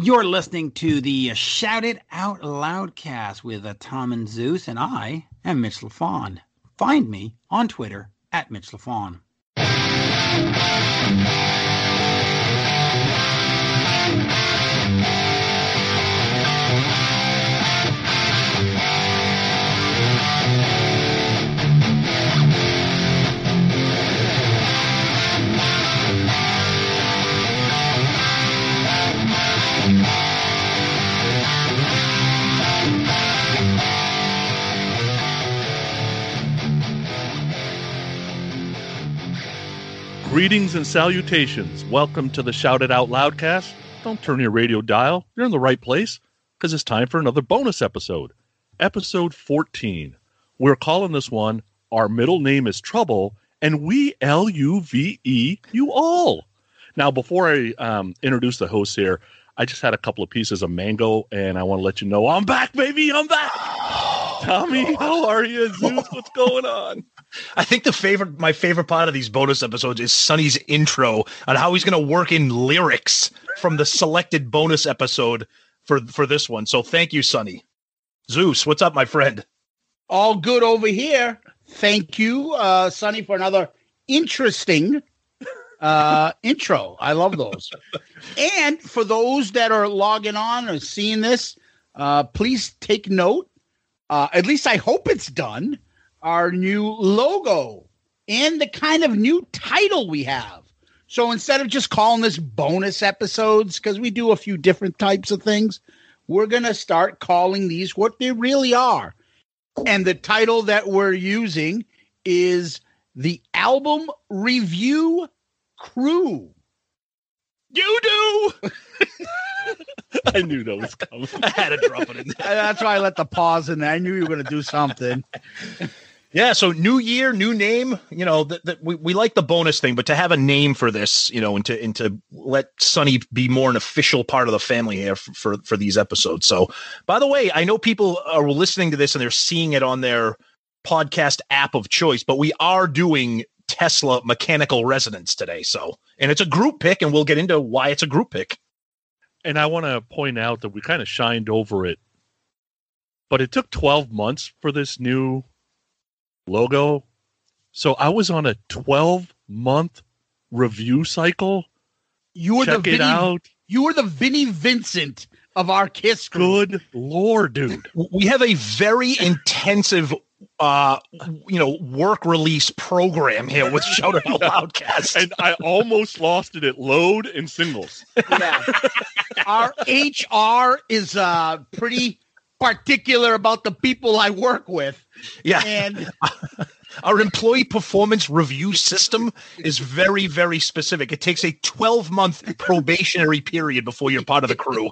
You're listening to the Shout It Out Loudcast with uh, Tom and Zeus, and I am Mitch Lafon. Find me on Twitter at Mitch Lafon. Greetings and salutations. Welcome to the Shout It Out Loudcast. Don't turn your radio dial. You're in the right place because it's time for another bonus episode. Episode 14. We're calling this one Our Middle Name is Trouble, and we L U V E you all. Now, before I um, introduce the hosts here, I just had a couple of pieces of mango, and I want to let you know I'm back, baby. I'm back. Tommy, how are you? Zeus, what's going on? I think the favorite, my favorite part of these bonus episodes is Sonny's intro on how he's going to work in lyrics from the selected bonus episode for for this one. So thank you, Sonny. Zeus, what's up, my friend? All good over here. Thank you, uh, Sonny, for another interesting uh, intro. I love those. and for those that are logging on or seeing this, uh, please take note. Uh, at least I hope it's done our new logo and the kind of new title we have. So instead of just calling this bonus episodes, because we do a few different types of things, we're going to start calling these what they really are. And the title that we're using is the album review crew. You do. I knew that was coming. I had to drop it in there. That's why I let the pause in there. I knew you were going to do something. Yeah, so new year, new name. You know, that we, we like the bonus thing, but to have a name for this, you know, and to and to let Sonny be more an official part of the family here for, for for these episodes. So, by the way, I know people are listening to this and they're seeing it on their podcast app of choice, but we are doing Tesla mechanical resonance today. So, and it's a group pick, and we'll get into why it's a group pick. And I want to point out that we kind of shined over it, but it took 12 months for this new logo. So I was on a 12 month review cycle. You were Check the it Vinny, out. You were the Vinny Vincent of our Kiss group. Good lord, dude. We have a very intensive uh you know work release program here with Shout It Out Loudcast. And I almost lost it at load and singles. Yeah. our HR is uh pretty particular about the people I work with. Yeah. And Our employee performance review system is very, very specific. It takes a 12 month probationary period before you're part of the crew.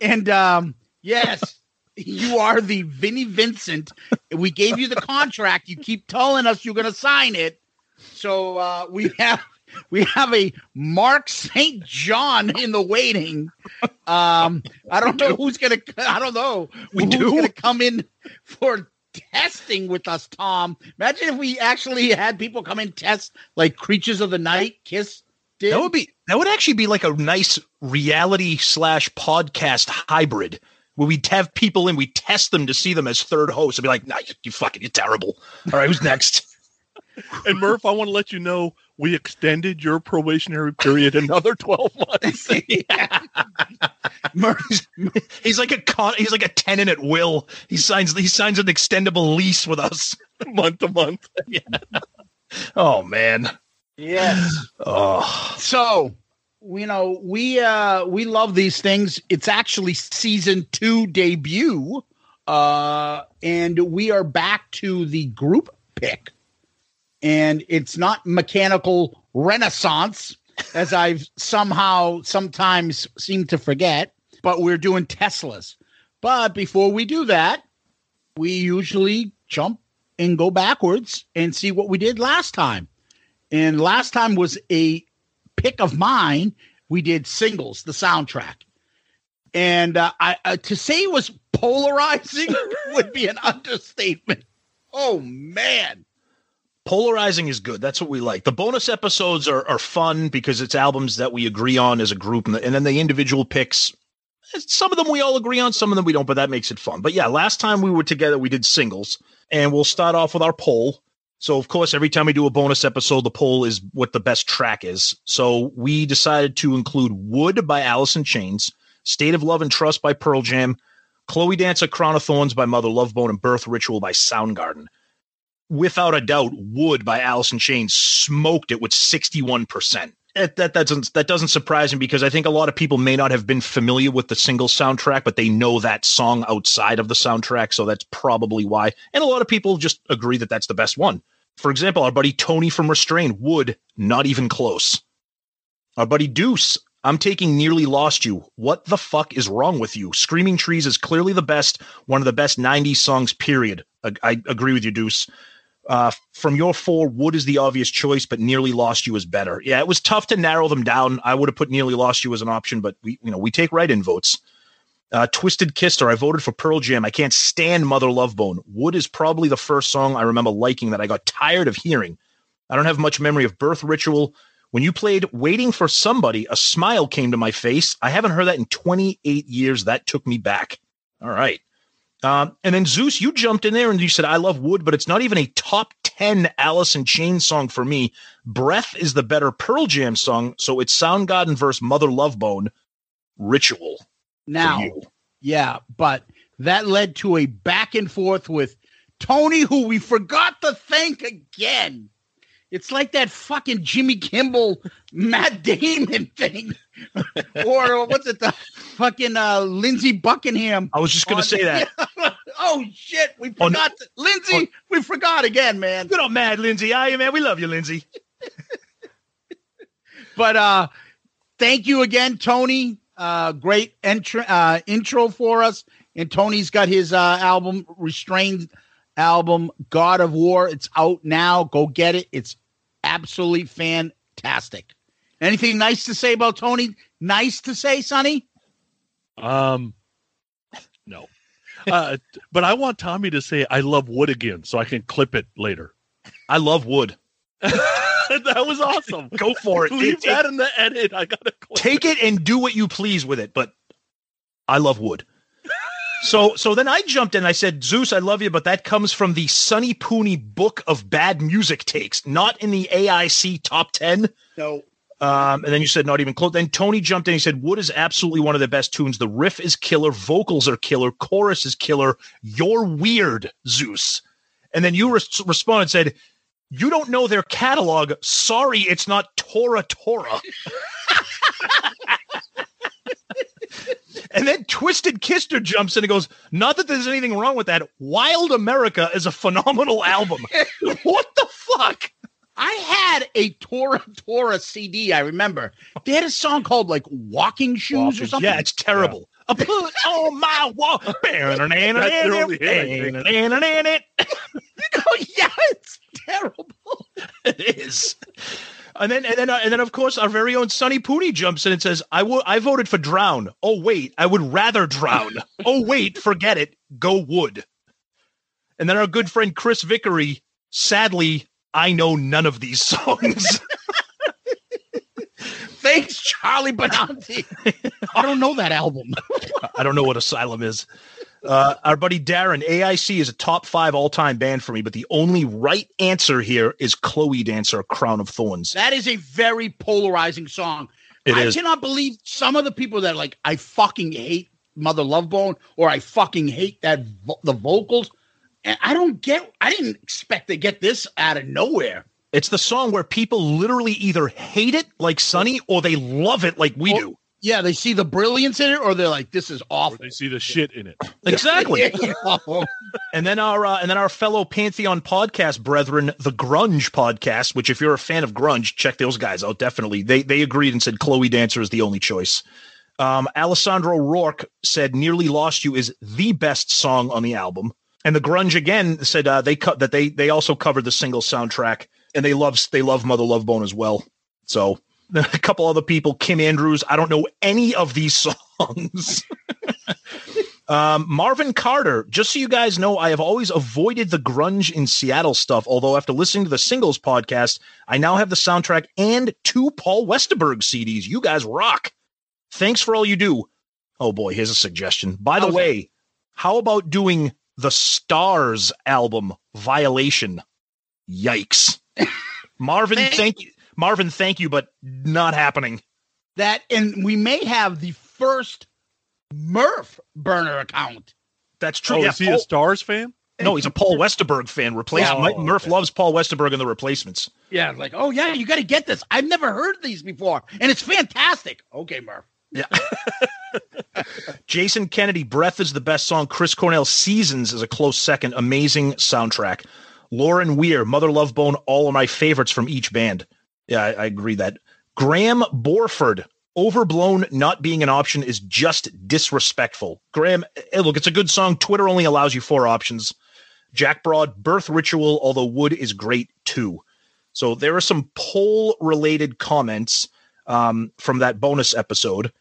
and um yes, you are the Vinny Vincent. We gave you the contract. You keep telling us you're gonna sign it. So uh we have we have a Mark St. John in the waiting. Um, I don't know who's gonna. I don't know. We who's do? gonna come in for testing with us, Tom. Imagine if we actually had people come and test like Creatures of the Night, Kiss. Did. That would be that would actually be like a nice reality slash podcast hybrid where we'd have people in, we test them to see them as third hosts and be like, nah, you, you fucking you're terrible. All right, who's next? And Murph, I want to let you know we extended your probationary period another 12 months. Murray's, he's like a con, he's like a tenant at will. He signs he signs an extendable lease with us. month to month. Yeah. Oh man. yes. Oh. So, you know, we uh we love these things. It's actually season 2 debut. Uh and we are back to the group pick. And it's not mechanical renaissance as I've somehow sometimes seem to forget, but we're doing Teslas. But before we do that, we usually jump and go backwards and see what we did last time. And last time was a pick of mine. We did singles, the soundtrack. And uh, I uh, to say it was polarizing would be an understatement. Oh man. Polarizing is good. That's what we like. The bonus episodes are, are fun because it's albums that we agree on as a group, and, the, and then the individual picks Some of them we all agree on, some of them we don't, but that makes it fun. But yeah, last time we were together, we did singles, and we'll start off with our poll. So, of course, every time we do a bonus episode, the poll is what the best track is. So, we decided to include Would by in Chains, State of Love and Trust by Pearl Jam, Chloe Dancer, Crown of Thorns by Mother Love Bone, and Birth Ritual by Soundgarden. Without a doubt, Would by in Chains smoked it with 61%. That, that doesn't that doesn't surprise me because I think a lot of people may not have been familiar with the single soundtrack, but they know that song outside of the soundtrack, so that's probably why. And a lot of people just agree that that's the best one. For example, our buddy Tony from Restrain would not even close. Our buddy Deuce, I'm taking Nearly Lost You. What the fuck is wrong with you? Screaming Trees is clearly the best, one of the best 90s songs, period. I, I agree with you, Deuce. Uh, from your four, Would is the obvious choice, but Nearly Lost You is better. Yeah, it was tough to narrow them down. I would have put Nearly Lost You as an option, but we, you know, we take write-in votes. Uh, Twisted Kister, I voted for Pearl Jam. I can't stand Mother Love Bone. Would is probably the first song I remember liking that I got tired of hearing. I don't have much memory of Birth Ritual. When you played Waiting for Somebody, a smile came to my face. I haven't heard that in 28 years. That took me back. All right. Um, and then Zeus, you jumped in there and you said, I love Would, but it's not even a top 10 Alice in Chains song for me. Breath is the better Pearl Jam song. So it's Soundgarden versus Mother Love Bone Ritual. Now, yeah, but that led to a back and forth with Tony, who we forgot to thank again. It's like that fucking Jimmy Kimmel, Matt Damon thing, or what's it, the fucking uh, Lindsey Buckingham. I was just going to say that. oh shit, we forgot. to, Lindsey, we forgot again, man. Good old Mad Lindsey. I man, we love you, Lindsey. but uh, thank you again, Tony. Uh, great entr- uh, intro for us. And Tony's got his uh, album, Restrained album, God of War. It's out now. Go get it. It's absolutely fantastic. Anything nice to say about Tony? Nice to say, Sonny? Um, no. Uh, but I want Tommy to say I love wood again, so I can clip it later. I love wood. that was awesome. Go for it. Leave It- that in the edit. I gotta clip take it and do what you please with it. But I love wood. So so then I jumped in. and I said, Zeus, I love you, but that comes from the Sonny Pooney book of bad music takes, not in the AIC top ten. No. Um, and then you said not even close. Then Tony jumped in. He said, Would is absolutely one of the best tunes. The riff is killer, vocals are killer, chorus is killer. You're weird, Zeus. And then you res- responded and said, You don't know their catalog. Sorry, it's not Tora Tora. and then Twisted Kister jumps in and goes, Not that there's anything wrong with that. Wild America is a phenomenal album. what the fuck? I had a Tora Tora CD. I remember they had a song called like "Walking Shoes" or something. Yeah, it's terrible. I put on my wall. That's their only hit, I yeah, it's terrible. it is. And then, and then, uh, and then, of course, our very own Sonny Pooney jumps in and says, "I wo- I voted for drown. Oh wait, I would rather drown. oh wait, forget it. Go wood." And then our good friend Chris Vickery, sadly, I know none of these songs. Thanks, Charlie Benante. I don't know that album. I don't know what Asylum is. Uh, our buddy Darren, AIC is a top five all time band for me, but the only right answer here is Chloe Dancer, Crown of Thorns. That is a very polarizing song. It I is. cannot believe some of the people that are like I fucking hate Mother Love Bone or I fucking hate that vo- the vocals. And I don't get. I didn't expect to get this out of nowhere. It's the song where people literally either hate it like Sonny or they love it like we Oh, do. Yeah, they see the brilliance in it, or they're like, "This is Or awful." they see the shit in it. Exactly. And then our uh, and then our fellow Pantheon podcast brethren, the Grunge podcast, which if you're a fan of grunge, check those guys out. Definitely, they they agreed and said Chloe Dancer is the only choice. Um, Alessandro Rourke said "Nearly Lost You" is the best song on the album, and the Grunge again said uh, they cut that they they also covered the single soundtrack, and they love they love Mother Love Bone as well. So a couple other people, Kim Andrews. I don't know any of these songs. Um, Marvin Carter, just so you guys know, I have always avoided the grunge in Seattle stuff. Although after listening to the singles podcast, I now have the soundtrack and two Paul Westerberg CDs. You guys rock. Thanks for all you do. Oh boy, here's a suggestion. By the way, how about doing the Starz album Violation? Yikes. Marvin, thank you. Marvin, thank you, but not happening. That and we may have the first Murph burner account. That's true. Oh, yeah, is he Paul- a Starz fan? no, he's a Paul Westerberg fan. Replacement. Oh, Murph okay. loves Paul Westerberg and the replacements. Yeah, like, oh yeah, you got to get this. I've never heard these before, and it's fantastic. Okay, Murph. Yeah. Jason Kennedy, Breath is the best song. Chris Cornell, Seasons is a close second. Amazing soundtrack. Lauren Weir, Mother Love Bone, all of my favorites from each band. Yeah, I, I agree that. Graham Borford, Overblown not being an option is just disrespectful. Graham, eh, look, it's a good song. Twitter only allows you four options. Jack Broad, Birth Ritual, although Would is great too. So there are some poll related comments um, from that bonus episode.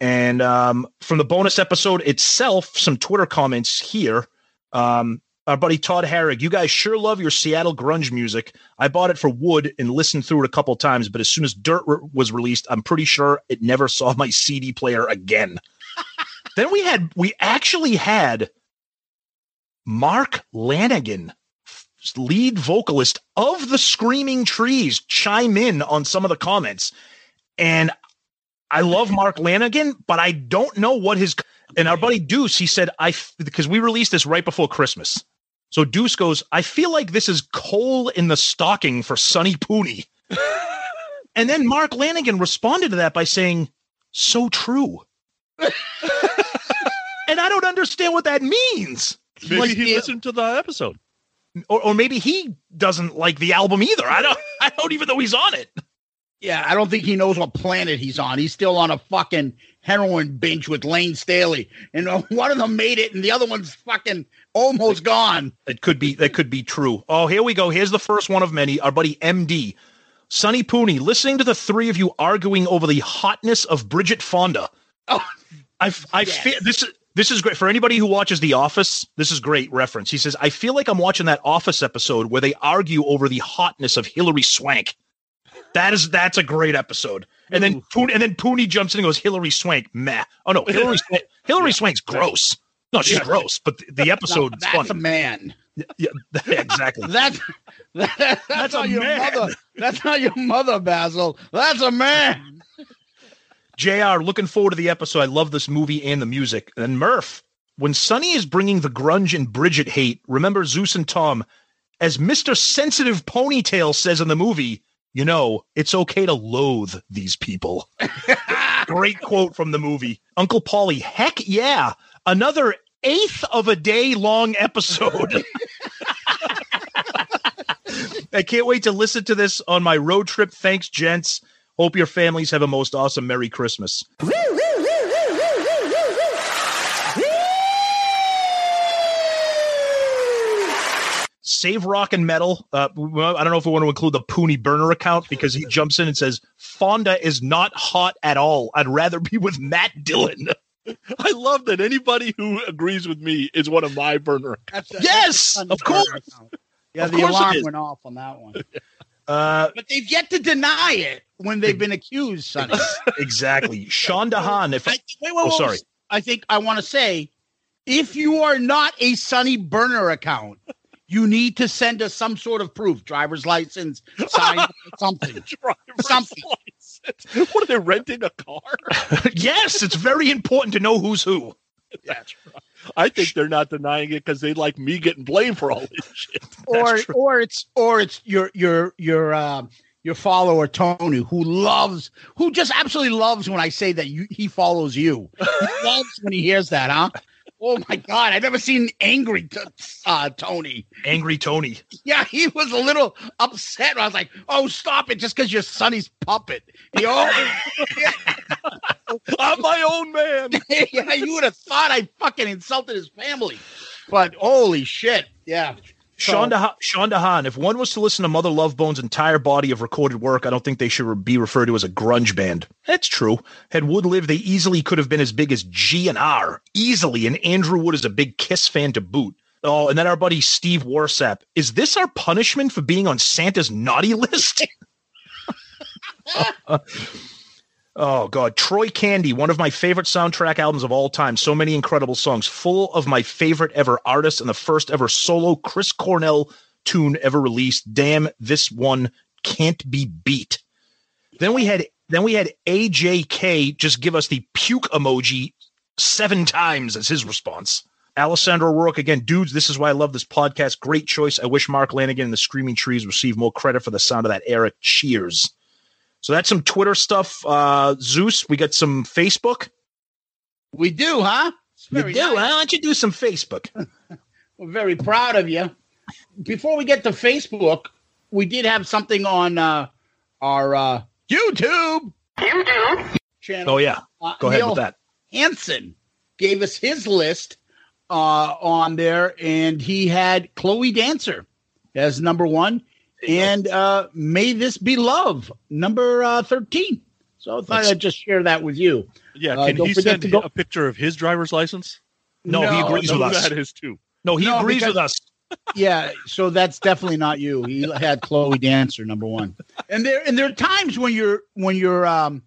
And um, from the bonus episode itself, some Twitter comments here. Um, our buddy Todd Harrig, you guys sure love your Seattle grunge music. I bought it for Would and listened through it a couple times, but as soon as Dirt re- was released, I'm pretty sure it never saw my CD player again. then we had, we actually had Mark Lanegan, lead vocalist of the Screaming Trees, chime in on some of the comments. And I love Mark Lanegan, but I don't know what his and our buddy Deuce, he said, I because we released this right before Christmas. So Deuce goes, I feel like this is coal in the stocking for Sonny Pooney. and then Mark Lanegan responded to that by saying, So true. and I don't understand what that means. Maybe Like he listened to the episode. Or, or maybe he doesn't like the album either. I don't I don't even know he's on it. Yeah, I don't think he knows what planet he's on. He's still on a fucking heroin binge with Layne Staley, and uh, one of them made it, and the other one's fucking almost gone. It could be that could be true. Oh, here we go. Here's the first one of many. Our buddy MD, Sonny Pooney, listening to the three of you arguing over the hotness of Bridget Fonda. Oh, I I Yes. feel this is this is great for anybody who watches The Office. This is great reference. He says, "I feel like I'm watching that Office episode where they argue over the hotness of Hilary Swank." That is that's a great episode. And then Pooney, and then Pooney jumps in and goes, "Hilary Swank, meh." Oh no, Hilary Swank, Hilary Swank's gross. No, she's Yeah. gross, but the, the episode is that's funny. a man. yeah, exactly. That's that, that's, That's not your man. mother. That's not your mother, Basil. That's a man. JR, looking forward to the episode. I love this movie and the music. And Murph, when Sonny is bringing the grunge and Bridget hate, remember Zeus and Tom, as Mr. Sensitive Ponytail says in the movie, you know, it's okay to loathe these people. Great quote from the movie. Uncle Paulie, heck yeah. Another eighth of a day long episode. I can't wait to listen to this on my road trip. Thanks, gents. Hope your families have a most awesome Merry Christmas. Save Rock and Metal. Uh, I don't know if we want to include the Pooney burner account because he jumps in and says Fonda is not hot at all. I'd rather be with Matt Dillon. I love that anybody who agrees with me is one of my burner. That's a- Yes, that's of course. account. Yeah, Of the course alarm went off on that one. Uh, But they've yet to deny it when they've been accused, Sonny. exactly. Sean DeHaan. If I, wait, wait, Oh, sorry. I think I want to say if you are not a Sonny burner account, you need to send us some sort of proof, driver's license, sign, something. Something. license. What are they renting a car? yes, it's very important to know who's who. That's right. I think they're not denying it because they like me getting blamed for all this shit. or true. or it's or it's your your your um your follower Tony who loves who just absolutely loves when I say that you he follows you. He loves when he hears that, huh? Oh my god, I've never seen angry t- uh, Tony. Angry Tony. Yeah, he was a little upset. I was like, "Oh, stop it! Just because you're Sonny's puppet." He, oh, I'm my own man. yeah, you would have thought I fucking insulted his family, but holy shit, yeah. Sean, So- DeHaan, Sean DeHaan, if one was to listen to Mother Love Bone's entire body of recorded work, I don't think they should be referred to as a grunge band. That's true. Had Wood lived, they easily could have been as big as G and R. Easily. And Andrew Wood is a big Kiss fan to boot. Oh, and then our buddy Steve Warsap. Is this our punishment for being on Santa's naughty list? Oh God, Troy Candy, one of my favorite soundtrack albums of all time. So many incredible songs, full of my favorite ever artists and the first ever solo Chris Cornell tune ever released. Damn, this one can't be beat. Then we had then we had AJK just give us the puke emoji seven times as his response. Alessandro Rourke again, dudes. This is why I love this podcast. Great choice. I wish Mark Lanegan and the Screaming Trees received more credit for the sound of that era. Cheers. So that's some Twitter stuff. Uh, Zeus, we got some Facebook. We do, huh? It's You do. nice. Why don't you do some Facebook? We're very proud of you. Before we get to Facebook, we did have something on uh, our uh, YouTube. YouTube channel. Oh yeah, Uh, go ahead Neil with that. Hansen gave us his list uh, on there, and he had Chloe Dancer as number one, and uh, May This Be Love number uh, thirteen. So I thought That's- I'd just share that with you. Yeah, Uh, can don't he send to go- a picture of his driver's license? No, he agrees No, with us. That is too. No, he No, agrees because- with us. Yeah, so that's definitely not you. He had Chloe Dancer number one, and there and there are times when your when your um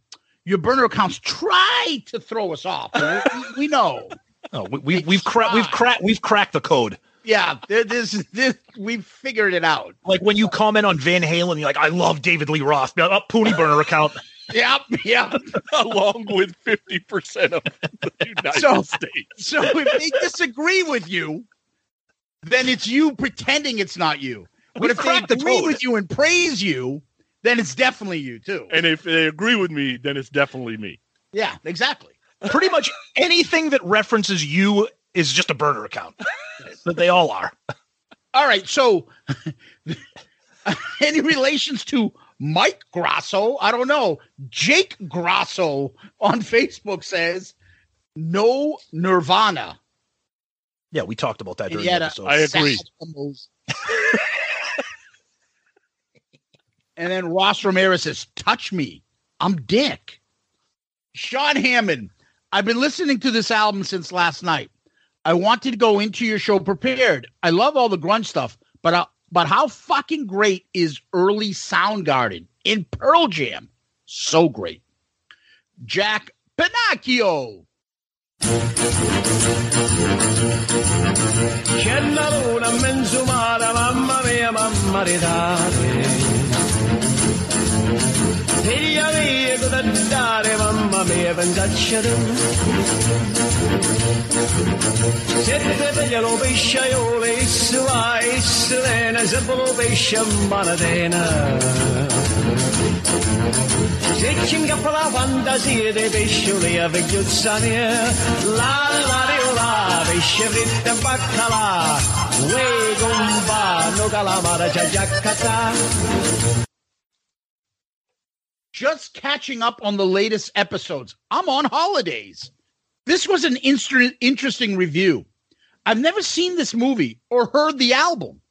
your burner accounts try to throw us off. We, we know. Oh, we, we, we've cracked. We've cracked. We've cracked the code. Yeah, there, this this we've figured it out. Like when you comment on Van Halen, you're like, "I love David Lee Roth." Be like, Oh, Pooney burner account. Yep, yep. Along with 50% of the United So- States. So if they disagree with you, then it's you pretending it's not you. But We've if they cracked the agree code. with you and praise you, then it's definitely you too. And if they agree with me, then it's definitely me. Yeah, exactly. Pretty much anything that references you is just a burner account. that they all are. All right. So, any relations to Mike Grosso? I don't know. Jake Grosso on Facebook says no Nirvana. Yeah, we talked about that And during the episode. I agree. and then Ross Ramirez says, "Touch me, I'm Dick." Sean Hammond, I've been listening to this album since last night. I wanted to go into your show prepared. I love all the grunge stuff, but uh, but how fucking great is early Soundgarden in Pearl Jam? So great. Jack Pinocchio. C'è la luna mamma mia, mamma. Figlia mia, cosa mamma mia, pensacci tu. Se te veglia lo pesce, io le isla, islena, se lo pesce in manatena. Se ci ingappa la fantasia dei pescioli a vecchiuzza mia, la la rio la, pesce fritto e baccalà, uè gomba, no calamara, c'è giaccata. Just catching up on the latest episodes. I'm on holidays. This was an inter- interesting review. I've never seen this movie or heard the album.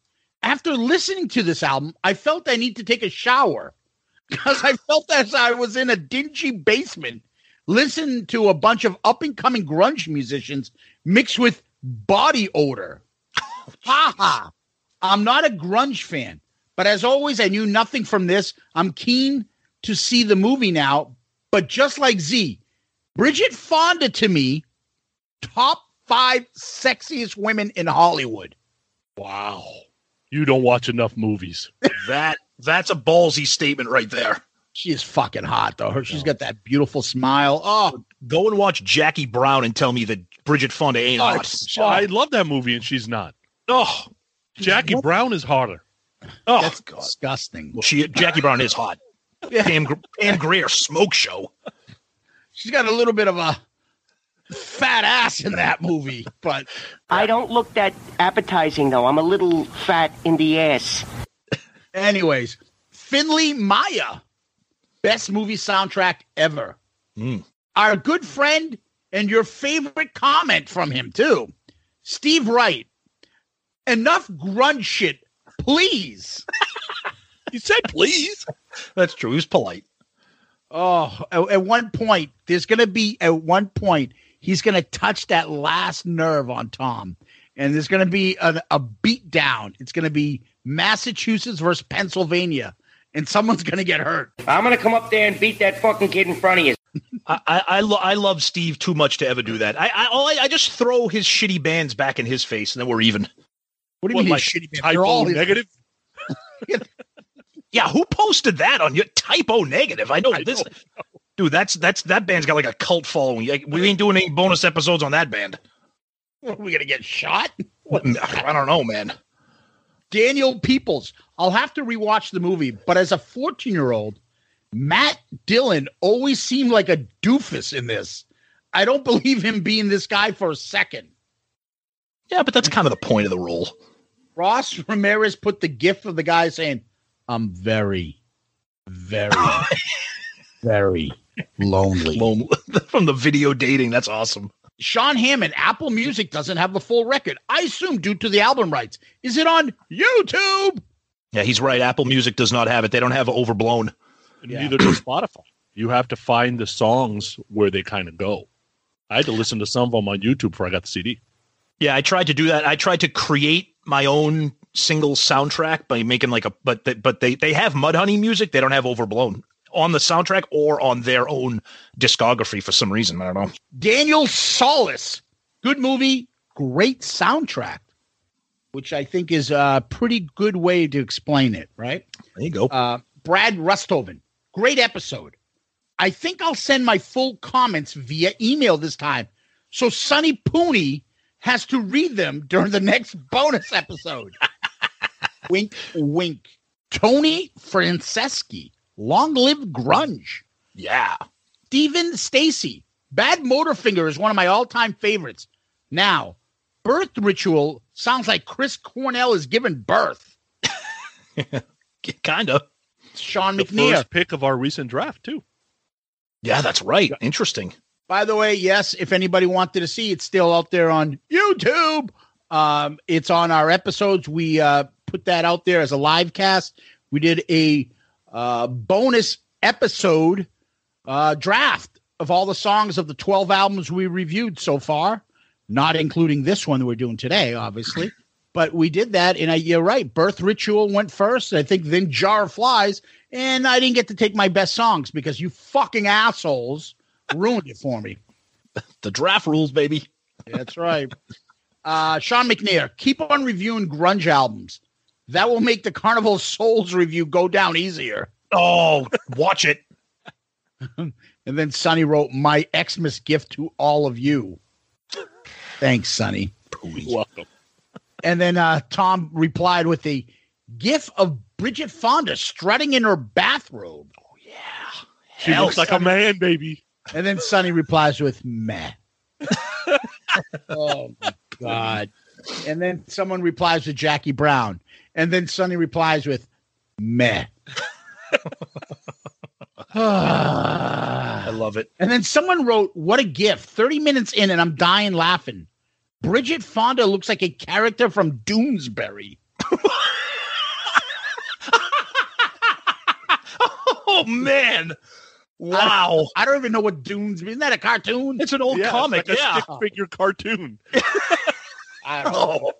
After listening to this album, I felt I need to take a shower because I felt as I was in a dingy basement listening to a bunch of up and coming grunge musicians mixed with body odor. Ha ha. I'm not a grunge fan, but as always, I knew nothing from this. I'm keen to see the movie now, but just like Z, Bridget Fonda to me, top five sexiest women in Hollywood. Wow. You don't watch enough movies. That that's a ballsy statement right there. She is fucking hot though. Her, she's got that beautiful smile. Oh, Go and watch Jackie Brown and tell me that Bridget Fonda ain't Oh, hot. it's- I love that movie and she's not. Oh, Jackie Brown is hotter. oh, that's God. disgusting. Well, she Jackie Brown is hot. Yeah. Pam, Gr- Pam Grier smoke show. She's got a little bit of a fat ass in that movie, but I don't look that appetizing though. I'm a little fat in the ass. anyways, Finley Maya, best movie soundtrack ever. Mm. Our good friend and your favorite comment from him too, Steve Wright. Enough grunge shit, please. You said please. That's true. He was polite. Oh, at, at one point, there's going to be at one point he's going to touch that last nerve on Tom, and there's going to be a, a beat down. It's going to be Massachusetts versus Pennsylvania, and someone's going to get hurt. I'm gonna come up there and beat that fucking kid in front of you. I I, I, lo- I love Steve too much to ever do that. I I, all I I just throw his shitty bands back in his face, and then we're even. What do you What, mean like he's shitty? bands? Typo They're all negative. Yeah, who posted that on your Type O Negative? I know I this, don't dude. That's that's that band's got like a cult following. Like, We ain't doing any bonus episodes on that band. What, are we gonna get shot? I don't know, man. Daniel Peoples. I'll have to rewatch the movie, but as a 14 year old, Matt Dillon always seemed like a doofus in this. I don't believe him being this guy for a second. Yeah, but that's kind of the point of the role. Ross Ramirez put the gif of the guy saying, I'm very, very, very lonely. Lone- From the video dating, that's awesome. Sean Hammond, Apple Music doesn't have the full record. I assume due to the album rights. Is it on YouTube? Yeah, he's right. Apple Music does not have it. They don't have Overblown. Yeah. Neither does Spotify. You have to find the songs where they kind of go. I had to listen to some of them on YouTube before I got the CD. Yeah, I tried to do that. I tried to create my own single soundtrack by making like a but they, but they they have Mudhoney music. They don't have Overblown on the soundtrack or on their own discography for some reason. I don't know. Daniel Solis. Good movie, great soundtrack, which I think is a pretty good way to explain it, right? There you go. Uh, Brad Rusthoven, great episode. I think I'll send my full comments via email this time. So Sonny Pooney has to read them during the next bonus episode. wink, wink. Tony Franceschi, long live grunge. yeah. Steven Stacy, Badmotorfinger is one of my all-time favorites. Now, Birth Ritual sounds like Chris Cornell is giving birth. Kind of. Sean The McNear. first pick of our recent draft too. Yeah, that's right. Interesting. By the way, yes, if anybody wanted to see, it's still out there on YouTube. Um, it's on our episodes. We uh, put that out there as a live cast. We did a uh, bonus episode uh, draft of all the songs of the 12 albums we reviewed so far, not including this one that we're doing today, obviously. But we did that, and I, you're right. Birth Ritual went first. I think then Jar of Flies, and I didn't get to take my best songs because you fucking assholes ruined it for me. The draft rules, baby. That's right. Uh, Sean McNair, keep on reviewing grunge albums. That will make the Carnival Souls review go down easier. Oh, watch it. And then Sonny wrote, My Xmas gift to all of you. Thanks, Sonny. Welcome. And then uh, Tom replied with the gif of Bridget Fonda strutting in her bathrobe. Oh, yeah. She Hell, looks like a man, baby. And then Sonny replies with meh. oh my god. And then someone replies with Jackie Brown. And then Sonny replies with meh. I love it. and then someone wrote, What a gift. 30 minutes in, and I'm dying laughing. Bridget Fonda looks like a character from Doonesbury. Oh man. Wow. I don't even know what Dunes isn't that a cartoon? It's an old Yeah, comic. like a yeah. stick figure cartoon. I don't know.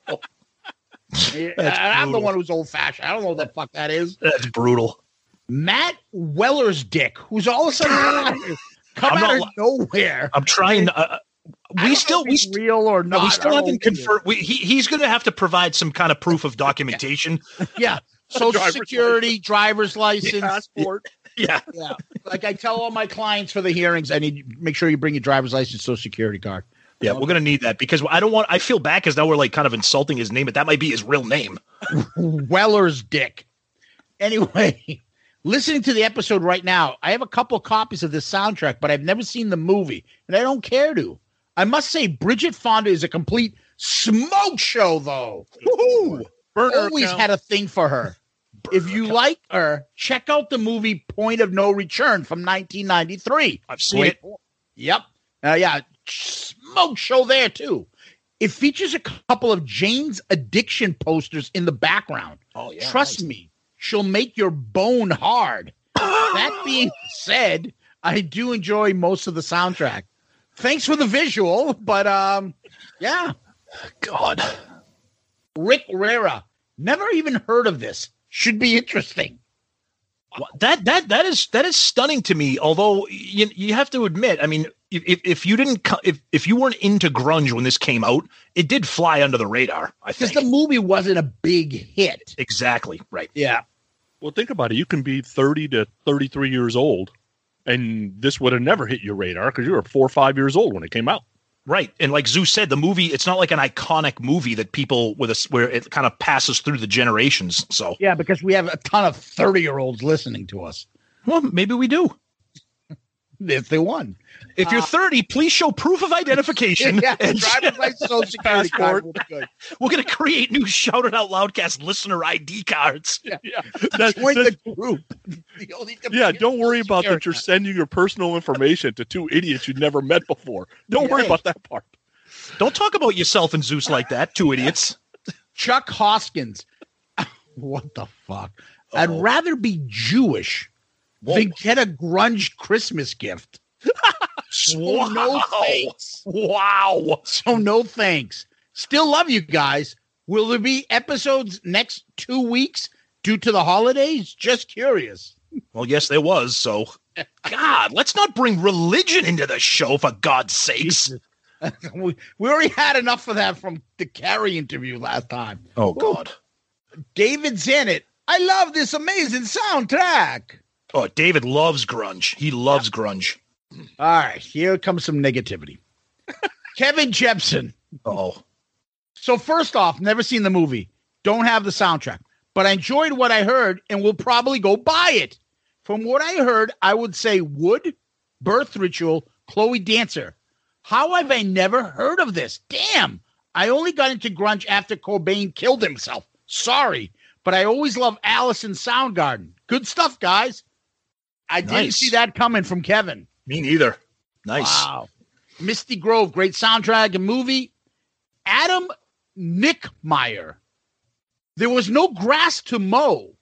Yeah, I'm the one who's old fashioned. I don't know what the fuck that is. that's brutal. Matt Weller's dick, who's all of a sudden come I'm out not of nowhere. I'm trying. Uh, I we still we, st- real or no, not. we still haven't confirmed. We, he, he's going to have to provide some kind of proof of documentation. Yeah, social Driver's security, driver's license. Passport. yeah. Yeah, like I tell all my clients for the hearings, I need make sure you bring your driver's license, social security card. Yeah, we're gonna need that because I don't want. I feel bad because now we're like kind of insulting his name, but that might be his real name. Weller's dick. Anyway, listening to the episode right now, I have a couple copies of this soundtrack, but I've never seen the movie, and I don't care to. I must say, Bridget Fonda is a complete smoke show, though. Woohoo! Burner Always account. had a thing for her. If you like her, check out the movie Point of No Return from 1993. I've seen Great. it. Yep. Uh, yeah. Smoke show there too. It features a couple of Jane's addiction posters in the background. Oh yeah. Trust me, she'll make your bone hard. that being said, I do enjoy most of the soundtrack. Thanks for the visual, but um, yeah. God. Rick Rera. Never even heard of this. Should be interesting. That that that is that is stunning to me. Although you you have to admit, I mean, if if- if you didn't if if you weren't into grunge when this came out, it did fly under the radar. I think Because the movie wasn't a big hit. exactly right. Yeah. Well, think about it. You can be 30 to 33 years old, and this would have never hit your radar because you were four or five years old when it came out. Right. And like Zeus said, the movie, it's not like an iconic movie that people with us where it kind of passes through the generations. So, Yeah, because we have a ton of 30 year olds listening to us. well, maybe we do. If they won. If you're uh, 30, please show proof of identification. yeah, and driver's license, social security card. good. we're going to create new shouted It Out Loudcast listener ID cards. Yeah. That- Join that- the group. Yeah, don't worry about that security you're sending your personal information to two idiots you've never met before. Don't worry about that part. Don't talk about yourself and Zeus like that, two idiots. Chuck Hoskins. what the fuck? I'd oh. rather be Jewish Whoa. get a grunge Christmas gift. So no Wow. thanks. Wow. So no thanks. Still love you guys. Will there be episodes next two weeks due to the holidays? Just curious. Well, yes, there was. So, God, let's not bring religion into the show, for God's sakes. we, we already had enough of that from the Carrie interview last time. Oh, God. David's in it. I love this amazing soundtrack. Oh, David loves grunge. He loves grunge. All right, here comes some negativity. Kevin Jepson. Oh, So first off, never seen the movie. Don't have the soundtrack, but I enjoyed what I heard and will probably go buy it. From what I heard, I would say Would, Birth Ritual, Chloe Dancer. How have I never heard of this? Damn. I only got into grunge after Cobain killed himself. Sorry, but I always love Alice in Soundgarden. Good stuff, guys. I didn't see that coming from Kevin. me neither. Nice. Wow. Misty Grove, great soundtrack and movie. Adam Nickmeyer. There was no grass to mow,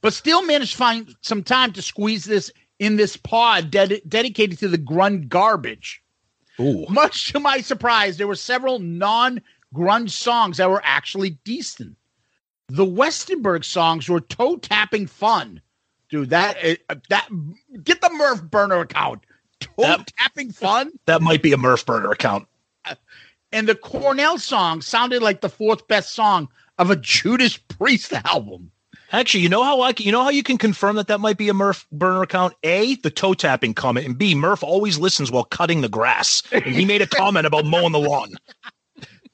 but still managed to find some time to squeeze this in this pod ded- dedicated to the grunge garbage. Ooh. Much to my surprise, there were several non grunge songs that were actually decent. The Westerberg songs were toe tapping fun. Dude, that uh, that get the Murph burner account. Toe That- tapping fun. That might be a Murph burner account. And the Cornell song sounded like the fourth best song of a Judas Priest album. Actually, you know how I can, you know how you can confirm that that might be a Murph burner account? A, the toe tapping comment, and B, Murph always listens while cutting the grass, and he made a comment about mowing the lawn.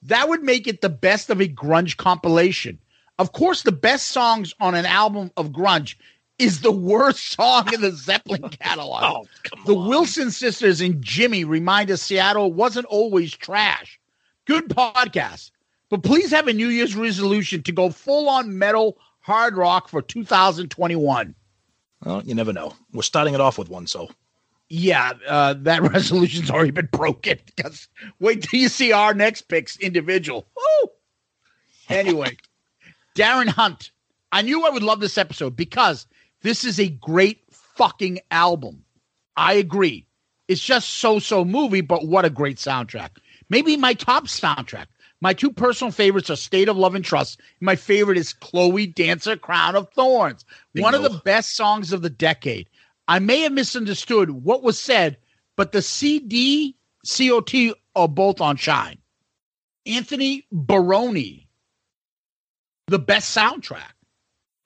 That would make it the best of a grunge compilation. Of course, the best songs on an album of grunge is the worst song in the Zeppelin catalog. Oh, The on. Wilson sisters and Jimmy remind us Seattle wasn't always trash. Good podcast. But please have a New Year's resolution to go full on metal hard rock for 2021. Well, you never know. We're starting it off with one, so Yeah, uh, that resolution's already been broken. Because wait till you see our next picks individual. Woo! Anyway, Darren Hunt. I knew I would love this episode because this is a great fucking album. I agree. It's just so so movie, but what a great soundtrack. Maybe my top soundtrack. My two personal favorites are State of Love and Trust. My favorite is Chloe Dancer, Crown of Thorns. One of the best songs of the decade. I may have misunderstood what was said, but the CD, COT are both on Shine. Anthony Baroni, the best soundtrack.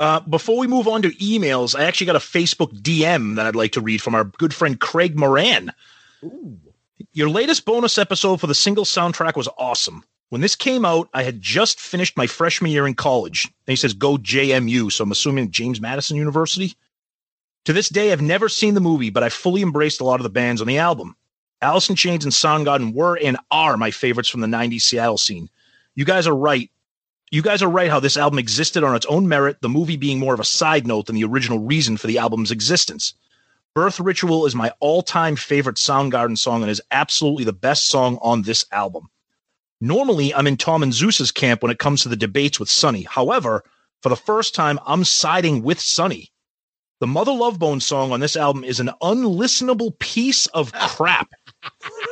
Uh, before we move on to emails, I actually got a Facebook DM that I'd like to read from our good friend Craig Moran. Your latest bonus episode for the single soundtrack was awesome. When this came out, I had just finished my freshman year in college. And he says, go JMU. So I'm assuming James Madison University. To this day, I've never seen the movie, but I fully embraced a lot of the bands on the album. Alice in Chains and Soundgarden were and are my favorites from the 90s Seattle scene. You guys are right. You guys are right how this album existed on its own merit, the movie being more of a side note than the original reason for the album's existence. Birth Ritual is my all time favorite Soundgarden song and is absolutely the best song on this album. Normally, I'm in Tom and Zeus's camp when it comes to the debates with Sonny. However, for the first time, I'm siding with Sonny. The Mother Love Bone song on this album is an unlistenable piece of crap.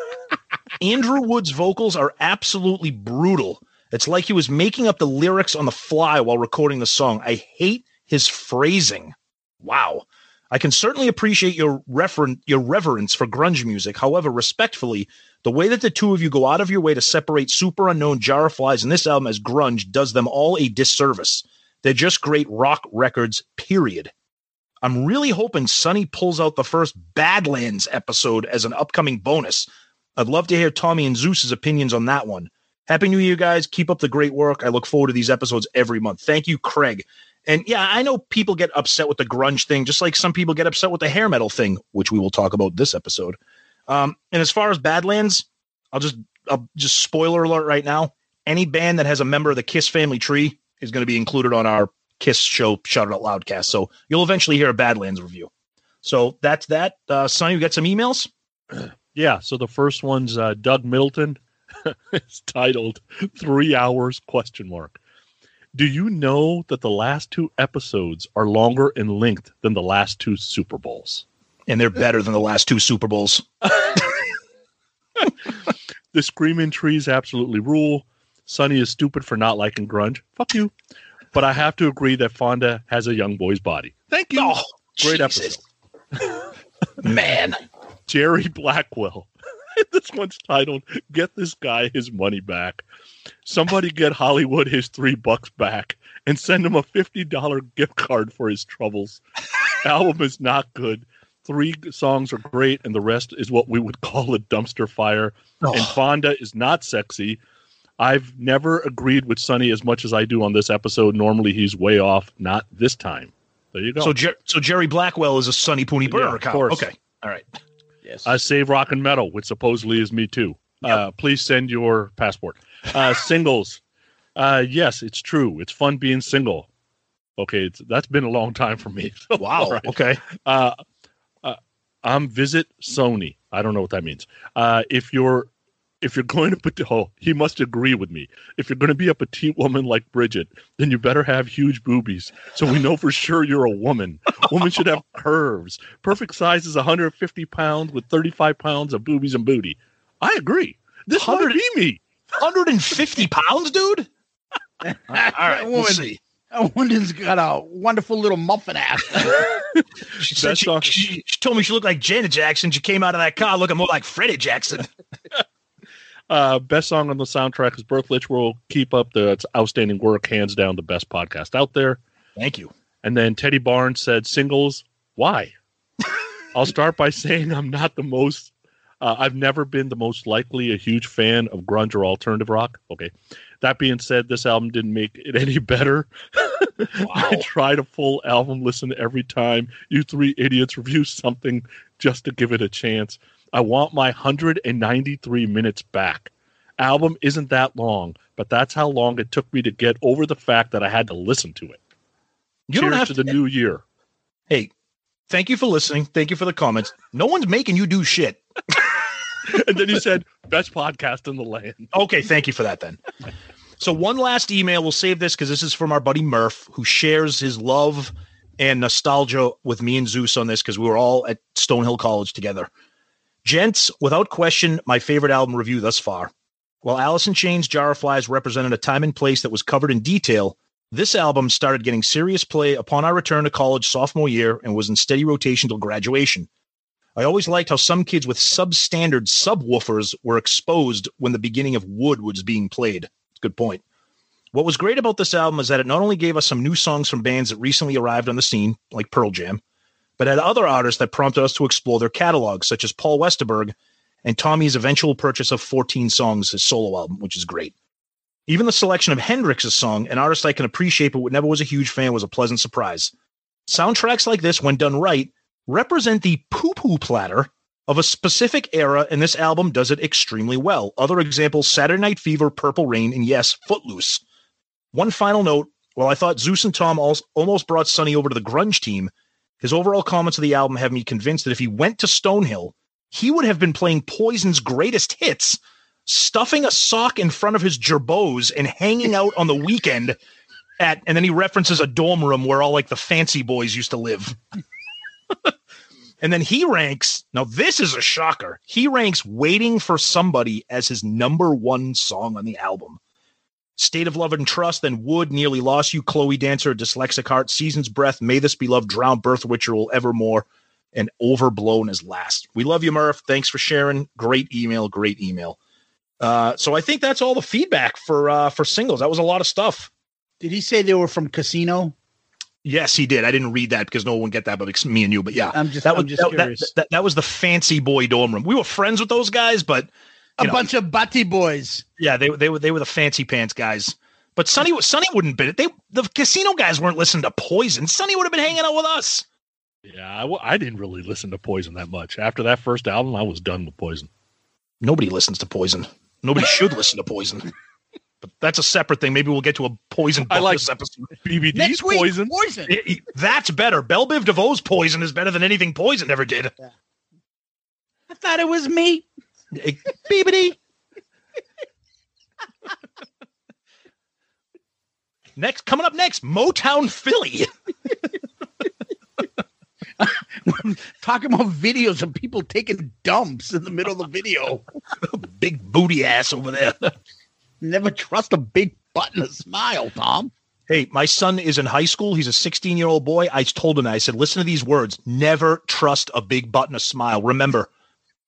Andrew Wood's vocals are absolutely brutal. It's like he was making up the lyrics on the fly while recording the song. I hate his phrasing. Wow. I can certainly appreciate your referen- your reverence for grunge music. However, respectfully, the way that the two of you go out of your way to separate Superunknown Jar of Flies in this album as grunge does them all a disservice. They're just great rock records, period. I'm really hoping Sonny pulls out the first Badlands episode as an upcoming bonus. I'd love to hear Tommy and Zeus's opinions on that one. Happy New Year, guys. Keep up the great work. I look forward to these episodes every month. Thank you, Craig. And yeah, I know people get upset with the grunge thing, just like some people get upset with the hair metal thing, which we will talk about this episode. Um, and as far as Badlands, I'll just I'll just spoiler alert right now. Any band that has a member of the Kiss family tree is going to be included on our Kiss show Shout It Out Loudcast. So you'll eventually hear a Badlands review. So that's that. Uh, Sonny, you got some emails? Yeah. So the first one's uh, Doug Middleton. it's titled Three Hours question mark. Do you know that the last two episodes are longer in length than the last two Super Bowls? And they're better than the last two Super Bowls. The Screaming Trees absolutely rule. Sonny is stupid for not liking grunge. Fuck you. But I have to agree that Fonda has a young boy's body. Thank you. Oh, Great Jesus. episode. Man. Jerry Blackwell. this one's titled Get This Guy His Money Back. Somebody get Hollywood his three bucks back and send him a $50 gift card for his troubles. Album is not good. Three songs are great, and the rest is what we would call a dumpster fire. And Oh, Fonda is not sexy. I've never agreed with Sonny as much as I do on this episode. Normally he's way off. Not this time. There you go. so, Jer- so Jerry Blackwell is a Sonny Pooney Burr Yeah, of course. Okay. All right. Yes. uh, save rock and metal, which supposedly is me too. Uh, please send your passport. Uh, singles. Uh, yes, it's true. It's fun being single. Okay, it's, that's been a long time for me. Wow. Right. Okay. Uh, uh, I'm visit Sony. I don't know what that means. Uh, if you're if you're going to put oh, he must agree with me. If you're going to be a petite woman like Bridget, then you better have huge boobies, so we know for sure you're a woman. Women should have curves. Perfect size is 150 pounds with 35 pounds of boobies and booty. I agree. This might 100 be me. 150 pounds, dude? All right. We'll Woman. see. That woman's got a wonderful little muffin ass. She, said she, she, she told me she looked like Janet Jackson. She came out of that car looking more like Freddie Jackson. Uh, best song on the soundtrack is Birth Ritual. Keep up the it's outstanding work. Hands down, the best podcast out there. Thank you. And then Teddy Barnes said, "Singles, why?" I'll start by saying I'm not the most. Uh, I've never been the most likely a huge fan of grunge or alternative rock. Okay. That being said, this album didn't make it any better. I tried a full album listen every time you three idiots review something just to give it a chance. I want my 193 minutes back. Album isn't that long, but that's how long it took me to get over the fact that I had to listen to it. You Cheers don't have to to. the new year. hey, thank you for listening. Thank you for the comments. No one's making you do shit. and then he said, "Best podcast in the land." Okay, thank you for that then. So one last email. We'll save this because this is from our buddy Murph, who shares his love and nostalgia with me and Zeus on this because we were all at Stonehill College together. Gents, without question, my favorite album review thus far. While Alice in Chains Jar of Flies represented a time and place that was covered in detail, this album started getting serious play upon our return to college sophomore year and was in steady rotation till graduation. I always liked how some kids with substandard subwoofers were exposed when the beginning of Wood was being played. Good point. What was great about this album is that it not only gave us some new songs from bands that recently arrived on the scene, like Pearl Jam, but had other artists that prompted us to explore their catalogs, such as Paul Westerberg and Tommy's eventual purchase of 14 songs, his solo album, which is great. Even the selection of Hendrix's song, an artist I can appreciate but never was a huge fan, was a pleasant surprise. Soundtracks like this, when done right, represent the poo poo platter of a specific era, and this album does it extremely well. Other examples Saturday Night Fever, Purple Rain, and yes, Footloose. One final note while I thought Zeus and Tom almost brought Sonny over to the grunge team, his overall comments of the album have me convinced that if he went to Stonehill, he would have been playing Poison's greatest hits, stuffing a sock in front of his gerbos and hanging out on the weekend at, and then he references a dorm room where all like the fancy boys used to live. and then he ranks, now this is a shocker. He ranks Waiting for Somebody as his number one song on the album. State of Love and Trust, then Wood, Nearly Lost You, Chloe Dancer, Dyslexic Heart, Season's Breath, May This Be Love, Drown, Birth Ritual, Evermore, and Overblown as last. We love you, Murph. Thanks for sharing. Great email, great email. Uh, so I think that's all the feedback for uh, for singles. That was a lot of stuff. Did he say they were from Casino? Yes, he did. I didn't read that because no one get that, but it's me and you. But yeah, I'm just, that I'm was just that, that, that, that was the fancy boy dorm room. We were friends with those guys, but a know. bunch of butty boys. yeah, they they were they were the fancy pants guys. But Sonny Sonny wouldn't been it. they the casino guys weren't listening to Poison. Sonny would have been hanging out with us. Yeah, I, w- I didn't really listen to Poison that much. After that first album, I was done with Poison. Nobody listens to Poison. Nobody should listen to Poison. But that's a separate thing. Maybe we'll get to a Poison I like- bonus episode. BBD's Next week, Poison. Poison. I- I- That's better. Bell Biv DeVoe's Poison is better than anything Poison ever did. I thought it was me. Beebity. next, coming up next, Motown Philly. Talking about videos of people taking dumps in the middle of the video. Big booty ass over there. Never trust a big butt and a smile, Tom. Hey, my son is in high school. He's a 16 year old boy. I told him, I said, listen to these words. Never trust a big butt and a smile. Remember,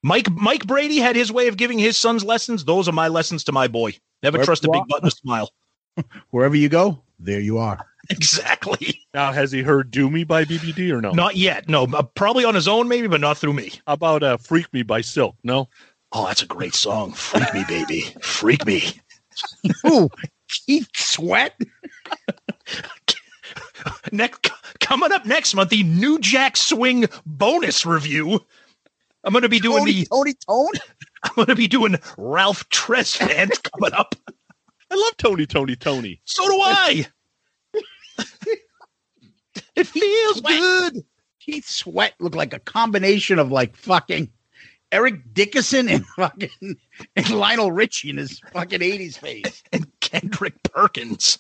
Mike Mike Brady had his way of giving his sons lessons. Those are my lessons to my boy. Never Where- trust a big what? butt a smile. Wherever you go, there you are. Exactly. Now, has he heard "Do Me" by BBD or no? Not yet. No, uh, probably on his own, maybe, but not through me. How about uh, "Freak Me" by Silk? No. Oh, that's a great song. Freak me, baby. Freak me. Ooh, Keith Sweat. Next, coming up next month, the New Jack Swing bonus review. I'm going to be doing Tony, the. Tony Tone. I'm going to be doing Ralph Tresvant coming up. I love Tony, Tony, Tony. So do I. it feels Sweat. good. Keith Sweat looked like a combination of like fucking Eric Dickerson and fucking and Lionel Richie in his fucking 80s face. And Kendrick Perkins.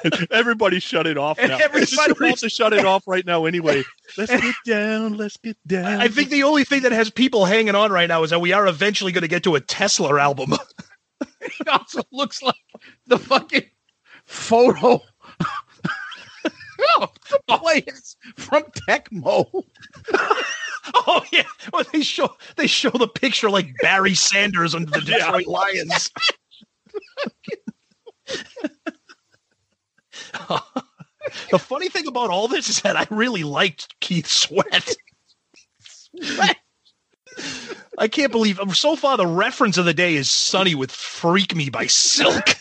Everybody shut it off now. Everybody- Everybody have to shut it off right now anyway. Let's get down. Let's get down. I think the only thing that has people hanging on right now is that we are eventually going to get to a Tesla album. It also looks like the fucking photo of the players from Tecmo. oh yeah, well, they show they show the picture like Barry Sanders under the Detroit Lions. the funny thing about all this is that I really liked Keith Sweat. I can't believe so far the reference of the day is Sonny with Freak Me by Silk.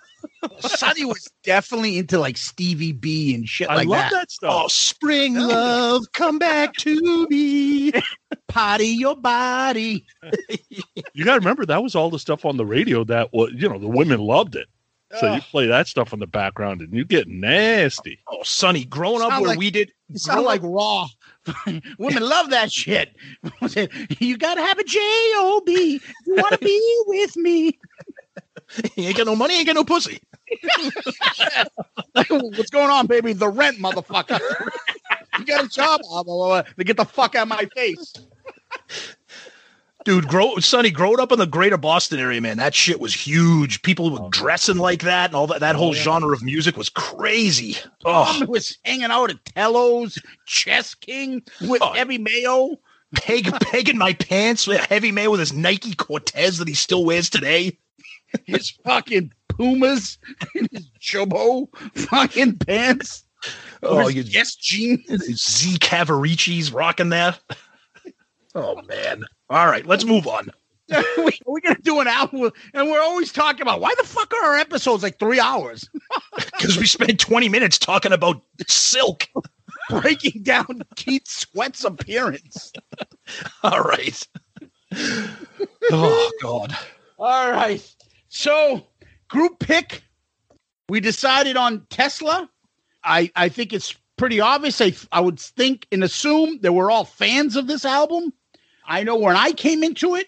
Sonny was definitely into like Stevie B and shit I like love that. that, stuff. oh, spring love, come back to me. Potty your body. You got to remember that was all the stuff on the radio that was, you know, the women loved it. So you play that stuff in the background and you get nasty. Oh, Sonny, growing up where like- we did You sound like raw. Women love that shit. you gotta have a J-O-B. You wanna be with me. you ain't got no money, ain't got no pussy. What's going on, baby? The rent, motherfucker. you got a job? Blah, blah, blah, blah. To get the fuck out of my face. Dude, grow Sonny, growing up in the greater Boston area, man, that shit was huge. People were oh, dressing like that and all that. That oh, whole genre of music was crazy. Oh, was hanging out at Tello's, Chess King with Oh. Heavy Mayo. peg, pegging my pants with heavy Mayo with his Nike Cortez that he still wears today. his fucking Pumas and his Jobo fucking pants. Oh, Oh, you- yes, jeans. Z Cavaricci's rocking that. Oh man. All right, let's move on. we, we're gonna do an album, and we're always talking about why the fuck are our episodes like three hours Because we spent 20 minutes talking about silk. breaking down Keith Sweat's appearance. All right. Oh God. All right, so group pick, we decided on Tesla. I I think it's pretty obvious. I I would think and assume that we're all fans of this album. I know when I came into it,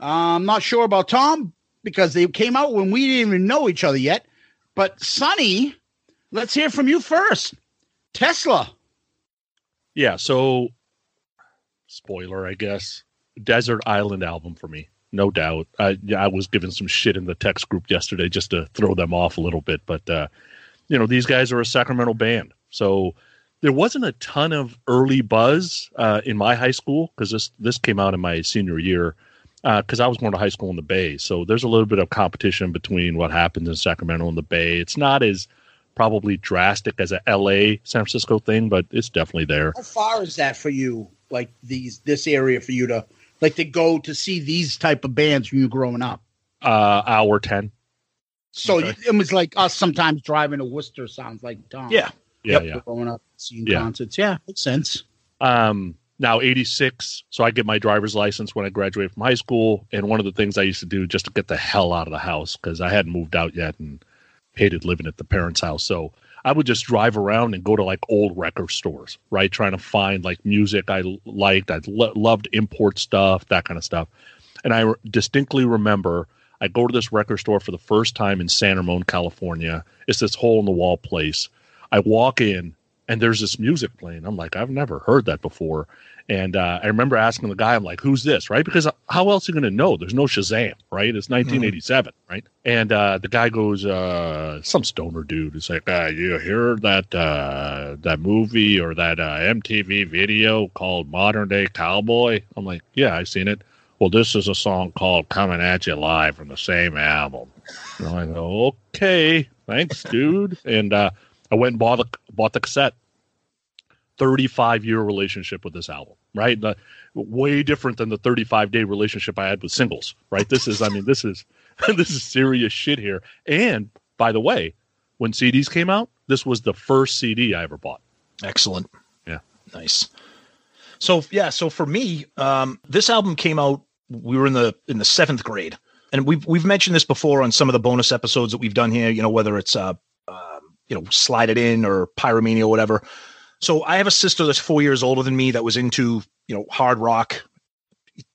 uh, I'm not sure about Tom because they came out when we didn't even know each other yet. But Sonny, let's hear from you first. Tesla. Yeah. So, spoiler, I guess. Desert Island album for me, no doubt. I I was given some shit in the text group yesterday just to throw them off a little bit, but uh, you know these guys are a Sacramento band, so there wasn't a ton of early buzz uh, in my high school because this this came out in my senior year because I was going to high school in the Bay, so there's a little bit of competition between what happens in Sacramento and the Bay. It's not as probably drastic as a L.A. San Francisco thing, but it's definitely there. How far is that for you? Like these this area for you to like to go to see these type of bands when you're growing up? Uh, hour ten. So Okay. it was like us sometimes driving to Worcester. Sounds like Tom. Yeah. Yeah, Yep. yeah. growing up seeing Yeah. concerts. Yeah, makes sense. Um, now 86. So I get my driver's license when I graduated from high school. And one of the things I used to do just to get the hell out of the house because I hadn't moved out yet and hated living at the parents' house. So I would just drive around and go to like old record stores, right? Trying to find like music i liked. I lo- loved import stuff, that kind of stuff. And I re- distinctly remember I go to this record store for the first time in San Ramon, California. It's this hole in the wall place. I walk in and there's this music playing. I'm like, I've never heard that before. And uh, I remember asking the guy, I'm like, who's this? Right? Because how else are you going to know? There's no Shazam, right? It's 1987, right? And uh, the guy goes, uh, some stoner dude is like, uh, you hear that uh, that movie or that uh, MTV video called Modern Day Cowboy? I'm like, yeah, I've seen it. Well, this is a song called Coming at You Live from the same album. And I go, okay, thanks, dude. And uh, I went and bought the bought the cassette. 35 year relationship with this album, right? The, way different than the 35 day relationship I had with singles, right? This is, I mean, this is this is serious shit here. And by the way, when CDs came out, this was the first CD I ever bought. Excellent. Yeah. Nice. So yeah, so for me, um, this album came out. We were in the in the seventh grade, and we've we've mentioned this before on some of the bonus episodes that we've done here. You know, whether it's uh, you know, slide it in or pyromania or whatever. So I have a sister that's four years older than me that was into you know hard rock,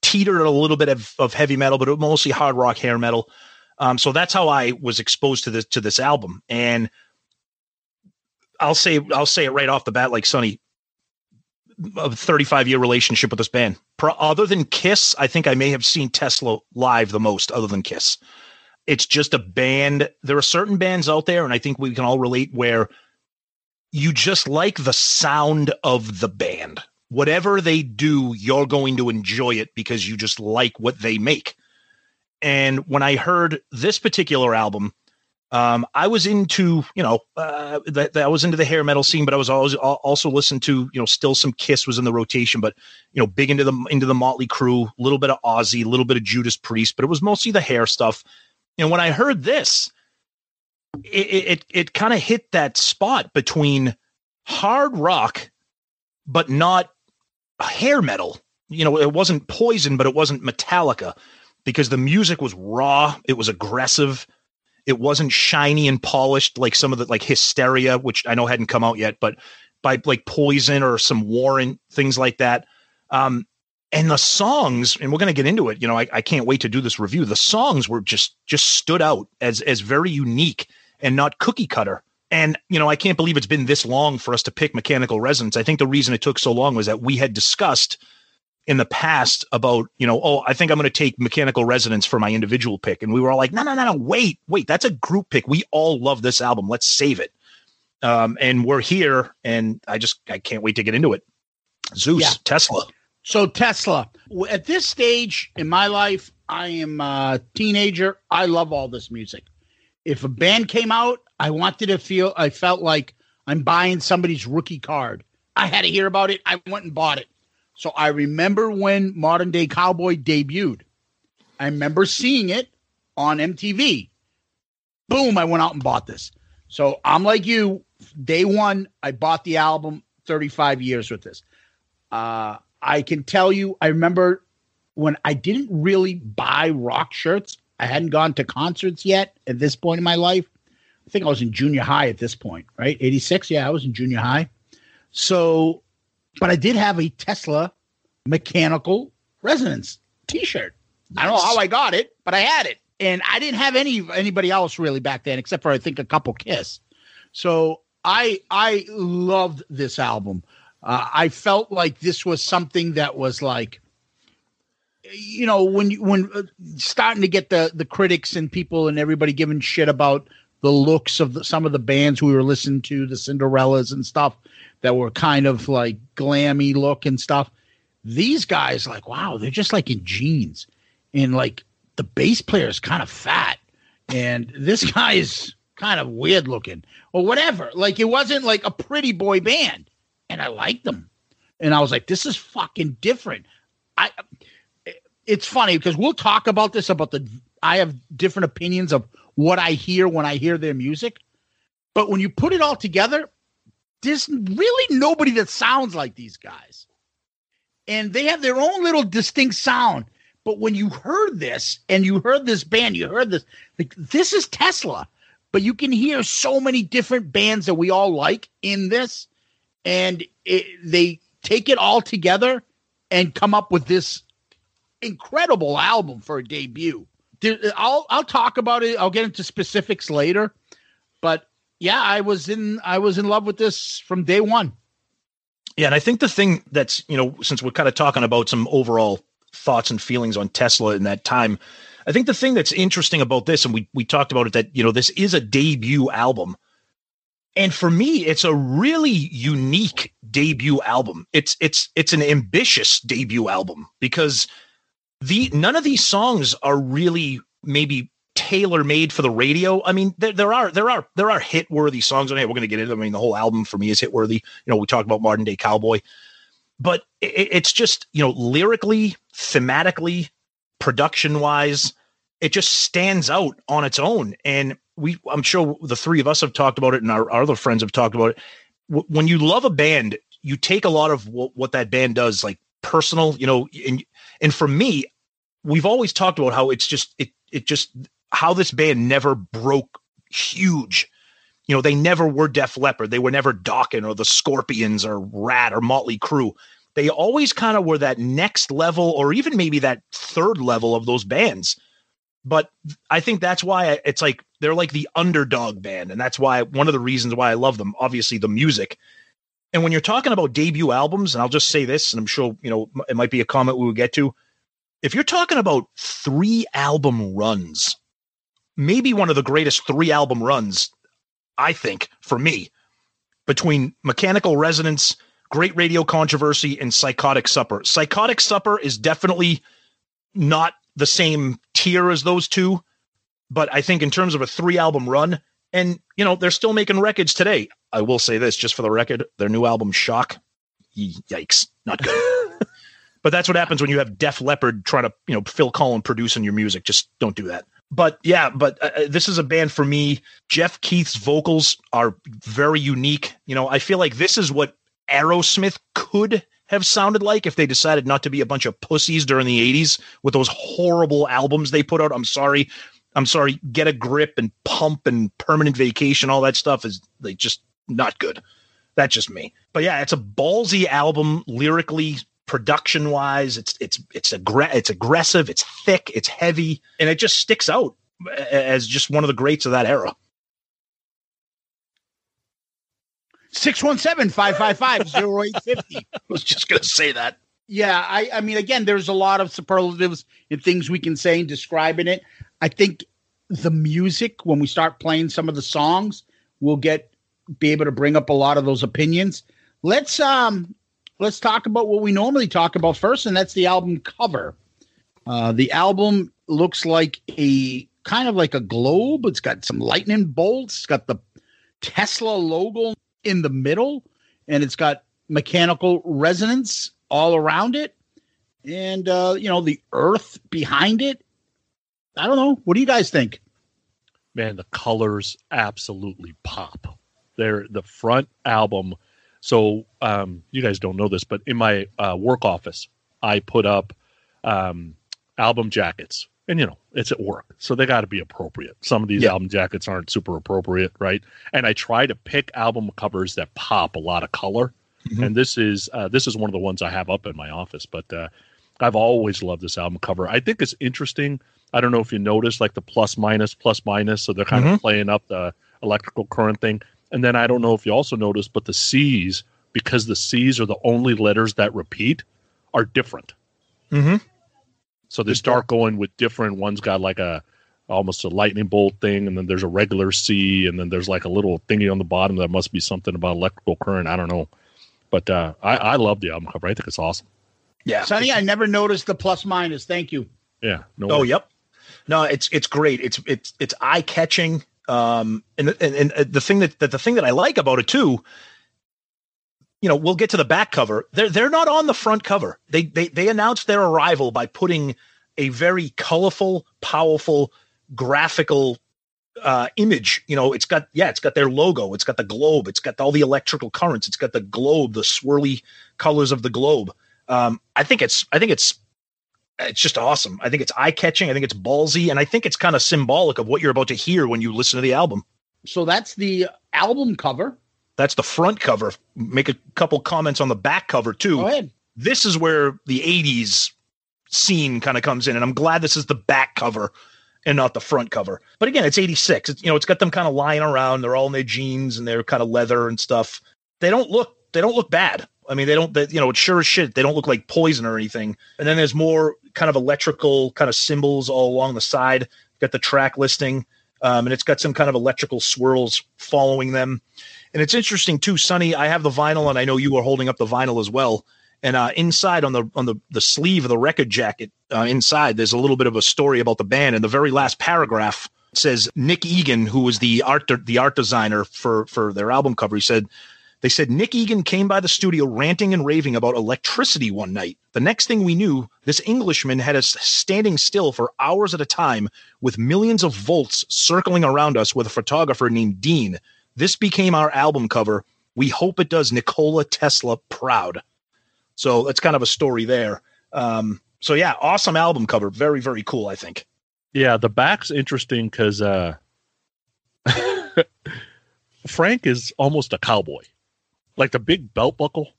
teetered a little bit of, of heavy metal, but mostly hard rock, hair metal. Um, so that's how I was exposed to this to this album, and I'll say I'll say it right off the bat, like Sonny, a 35 year relationship with this band. Pro- other than Kiss, I think I may have seen Tesla live the most. Other than Kiss, it's just a band. There are certain bands out there, and I think we can all relate where you just like the sound of the band. Whatever they do, you're going to enjoy it because you just like what they make. And when I heard this particular album, Um, I was into, you know, uh, that, I was into the hair metal scene, but I was always also listened to, you know, still some Kiss was in the rotation, but you know, big into the into the Motley Crue, a little bit of Ozzy, a little bit of Judas Priest, but it was mostly the hair stuff. And when I heard this, it it, it kind of hit that spot between hard rock, but not hair metal. You know, it wasn't Poison, but it wasn't Metallica because the music was raw, it was aggressive it wasn't shiny and polished like some of the like Hysteria, which I know hadn't come out yet, but by like Poison or some Warrant things like that. Um, and the songs, and we're going to get into it. You know, I, I can't wait to do this review. The songs were just just stood out as as very unique and not cookie cutter. And you know, I can't believe it's been this long for us to pick Mechanical Resonance. I think the reason it took so long was that we had discussed in the past about, you know, oh, I think I'm going to take mechanical resonance for my individual pick. And we were all like, no, no, no, no, wait, wait, that's a group pick. We all love this album. Let's save it. Um, and we're here, and I just I can't wait to get into it. Zeus, Yeah. Tesla. So Tesla, at this stage in my life, I am a teenager. I love all this music. If a band came out, I wanted to feel. I felt like I'm buying somebody's rookie card. I had to hear about it. I went and bought it. So I remember when Modern Day Cowboy debuted. I remember seeing it on MTV. Boom! I went out and bought this. So I'm like you. Day one, I bought the album. 35 years with this. Uh, I can tell you, I remember when I didn't really buy rock shirts. I hadn't gone to concerts yet at this point in my life. I think I was in junior high at this point, right? 86. Yeah, I was in junior high. So, but I did have a Tesla mechanical resonance t shirt. I don't know how I got it, but I had it. And I didn't have any anybody else really back then, except for I think a couple Kiss. So I I loved this album. Uh, I felt like this was something that was like, you know, when you, when uh, starting to get the the critics and people and everybody giving shit about the looks of the, some of the bands we were listening to, the Cinderellas and stuff that were kind of like glammy look and stuff. These guys, like, wow, they're just like in jeans, and like the bass player is kind of fat, and this guy is kind of weird looking or whatever. Like it wasn't like a pretty boy band, and I liked them, and I was like, this is fucking different. I. It's funny because we'll talk about this about the. I have different opinions of what I hear when I hear their music, but when you put it all together, there's really nobody that sounds like these guys, and they have their own little distinct sound. But when you heard this and you heard this band, you heard this like this is Tesla but you can hear so many different bands that we all like in this and it, they take it all together and come up with this incredible album for a debut. I'll i'll talk about it. I'll get into specifics later but yeah i was in i was in love with this from day one. Yeah, and I think the thing that's you know, since we're kind of talking about some overall thoughts and feelings on Tesla in that time, I think the thing that's interesting about this, and we we talked about it, that you know, this is a debut album, and for me, it's a really unique debut album. It's it's it's an ambitious debut album because the none of these songs are really maybe tailor made for the radio. I mean, there, there are there are there are hit worthy songs on it. We're going to get into. I mean, the whole album for me is hit worthy. You know, we talked about Modern Day Cowboy, but it, it's just you know lyrically, thematically, production wise, it just stands out on its own. And we, I'm sure the three of us have talked about it, and our, our other friends have talked about it. W- when you love a band, you take a lot of what, what that band does, like personal, you know, and and for me, we've always talked about how it's just it it just how this band never broke huge. You know, they never were Def Leppard, they were never Dokken or the Scorpions or Ratt or Motley Crue. They always kind of were that next level, or even maybe that third level of those bands. But I think that's why it's like they're like the underdog band, and that's why one of the reasons why I love them. Obviously, the music. And when you're talking about debut albums, and I'll just say this, and I'm sure you know it might be a comment we will get to. If you're talking about three album runs, maybe one of the greatest three album runs, I think, for me, between Mechanical Resonance, Great Radio Controversy, and Psychotic Supper. Psychotic Supper is definitely not the same tier as those two, but I think in terms of a three album run, and you know they're still making records today. I will say this, just for the record, their new album "Shock," yikes, not good. but that's what happens when you have Def Leppard trying to you know Phil Collen producing your music. Just don't do that. But yeah, but uh, this is a band for me. Jeff Keith's vocals are very unique. You know, I feel like this is what Aerosmith could have sounded like if they decided not to be a bunch of pussies during the 80s with those horrible albums they put out. I'm sorry. I'm sorry. Get a grip and pump and permanent vacation. All that stuff is like just not good. That's just me. But yeah, it's a ballsy album lyrically, production wise. It's it's it's aggra- it's aggressive. It's thick. It's heavy, and it just sticks out as just one of the greats of that era. 617-555-0850. I was just gonna say that. Yeah, I, I mean, again, there's a lot of superlatives and things we can say in describing it. I think the music, when we start playing some of the songs, we'll get be able to bring up a lot of those opinions. Let's um let's talk about what we normally talk about first, and that's the album cover. Uh, the album looks like a kind of like a globe. It's got some lightning bolts. It's got the Tesla logo in the middle, and it's got mechanical resonance all around it, and uh, you know the Earth behind it. I don't know. What do you guys think? Man, the colors absolutely pop. They're the front album. So um, you guys don't know this, but in my uh, work office, I put up um, album jackets, and you know it's at work, so they got to be appropriate. Some of these Yeah. album jackets aren't super appropriate, right? And I try to pick album covers that pop a lot of color, Mhm. and this is uh, this is one of the ones I have up in my office. But uh, I've always loved this album cover. I think it's interesting. I don't know if you noticed like the plus minus plus minus, so they're kind of playing up the electrical current thing. And then I don't know if you also noticed, but the C's because the C's are the only letters that repeat are different. Mm-hmm. So they start going with different. One's got like a almost a lightning bolt thing, and then there's a regular C, and then there's like a little thingy on the bottom that must be something about electrical current. I don't know, but uh, I I love the album cover. I think it's awesome. Yeah. Sonny, I never noticed the plus minus. Thank you. Yeah. No. Oh, worries. yep. No, it's it's great. It's it's it's eye catching. Um, and, and and the thing that, that the thing that I like about it too, you know, we'll get to the back cover. They're they're not on the front cover. They they they announced their arrival by putting a very colorful, powerful, graphical uh image you know it's got yeah it's got their logo it's got the globe it's got all the electrical currents it's got the globe the swirly colors of the globe um i think it's i think it's it's just awesome. I think it's eye catching. I think it's ballsy, and I think it's kind of symbolic of what you're about to hear when you listen to the album. So that's the album cover. That's the front cover. Make a couple comments on the back cover too. Go ahead. This is where the '80s scene kind of comes in, and I'm glad this is the back cover and not the front cover. But again, it's '86. It's you know, it's got them kind of lying around. They're all in their jeans and they're kind of leather and stuff. They don't look. They don't look bad. I mean, they don't. They, you know, it's sure as shit. They don't look like poison or anything. And then there's more kind of electrical kind of symbols all along the side. Got the track listing, um, and it's got some kind of electrical swirls following them. And it's interesting too, Sonny. I have the vinyl, and I know you are holding up the vinyl as well. And uh, inside on the on the the sleeve of the record jacket, uh, inside there's a little bit of a story about the band. And the very last paragraph says Nick Egan, who was the art the art designer for for their album cover, he said. They said Nick Egan came by the studio ranting and raving about electricity one night. The next thing we knew, this Englishman had us standing still for hours at a time with millions of volts circling around us with a photographer named Dean. This became our album cover. We hope it does Nikola Tesla proud. So that's kind of a story there. Um, so yeah, awesome album cover. Very, very cool, I think. Yeah, the back's interesting because uh, Frank is almost a cowboy, like the big belt buckle.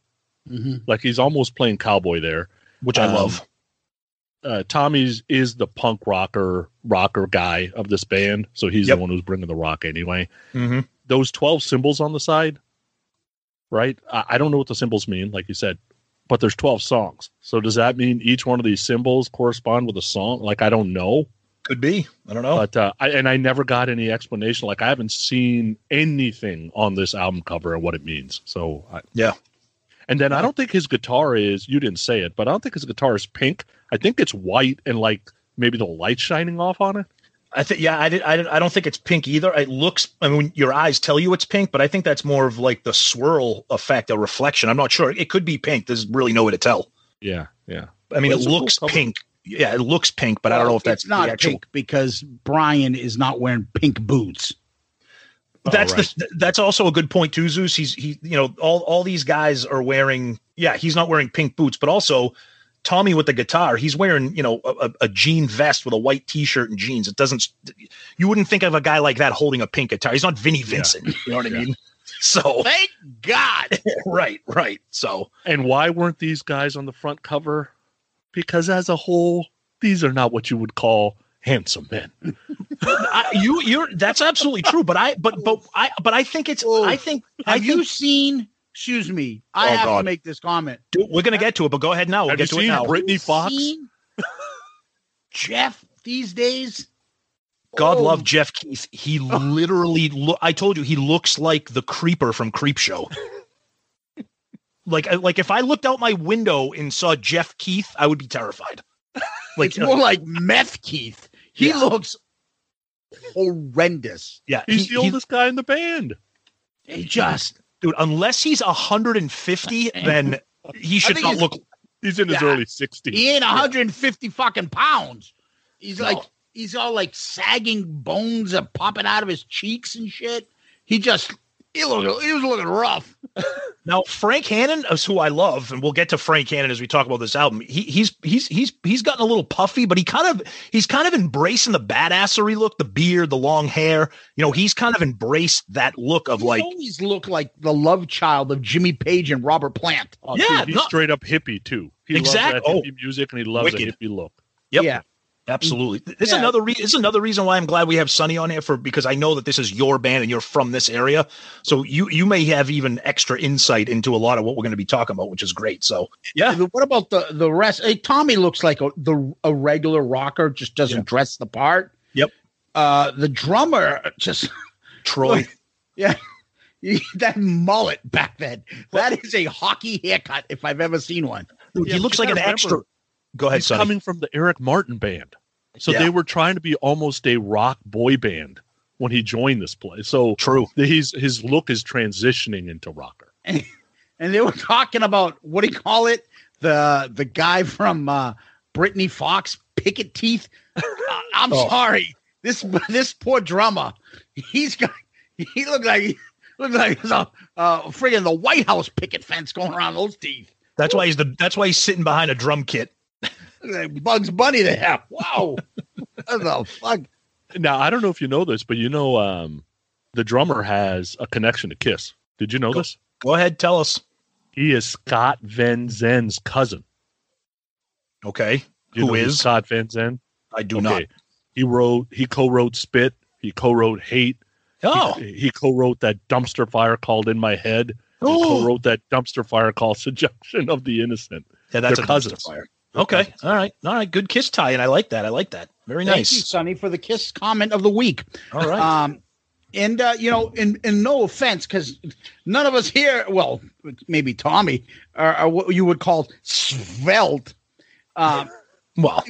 Mm-hmm. Like he's almost playing cowboy there. Which I Um, love. Uh, Tommy's is the punk rocker rocker guy of this band, so he's Yep. the one who's bringing the rock anyway. Mm-hmm. Those twelve symbols on the side, right? I, I don't know what the symbols mean, like you said, but there's twelve songs. So does that mean each one of these symbols correspond with a song? Like I don't know. Could be. I don't know. but uh, I, and I never got any explanation. Like I haven't seen anything on this album cover and what it means. So I, Yeah. And then I don't think his guitar is. You didn't say it, but I don't think his guitar is pink. I think it's white and like maybe the light shining off on it. I think yeah, I did, I did, I don't think it's pink either. It looks I mean your eyes tell you it's pink, but I think that's more of like the swirl effect, a reflection. I'm not sure. It could be pink. There's really no way to tell. Yeah, yeah. I mean, Well, it it's a cool looks pink. Yeah, it looks pink, but I don't know if that's it's not the actual. pink because Brian is not wearing pink boots. Oh, that's Oh, right. the that's also a good point too, Zeus. He's he you know all all these guys are wearing yeah he's not wearing pink boots, but also Tommy with the guitar he's wearing you know a, a- a jean vest with a white t-shirt and jeans. It doesn't you wouldn't think of a guy like that holding a pink guitar. He's not Vinnie Vincent. You know what I mean? So Thank God. right right so And why weren't these guys on the front cover? Because as a whole, these are not what you would call handsome men. I, you you're that's absolutely true. But I but but I but I think it's Oh. I think I Have you seen? Excuse me. I Oh, have to make this comment. dude, we're gonna get to it, but go ahead now. We'll Have get you to it seen now. Britny Fox? Jeff these days. God Oh, love Jeff Keith. He literally, lo- I told you, he looks like the creeper from Creep Show. like, uh, like if I looked out my window and saw Jeff Keith, I would be terrified. Like, It's more like meth Keith. He Yeah. looks horrendous. yeah, He's he- the he- oldest guy in the band. He just dude. Unless he's 150, then he should not he's- look. He's in his Yeah. early 60s. he ain't 150 fucking pounds. He's No. like he's all like sagging bones are popping out of his cheeks and shit. He just he look he was looking rough. Now, Frank Hannon is who I love, and we'll get to Frank Hannon as we talk about this album. He, he's he's he's he's gotten a little puffy, but he kind of he's kind of embracing the badassery look, the beard, the long hair. You know, he's kind of embraced that look of He like always looked like the love child of Jimmy Page and Robert Plant. Oh, Yeah, dude, he's no- straight up hippie too. He Exact- loves that hippie oh, music and he loves wicked. a hippie look. Yep. Yeah. Absolutely. This is Yeah. another re- this is another reason why I'm glad we have Sonny on here for because I know that this is your band and you're from this area. So you you may have even extra insight into a lot of what we're going to be talking about, which is great. So yeah, What about the the rest? Hey, Tommy looks like a the a regular rocker, just doesn't Yeah. dress the part. Yep. Uh, the drummer just Troy. yeah, that mullet back then. That is a hockey haircut if I've ever seen one. Dude, Yeah, he looks like an gotta extra. Remember, Go ahead, He's Sonny. coming from the Eric Martin band. So Yeah. they were trying to be almost a rock boy band when he joined this place. So True. the- he's his look is transitioning into rocker. And they were talking about what do you call it? The the guy from uh, Britny Fox, Picket Teeth. Uh, I'm Oh. sorry, this this poor drummer. He's got he looked like he looked like there's a uh, friggin' the White House picket fence going around those teeth. That's why he's the. That's why he's sitting behind a drum kit. Look like Bugs Bunny there. Wow, what the fuck? Now I don't know if you know this, but you know um, the drummer has a connection to Kiss. Did you know Go- this? Go ahead, tell us. He is Scott Van Zen's cousin. Okay, Do you Who know is? Scott Van Zen? I do not. He wrote. He co-wrote Spit. He co-wrote Hate. Oh, He, he co-wrote that dumpster fire called In My Head. He oh, co-wrote that dumpster fire called Seduction of the Innocent. yeah, that's they're a cousins. dumpster fire. Okay, all right, all right. Good kiss tie, and I like that. I like that. Very Thank nice. you, Sonny, for the kiss comment of the week. All right. Um, and uh, you know, in in no offense, because none of us here, well, maybe Tommy, are, are what you would call svelte. Um, well,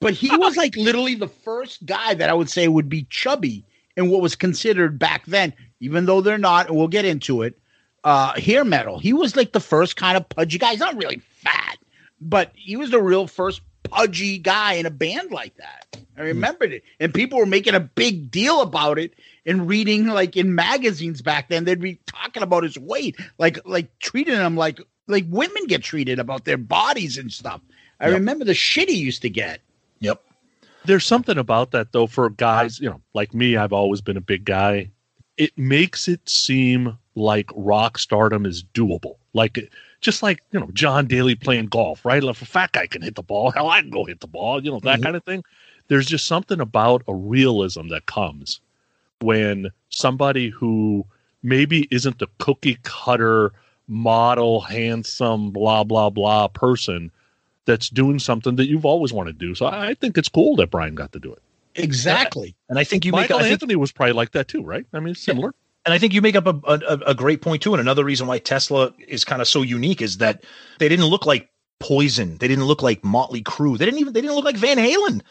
but he was like literally the first guy that I would say would be chubby in what was considered back then, even though they're not, and we'll get into it. Uh, hair metal. He was like the first kind of pudgy guy. He's not really fat, but he was the real first pudgy guy in a band like that. I hmm. remembered it, and people were making a big deal about it and reading like in magazines back then. They'd be talking about his weight, like like treating him like like women get treated about their bodies and stuff. I Yep. remember the shit he used to get. yep. There's something about that though for guys, you know, like me, I've always been a big guy. It makes it seem like rock stardom is doable. Like just like, you know, John Daly playing golf, right? If a fat guy can hit the ball, hell, I can go hit the ball, you know, that Mhm. kind of thing. There's just something about a realism that comes when somebody who maybe isn't the cookie cutter model, handsome, blah, blah, blah person that's doing something that you've always wanted to do. So I I think it's cool that Brian got to do it. Exactly. And I think you make. Michael I think, Anthony was probably like that too, right? I mean, similar. And I think you make up a, a, a great point too. And another reason why Tesla is kind of so unique is that they didn't look like Poison. They didn't look like Motley Crue. They didn't even. They didn't look like Van Halen.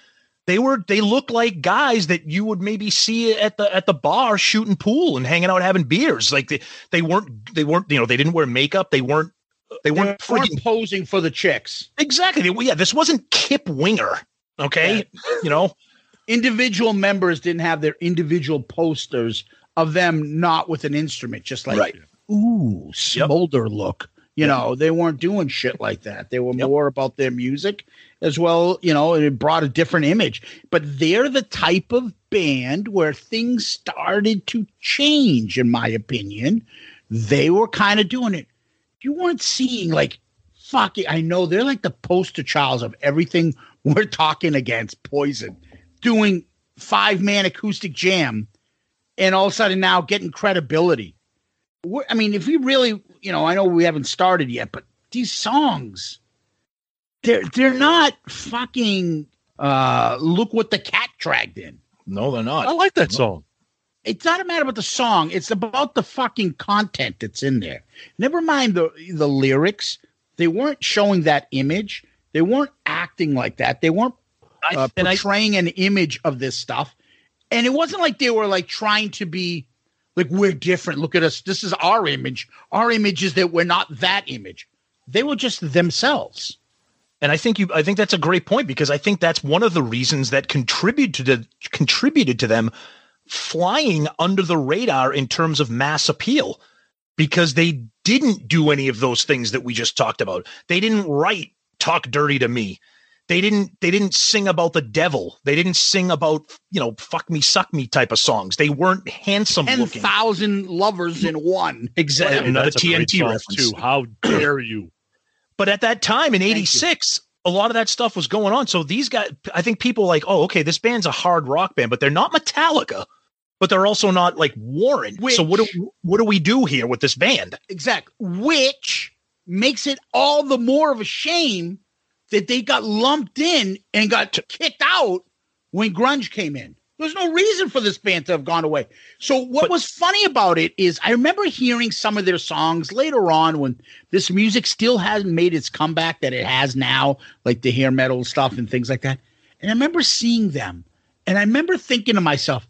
they were they looked like guys that you would maybe see at the at the bar shooting pool and hanging out having beers. Like they they weren't they weren't you know they didn't wear makeup. They weren't they They weren't weren't freaking posing for the chicks. exactly. They- yeah, this wasn't Kip Winger. Okay, you know Individual members didn't have their individual posters of them not with an instrument, just like Right. ooh, smolder look. You know, they weren't doing shit like that. They were Yep. more about their music as well, you know, and it brought a different image. But they're the type of band where things started to change, in my opinion. They were kind of doing it. You weren't seeing like fucking I know they're like the poster childs of everything we're talking against poison doing five man acoustic jam and all of a sudden now getting credibility. We're, I mean, if we really, you know, I know we haven't started yet, but these songs, they're they're not fucking. Uh, look what the cat dragged in. no they're not. I like that song. It's not a matter about the song; it's about the fucking content that's in there. Never mind the the lyrics; they weren't showing that image. They weren't acting like that. They weren't uh, and I portraying an image of this stuff. And it wasn't like they were like trying to be like we're different. Look at us. This is our image. Our image is that we're not that image. They were just themselves. And I think you I think that's a great point because I think that's one of the reasons that contributed to the, contributed to them flying under the radar in terms of mass appeal because they didn't do any of those things that we just talked about. They didn't write talk dirty to me. They didn't they didn't sing about the devil. They didn't sing about, you know, fuck me suck me type of songs. They weren't handsome Ten looking. thousand lovers in one. Exactly. Hey, Another that's a great TNT song, reference. too. How dare you? But at that time in 86, a lot of that stuff was going on. So these guys, I think people like, oh, okay, this band's a hard rock band, but they're not Metallica, but they're also not like Warrant. so what do what do we do here with this band? Exactly. Which makes it all the more of a shame that they got lumped in and got kicked out when grunge came in. There's no reason for this band to have gone away. So what But- was funny about it is I remember hearing some of their songs later on when this music still hasn't made its comeback that it has now, like the hair metal stuff and things like that. And I remember seeing them and I remember thinking to myself,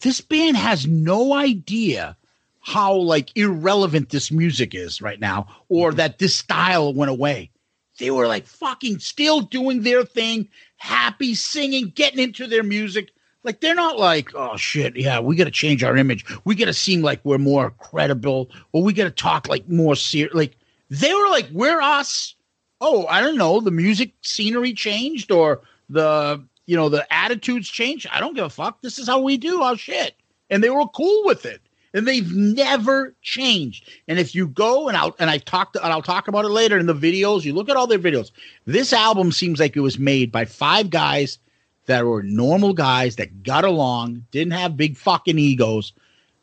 this band has no idea how like irrelevant this music is right now or mm-hmm. that this style went away. They were like fucking still doing their thing, happy singing, getting into their music. Like they're not like, oh shit, yeah, we got to change our image. We got to seem like we're more credible, or we got to talk like more serious. Like they were like, we're us. Oh, I don't know. The music scenery changed, or the you know the attitudes changed. I don't give a fuck. This is how we do our shit, and they were cool with it. And they've never changed. And if you go and I'll and I talked and I'll talk about it later in the videos. You look at all their videos. This album seems like it was made by five guys that were normal guys that got along, didn't have big fucking egos,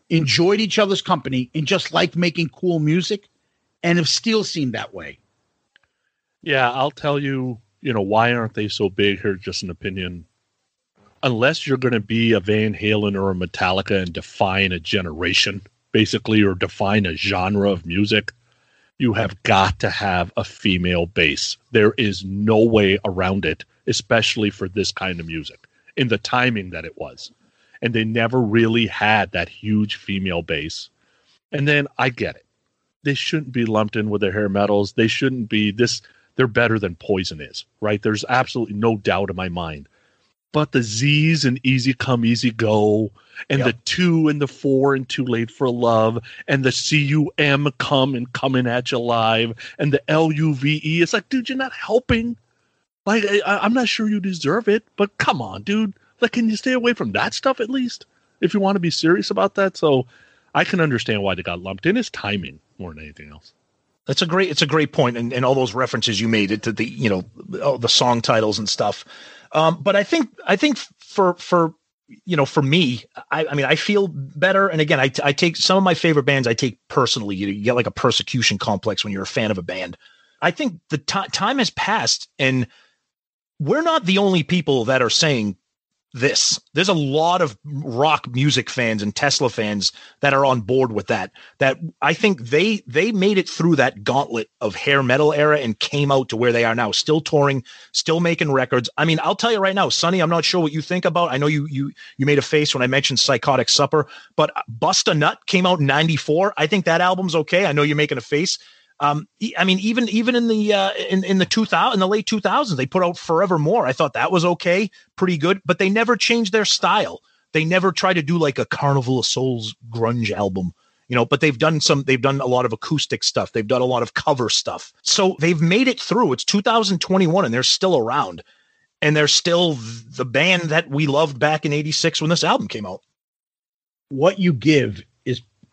enjoyed each other's company, and just liked making cool music, and have still seemed that way. Yeah, I'll tell you, you know, why aren't they so big? Here's just an opinion. Unless you're going to be a Van Halen or a Metallica and define a generation, basically, or define a genre of music, you have got to have a female bass. There is no way around it, especially for this kind of music in the timing that it was. And they never really had that huge female bass. And then I get it. They shouldn't be lumped in with the hair metals. They shouldn't be this they're better than Poison is, right? There's absolutely no doubt in my mind. But the Z's and Easy Come, Easy Go, and Yep. the two and the four and Too Late for Love, and the C U M come and coming at you live, and the L U V E. It's like, dude, you're not helping. Like, I, I'm not sure you deserve it, but come on, dude. Like, can you stay away from that stuff at least if you want to be serious about that? So I can understand why they got lumped in. It's timing more than anything else. That's a great. It's a great point, and, and all those references you made it to the you know all the song titles and stuff. Um, but I think I think for for you know for me, I, I mean I feel better. And again, I, I take some of my favorite bands. I take personally. You, get like a persecution complex when you're a fan of a band. I think the ti time has passed, and we're not the only people that are saying this. There's a lot of rock music fans and Tesla fans that are on board with that. That I think they they made it through that gauntlet of hair metal era and came out to where they are now, still touring, still making records. I mean, I'll tell you right now, Sonny, I'm not sure what you think about. I know you you you made a face when I mentioned Psychotic Supper, but Bust a Nut came out in 94. I think that album's okay. I know you're making a face. Um, I mean, even even in the uh, in in the 2000 in the late 2000s, they put out Forevermore. I thought that was okay, pretty good, but they never changed their style. They never tried to do like a Carnival of Souls grunge album, you know. But they've done some. They've done a lot of acoustic stuff. They've done a lot of cover stuff. So they've made it through. It's 2021, and they're still around, and they're still the band that we loved back in '86 when this album came out. What you give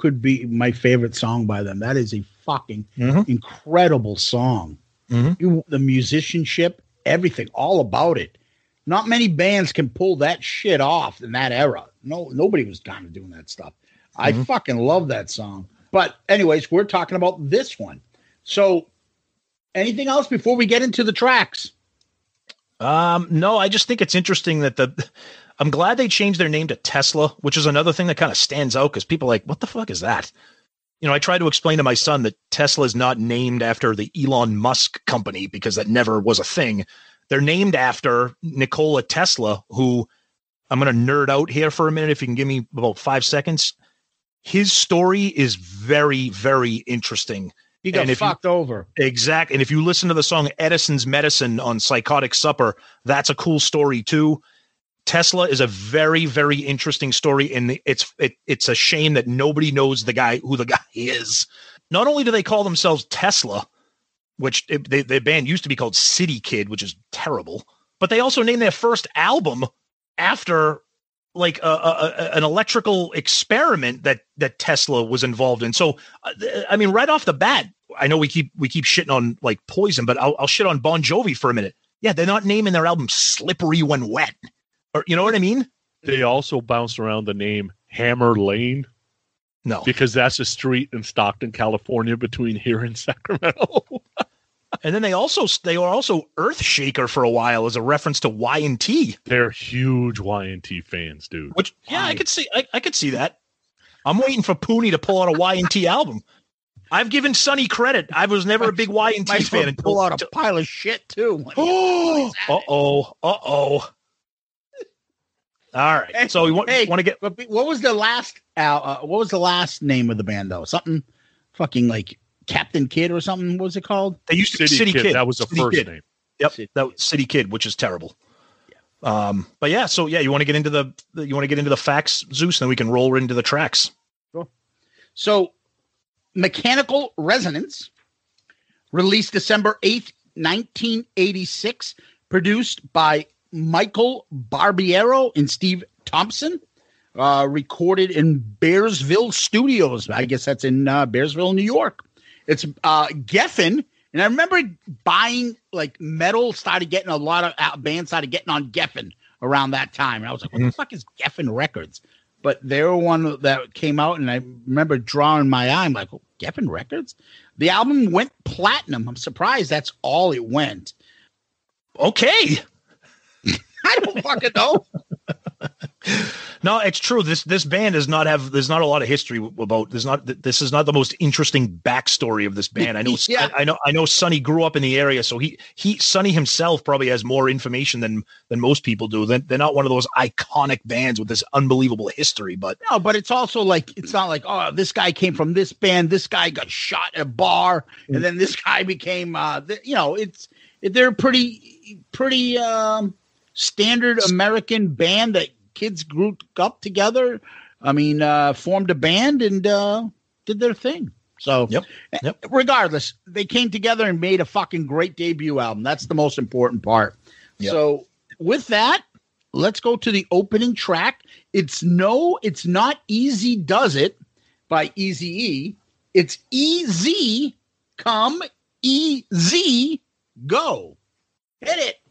could be my favorite song by them. That is a fucking Mhm. incredible song. Mhm. You- the musicianship, everything, all about it. Not many bands can pull that shit off in that era. No, nobody was kind of doing that stuff. I Mhm. fucking love that song. But anyways, we're talking about this one. So, anything else before we get into the tracks? Um, no, I just think it's interesting that the. I'm glad they changed their name to Tesla, which is another thing that kind of stands out because people are like, what the fuck is that? You know, I try to explain to my son that Tesla is not named after the Elon Musk company because that never was a thing. They're named after Nikola Tesla, who I'm going to nerd out here for a minute. If you can give me about five seconds, his story is very, very interesting. He got And if you- fucked over. Exact. And if you listen to the song Edison's Medicine on Psychotic Supper, that's a cool story too. Tesla is a very, very interesting story, and it's it, it's a shame that nobody knows the guy who the guy is. Not only do they call themselves Tesla, which it, they, their band used to be called City Kid, which is terrible, but they also named their first album after like a, a, an electrical experiment that that Tesla was involved in. So, uh, I mean, right off the bat, I know we keep we keep shitting on like Poison, but I'll, I'll shit on Bon Jovi for a minute. Yeah, they're not naming their album "Slippery When Wet," or you know what I mean? They also bounced around the name Hammer Lane No, because that's a street in Stockton, California, between here and Sacramento. and then they also they were also Earthshaker for a while as a reference to Y and T, They're huge Y&T fans, dude. which yeah, I could see I, I could see that. I'm waiting for Pooney to pull out a Y and T album. I've given Sonny credit. I was never a big Y and T fan And pull out a pile of shit too. Oh, uh oh, uh oh. All right. So we want, Hey, want to get what was the last? Uh, uh, what was the last name of the band though? Something fucking like Captain Kid or something. What was it called? they used to be City, City Kid, Kid. that was the City first Kid. name. Yep, City that was City Kid, which is terrible. Um, but yeah, so yeah, you want to get into the the- you want to get into the facts, Zeus, and then we can roll into the tracks. So, Mechanical Resonance, released December 8th, 1986, produced by Michael Barbiero and Steve Thompson, uh, recorded in Bearsville Studios. I guess that's in uh, Bearsville, New York. It's uh, Geffen. And I remember buying like metal, started getting a lot of uh, bands started getting on Geffen around that time. And I was like, what the fuck is Geffen Records? but they were one that came out, and I remember drawing my eye. I'm like, oh, Geffen Records. The album went platinum. I'm surprised that's all it went. Okay. I don't fucking know. No, it's true. This this band does not have. There's not a lot of history about. There's not. This is not the most interesting backstory of this band. I know. Yeah. I, I know. I know. Sonny grew up in the area, so he he Sonny himself probably has more information than than most people do. They're, they're not one of those iconic bands with this unbelievable history. But No, but it's also like it's not like oh, this guy came from this band. This guy got shot at a bar, and then this guy became. uh th- You know, it's they're pretty pretty um standard American band that kids grew up together. I mean, uh formed a band and uh did their thing. So Yep, yep. regardless, they came together and made a fucking great debut album. That's the most important part. Yep. So with that, let's go to the opening track. It's no, it's not easy, does it? By Easy E. It's easy, come easy, go. Hit it.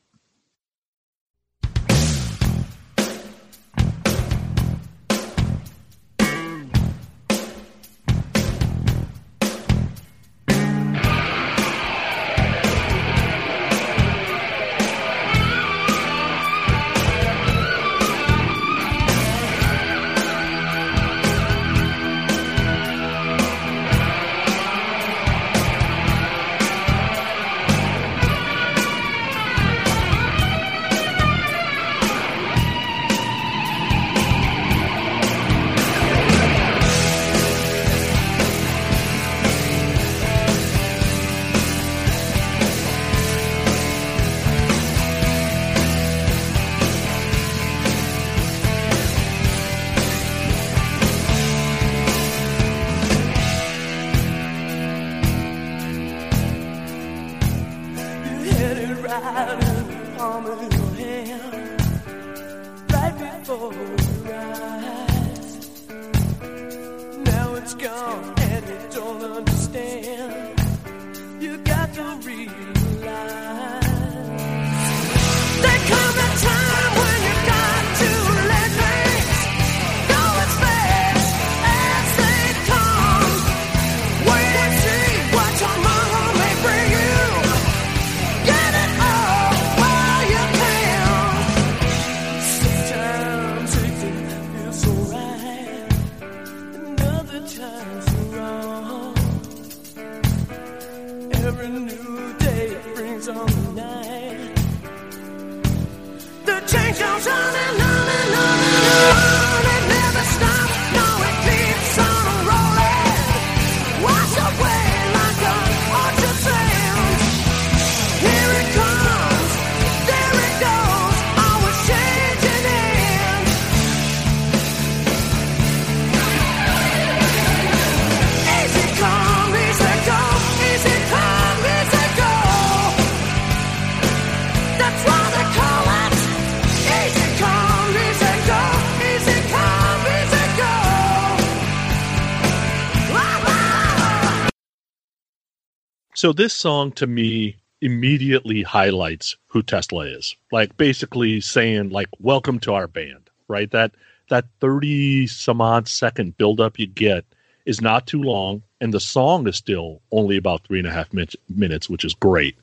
So this song to me immediately highlights who Tesla is. Like basically saying like welcome to our band, right? That that 30 some odd second buildup you get is not too long and the song is still only about three and a half min- minutes, which is great.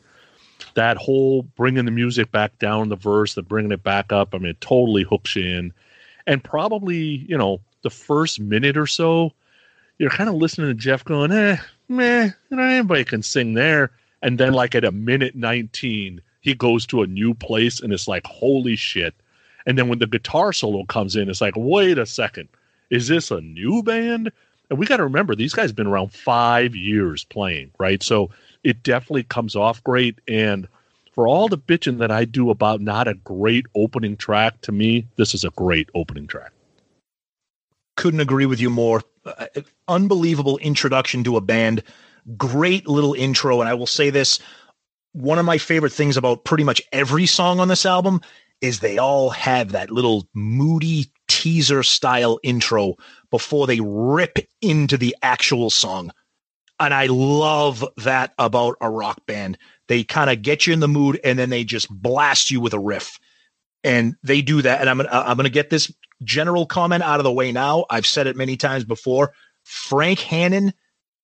That whole bringing the music back down the verse, the bringing it back up, I mean, it totally hooks you in. And probably, you know, the first minute or so, you're kind of listening to Jeff going, eh, meh, know, anybody can sing there. And then, like at a minute 19, he goes to a new place and it's like, holy shit. And then when the guitar solo comes in, it's like, wait a second, is this a new band? And we got to remember, these guys have been around five years playing, right? So it definitely comes off great. And for all the bitching that I do about not a great opening track, to me, this is a great opening track. couldn't agree with you more. Unbelievable introduction to a band. Great little intro. And I will say this one of my favorite things about pretty much every song on this album is they all have that little moody teaser style intro before they rip into the actual song. And I love that about a rock band. They kind of get you in the mood and then they just blast you with a riff. And they do that. And I'm I'm gonna get this general comment out of the way now. I've said it many times before. Frank Hannon,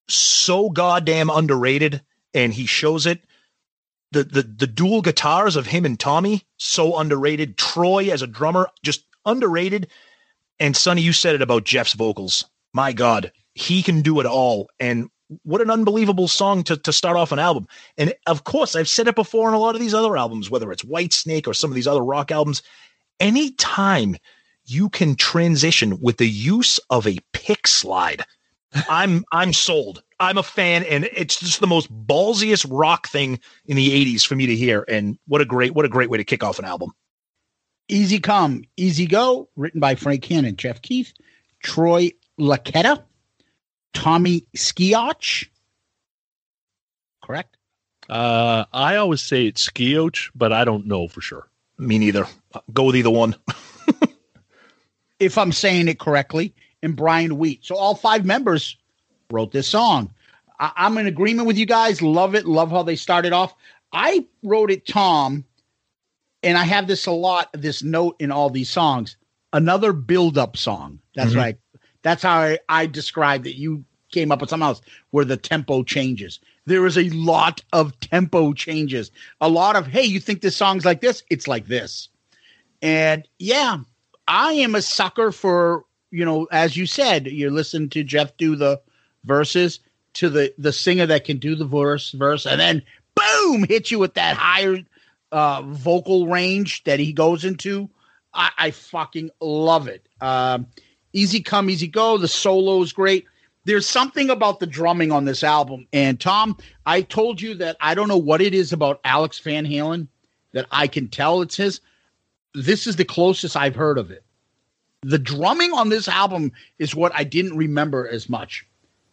so goddamn underrated, and he shows it. The, the the dual guitars of him and Tommy, so underrated. Troy as a drummer, just underrated. And Sonny, you said it about Jeff's vocals. My God, he can do it all. And what an unbelievable song to, to start off an album. And of course, I've said it before on a lot of these other albums, whether it's Whitesnake or some of these other rock albums. Anytime you can transition with the use of a pick slide, I'm I'm sold. I'm a fan, and it's just the most ballsiest rock thing in the '80s for me to hear. And what a great what a great way to kick off an album. Easy Come, Easy Go, written by Frank Hannon, Jeff Keith, Troy Luccketta, Tommy Skiotch. Correct? Uh, I always say it's Skioch, but I don't know for sure. Me neither. Go with either one. If I'm saying it correctly, and Brian Wheat. So all five members wrote this song. I- I'm in agreement with you guys. Love it. Love how they started off. I wrote it, Tom, and I have this a lot, this note in all these songs. Another build-up song. That's Mhm. right. That's how I, I described it. You came up with something else where the tempo changes. There is a lot of tempo changes. A lot of, hey, you think this song's like this? It's like this. And yeah, I am a sucker for, you know, as you said, you listen to Jeff do the verses to the the singer that can do the verse verse and then boom hit you with that higher uh vocal range that he goes into. I, I fucking love it. Um easy come, easy go. The solo is great. There's something about the drumming on this album. And Tom, I told you that I don't know what it is about Alex Van Halen that I can tell it's his. This is the closest I've heard of it. The drumming on this album is what I didn't remember as much,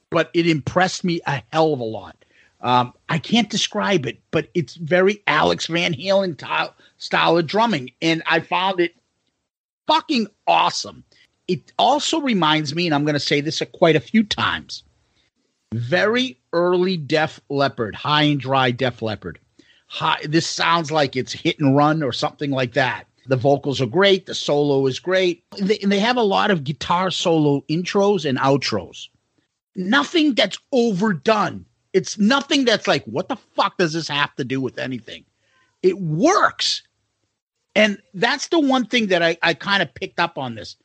but it impressed me a hell of a lot. Um, I can't describe it, but it's very Alex Van Halen ty- style of drumming, and I found it fucking awesome. It also reminds me, and I'm going to say this quite a few times, very early Def Leppard, high and dry Def Leppard. High, this sounds like it's hit and run or something like that. The vocals are great. The solo is great. They, and they have a lot of guitar solo intros and outros. Nothing that's overdone. It's nothing that's like, what the fuck does this have to do with anything? It works. And that's the one thing that I, I kind of picked up on this.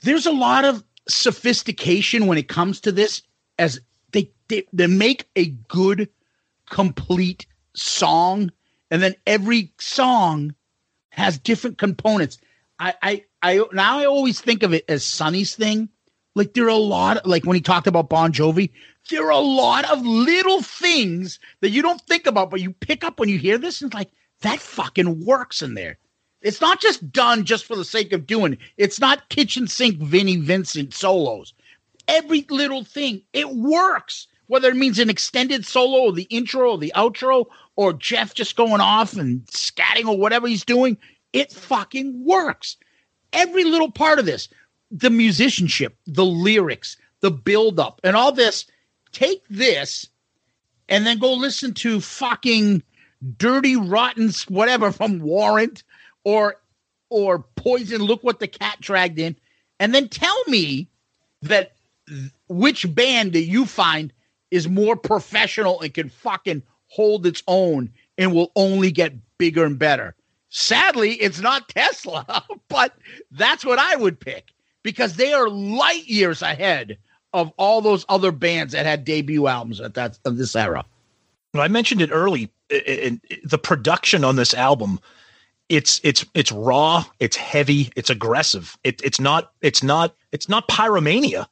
There's a lot of sophistication when it comes to this, as they, they, they make a good, complete song. And then every song has different components. I, I, I now I always think of it as Sonny's thing. Like there are a lot, like when he talked about Bon Jovi, there are a lot of little things that you don't think about, but you pick up when you hear this, and like that fucking works in there. It's not just done just for the sake of doing. It's not kitchen sink Vinnie Vincent solos. Every little thing, it works. Whether it means an extended solo or the intro or the outro or Jeff just going off and scatting or whatever he's doing, it fucking works. Every little part of this, the musicianship, the lyrics, the build-up, and all this. Take this and then go listen to fucking dirty rotten whatever from Warrant or or Poison. Look what the cat dragged in, and then tell me that which band that you find is more professional and can fucking hold its own and will only get bigger and better. Sadly, it's not Tesla, but that's what I would pick because they are light years ahead of all those other bands that had debut albums at that of this era. I mentioned it early. In, the production on this album, it's it's it's raw, it's heavy, it's aggressive. It, it's not it's not it's not pyromania.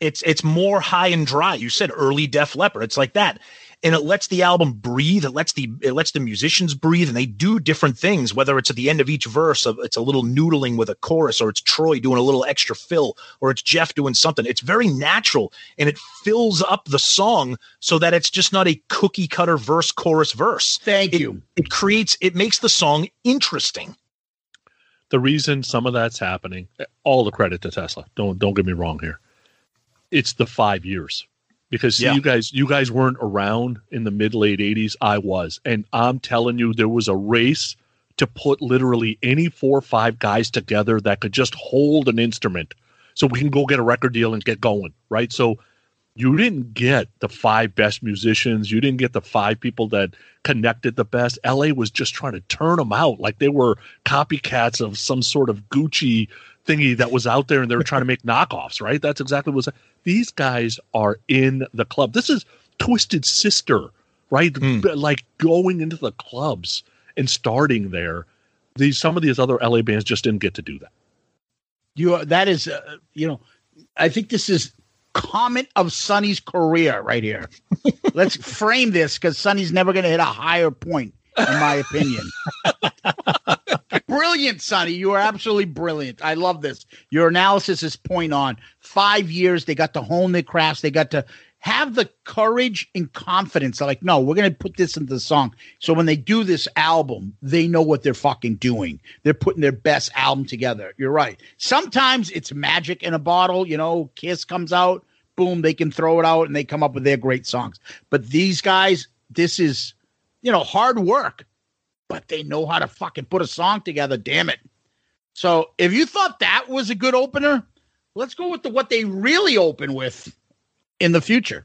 It's it's more high and dry. You said early Def Leppard. It's like that and it lets the album breathe. It lets the it lets the musicians breathe, and they do different things. Whether it's at the end of each verse, it's a little noodling with a chorus, or it's Troy doing a little extra fill, or it's Jeff doing something. It's very natural, and it fills up the song so that it's just not a cookie cutter verse, chorus, verse. Thank it, you. It creates it makes the song interesting. The reason some of that's happening, all the credit to Tesla. Don't don't get me wrong here. It's the five years. Because see, Yeah. you guys you guys weren't around in the mid late 80s i was. And i'm telling you there was a race to put literally any four or five guys together that could just hold an instrument so we can go get a record deal and get going right? So you didn't get the five best musicians. You didn't get the five people that connected the best. La was just trying to turn them out. Like they were copycats of some sort of gucci thingy that was out there and they were trying to make knockoffs right that's exactly what was these guys are in the club this is twisted sister right. B- like going into the clubs and starting there these some of these other la bands just didn't get to do that You are, that is, uh, you know, I think this is comment of Sonny's career right here. Let's frame this because Sonny's never going to hit a higher point, in my opinion. brilliant, Sonny. You are absolutely brilliant. I love this. Your analysis is point on. Five years, they got to hone their crafts. They got to have the courage and confidence. They're like, no, we're going to put this into the song. So when they do this album, they know what they're fucking doing. They're putting their best album together. You're right. Sometimes it's magic in a bottle. You know, Kiss comes out, boom, they can throw it out and they come up with their great songs. But these guys, this is, you know, hard work, but they know how to fucking put a song together. Damn it. So if you thought that was a good opener, let's go with the what they really open with in the future.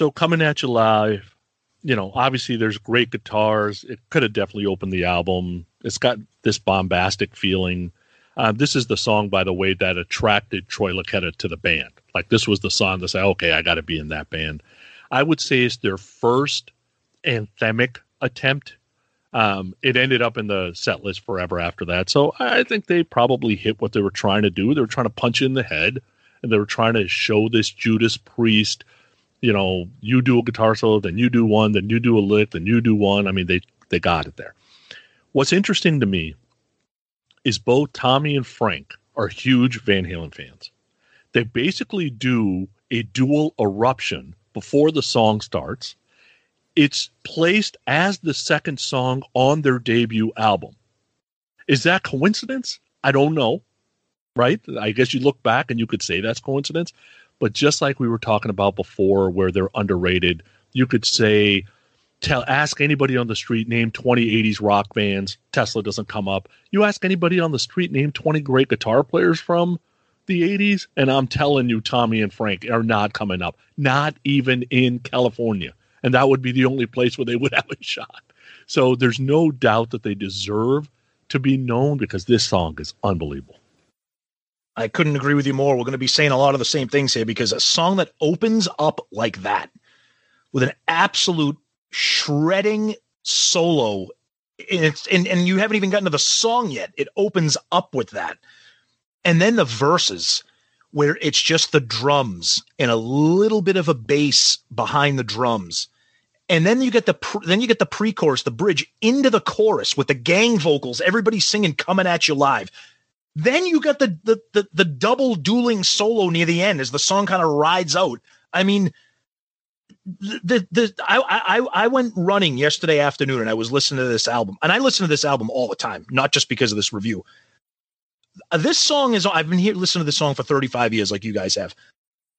So coming at you live, you know, obviously there's great guitars. It could have definitely opened the album. It's got this bombastic feeling. Uh, this is the song, by the way, that attracted Troy Luccketta to the band. Like this was the song that said, "Okay, I got to be in that band." I would say it's their first anthemic attempt. Um, it ended up in the set list forever after that. So I think they probably hit what they were trying to do. They were trying to punch you in the head, and they were trying to show this Judas Priest you know, you do a guitar solo, then you do one, then you do a lick, then you do one. I mean, they they got it there. What's interesting to me is both Tommy and Frank are huge Van Halen fans. They basically do a dual eruption before the song starts. It's placed as the second song on their debut album. Is that coincidence? I don't know. Right? I guess you look back and you could say that's coincidence. But just like we were talking about before, where they're underrated, you could say, tell ask anybody on the street, name 20 80s rock bands. Tesla doesn't come up. You ask anybody on the street, name 20 great guitar players from the 80s, and I'm telling you, Tommy and Frank are not coming up, not even in California. And that would be the only place where they would have a shot. So there's no doubt that they deserve to be known because this song is unbelievable. I couldn't agree with you more. We're going to be saying a lot of the same things here because a song that opens up like that with an absolute shredding solo and it's and, and you haven't even gotten to the song yet. It opens up with that. And then the verses where it's just the drums and a little bit of a bass behind the drums. And then you get the then you get the pre-chorus, the bridge into the chorus with the gang vocals, everybody singing coming at you live. Then you got the the the, the double dueling solo near the end as the song kind of rides out. I mean, the the I I I went running yesterday afternoon and I was listening to this album and I listen to this album all the time, not just because of this review. Uh, this song is I've been here listening to this song for 35 years, like you guys have.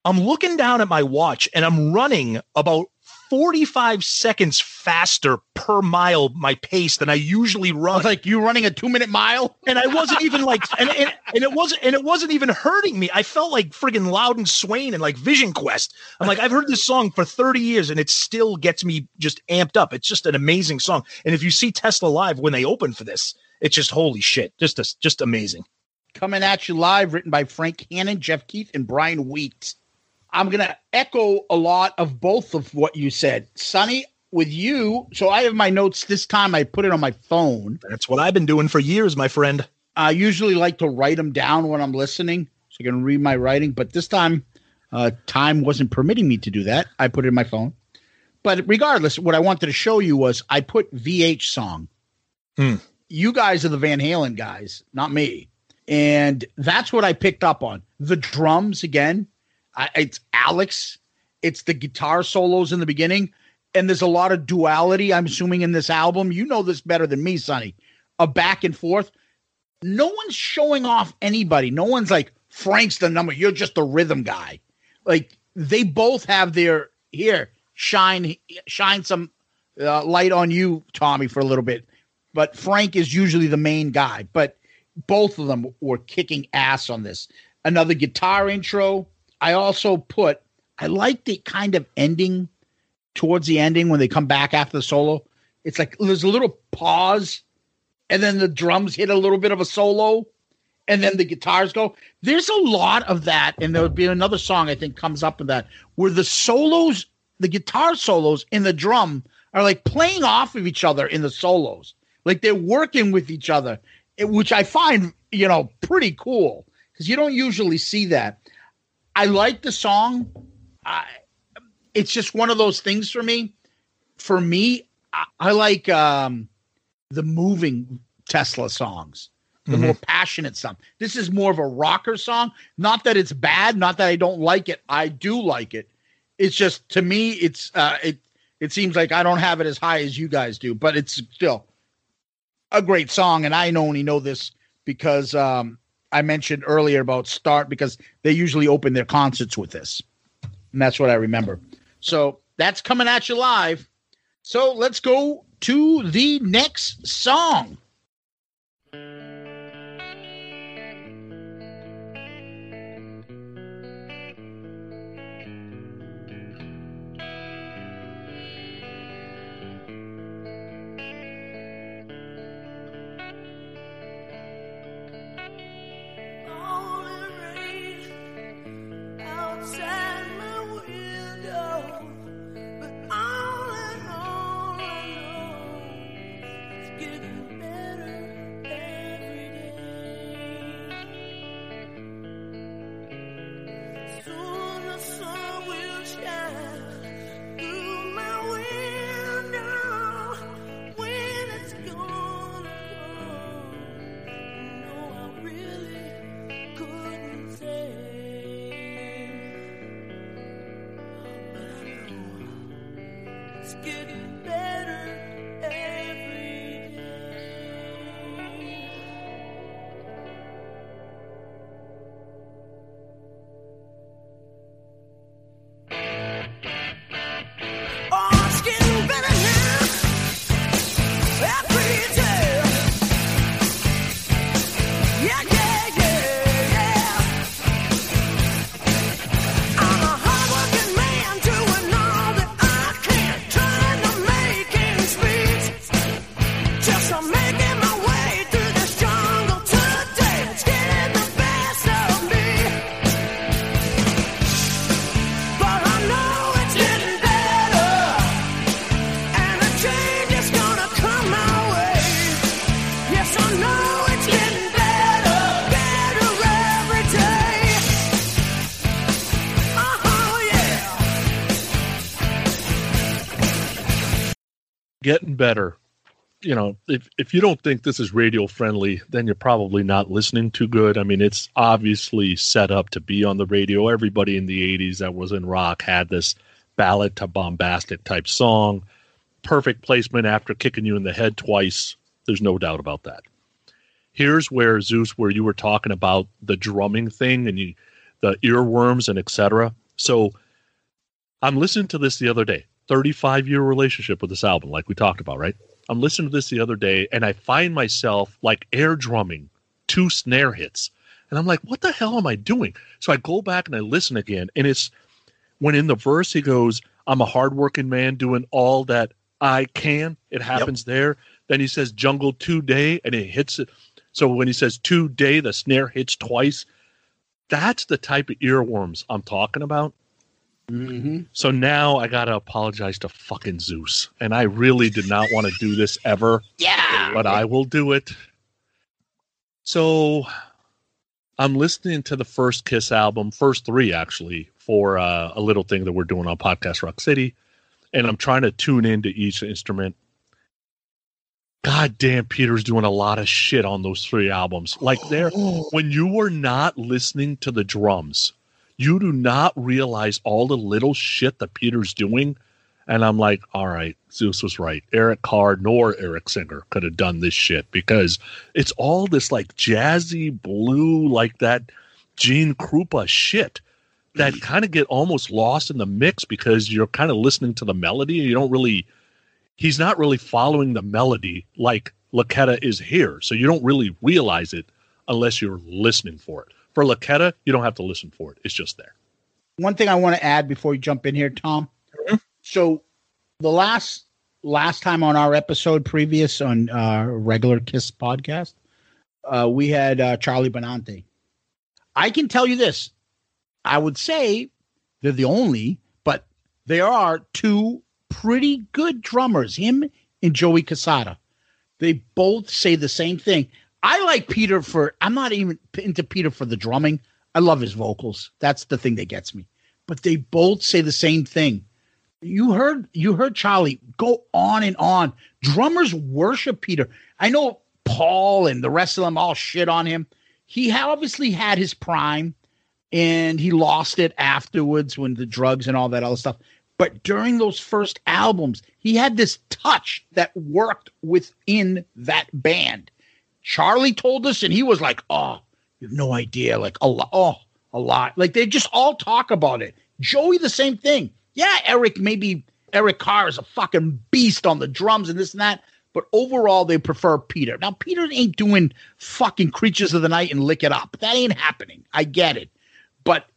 I'm looking down at my watch and I'm running about 45 seconds faster per mile my pace than I usually run. Like you running a two minute mile, and I wasn't even like, and, and, and it wasn't, and it wasn't even hurting me. I felt like friggin' Loudon Swain and like Vision Quest. I'm like, I've heard this song for 30 years, and it still gets me just amped up. It's just an amazing song. And if you see Tesla live when they open for this, it's just holy shit, just just amazing. Coming at you live, written by Frank Hannon, Jeff Keith, and Brian Wheat. I'm going to echo a lot of both of what you said. Sonny, with you, so I have my notes this time. I put it on my phone. That's what I've been doing for years, my friend. I usually like to write them down when I'm listening so I can read my writing, but this time, uh, time wasn't permitting me to do that. I put it in my phone. But regardless, what I wanted to show you was I put VH song. Hmm. You guys are the Van Halen guys, not me. And that's what I picked up on. The drums again I, it's Alex. It's the guitar solos in the beginning, and there's a lot of duality. I'm assuming in this album. You know this better than me, Sonny. A back and forth. No one's showing off anybody. No one's like Frank's the number. You're just the rhythm guy. Like they both have their here shine shine some uh, light on you, Tommy, for a little bit. But Frank is usually the main guy. But both of them were kicking ass on this. Another guitar intro I also put I like the kind of ending towards the ending when they come back after the solo. It's like there's a little pause, and then the drums hit a little bit of a solo, and then the guitars go. There's a lot of that, and there would be another song I think comes up with that where the solos, the guitar solos in the drum are like playing off of each other in the solos, like they're working with each other, which I find you know pretty cool because you don't usually see that. I like the song. I, it's just one of those things for me. For me, I, I like um, the moving Tesla songs, the more passionate song. This is more of a rocker song. Not that it's bad, not that I don't like it. I do like it. It's just to me, it's uh, it. It seems like I don't have it as high as you guys do, but it's still a great song. And I only know this because um, I mentioned earlier about Start because they usually open their concerts with this. And that's what I remember. So that's coming at you live. So let's go to the next song. Better. You know, if if you don't think this is radio friendly, then you're probably not listening too good. I mean, it's obviously set up to be on the radio. Everybody in the 80s that was in rock had this ballad to bombastic type song. Perfect placement after kicking you in the head twice. There's no doubt about that. Here's where Zeus, where you were talking about the drumming thing and you, the earworms and etc. So I'm listening to this the other day. 35 year relationship with this album, like we talked about, right? I'm listening to this the other day and I find myself like air drumming two snare hits. And I'm like, what the hell am I doing? So I go back and I listen again. And it's when in the verse he goes, I'm a hardworking man doing all that I can. It happens there. Then he says jungle two day and it hits it. So when he says two day, the snare hits twice. That's the type of earworms I'm talking about. So now I gotta apologize to fucking Zeus, and I really did not want to do this ever, Yeah. but I will do it. So I'm listening to the first Kiss album, first three actually, for uh, a little thing that we're doing on Podcast Rock City, and I'm trying to tune into each instrument. God damn, Peter's doing a lot of shit on those three albums. Like there, when you were not listening to the drums, you do not realize all the little shit that Peter's doing. And I'm like, all right, Zeus was right. Eric Carr nor Eric Singer could have done this shit because it's all this like jazzy blue, like that Gene Krupa shit that kind of get almost lost in the mix because you're kind of listening to the melody and you don't really he's not really following the melody like Luccketta is here. So you don't really realize it unless you're listening for it. For Luccketta, you don't have to listen for it. It's just there. One thing I want to add before you jump in here, Tom. So the last last time on our episode previous on uh regular Kiss podcast, uh, we had uh, Charlie Benante. I can tell you this. I would say they're the only, but there are two pretty good drummers, him and Joey Cassata. They both say the same thing. I like Peter for, I'm not even into Peter for the drumming. I love his vocals. That's the thing that gets me. But they both say the same thing. You heard you heard Charlie go on and on. Drummers worship Peter. I know Paul and the rest of them all shit on him. He obviously had his prime and he lost it afterwards when the drugs and all that other stuff. But during those first albums, he had this touch that worked within that band. Charlie told us, and he was like, "Oh, you have no idea, like a lot, oh, a lot." Like they just all talk about it. Joey, the same thing. Yeah, Eric, maybe Eric Carr is a fucking beast on the drums and this and that, but overall they prefer Peter. Now Peter ain't doing fucking Creatures of the Night and Lick It Up. That ain't happening. I get it, but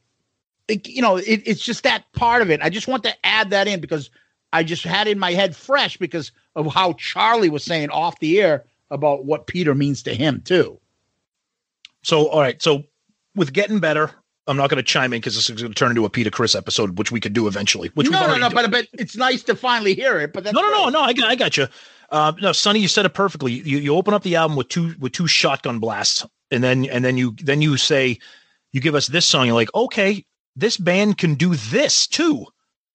it, you know, it, it's just that part of it. I just want to add that in because I just had in my head fresh because of how Charlie was saying off the air about what Peter means to him too. So, all right. So, with getting better, I'm not going to chime in because this is going to turn into a Peter Criss episode, which we could do eventually. Which no, no, no, done. but but it's nice to finally hear it. But no, no, no, no. I got, I got you. Uh, no, Sonny, you said it perfectly. You you open up the album with two with two shotgun blasts, and then and then you then you say, you give us this song. You're like, okay, this band can do this too.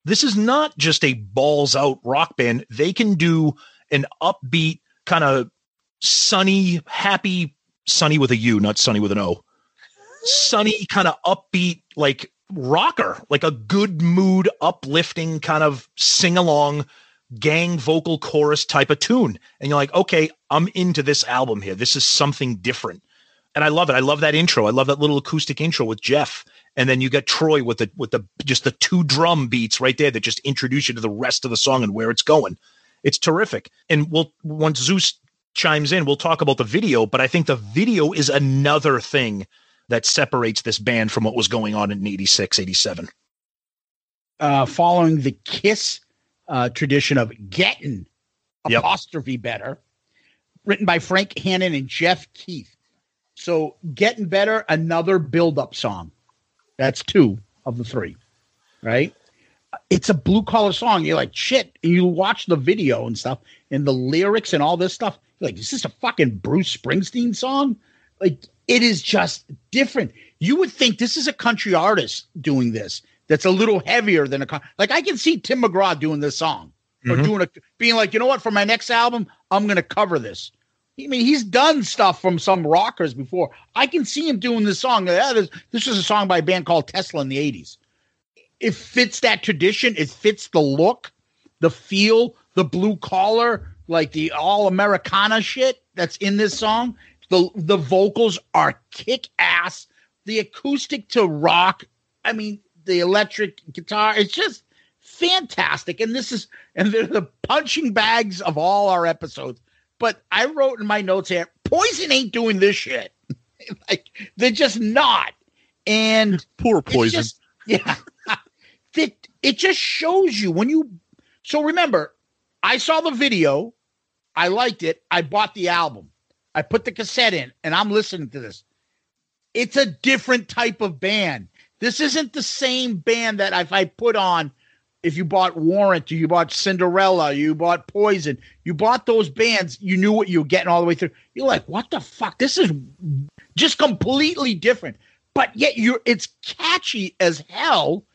This is not just a balls out rock band. They can do an upbeat kind of sunny, happy, sunny with a U, not sunny with an O. Sunny kind of upbeat, like rocker, like a good mood, uplifting kind of sing along gang vocal chorus type of tune. And you're like, okay, I'm into this album here. This is something different. And I love it. I love that intro. I love that little acoustic intro with Jeff. And then you get Troy with the with the just the two drum beats right there that just introduce you to the rest of the song and where it's going. It's terrific. And we'll once Zeus chimes in, we'll talk about the video, but I think the video is another thing that separates this band from what was going on in 86, 87. uh, following the Kiss uh, tradition of getting Yep. apostrophe better, written by Frank Hannon and Jeff Keith. So, getting better, another build-up song. That's two of the three, right? It's a blue collar song. You're like shit. And you watch the video and stuff, and the lyrics and all this stuff. Like, is this a fucking Bruce Springsteen song? Like, it is just different. You would think this is a country artist doing this. That's a little heavier than a con- like. I can see Tim McGraw doing this song or Mhm. doing a being like, you know what? For my next album, I'm going to cover this. I mean, he's done stuff from some rockers before. I can see him doing this song. Yeah, this, this was a song by a band called Tesla in the 80s. It fits that tradition. It fits the look, the feel, the blue collar, like the all Americana shit that's in this song. The the vocals are kick ass. The acoustic to rock. I mean, the electric guitar. It's just fantastic. And this is and they're the punching bags of all our episodes. But I wrote in my notes here, Poison ain't doing this shit. like they're just not. And Poor it's poison. just- yeah. it, it just shows you when you so remember, I saw the video, I liked it, I bought the album, I put the cassette in, and I'm listening to this. It's a different type of band. This isn't the same band that if I put on if you bought Warrant, you bought Cinderella, you bought Poison, you bought those bands, you knew what you were getting all the way through. You're like, what the fuck? This is just completely different. But yet you're it's catchy as hell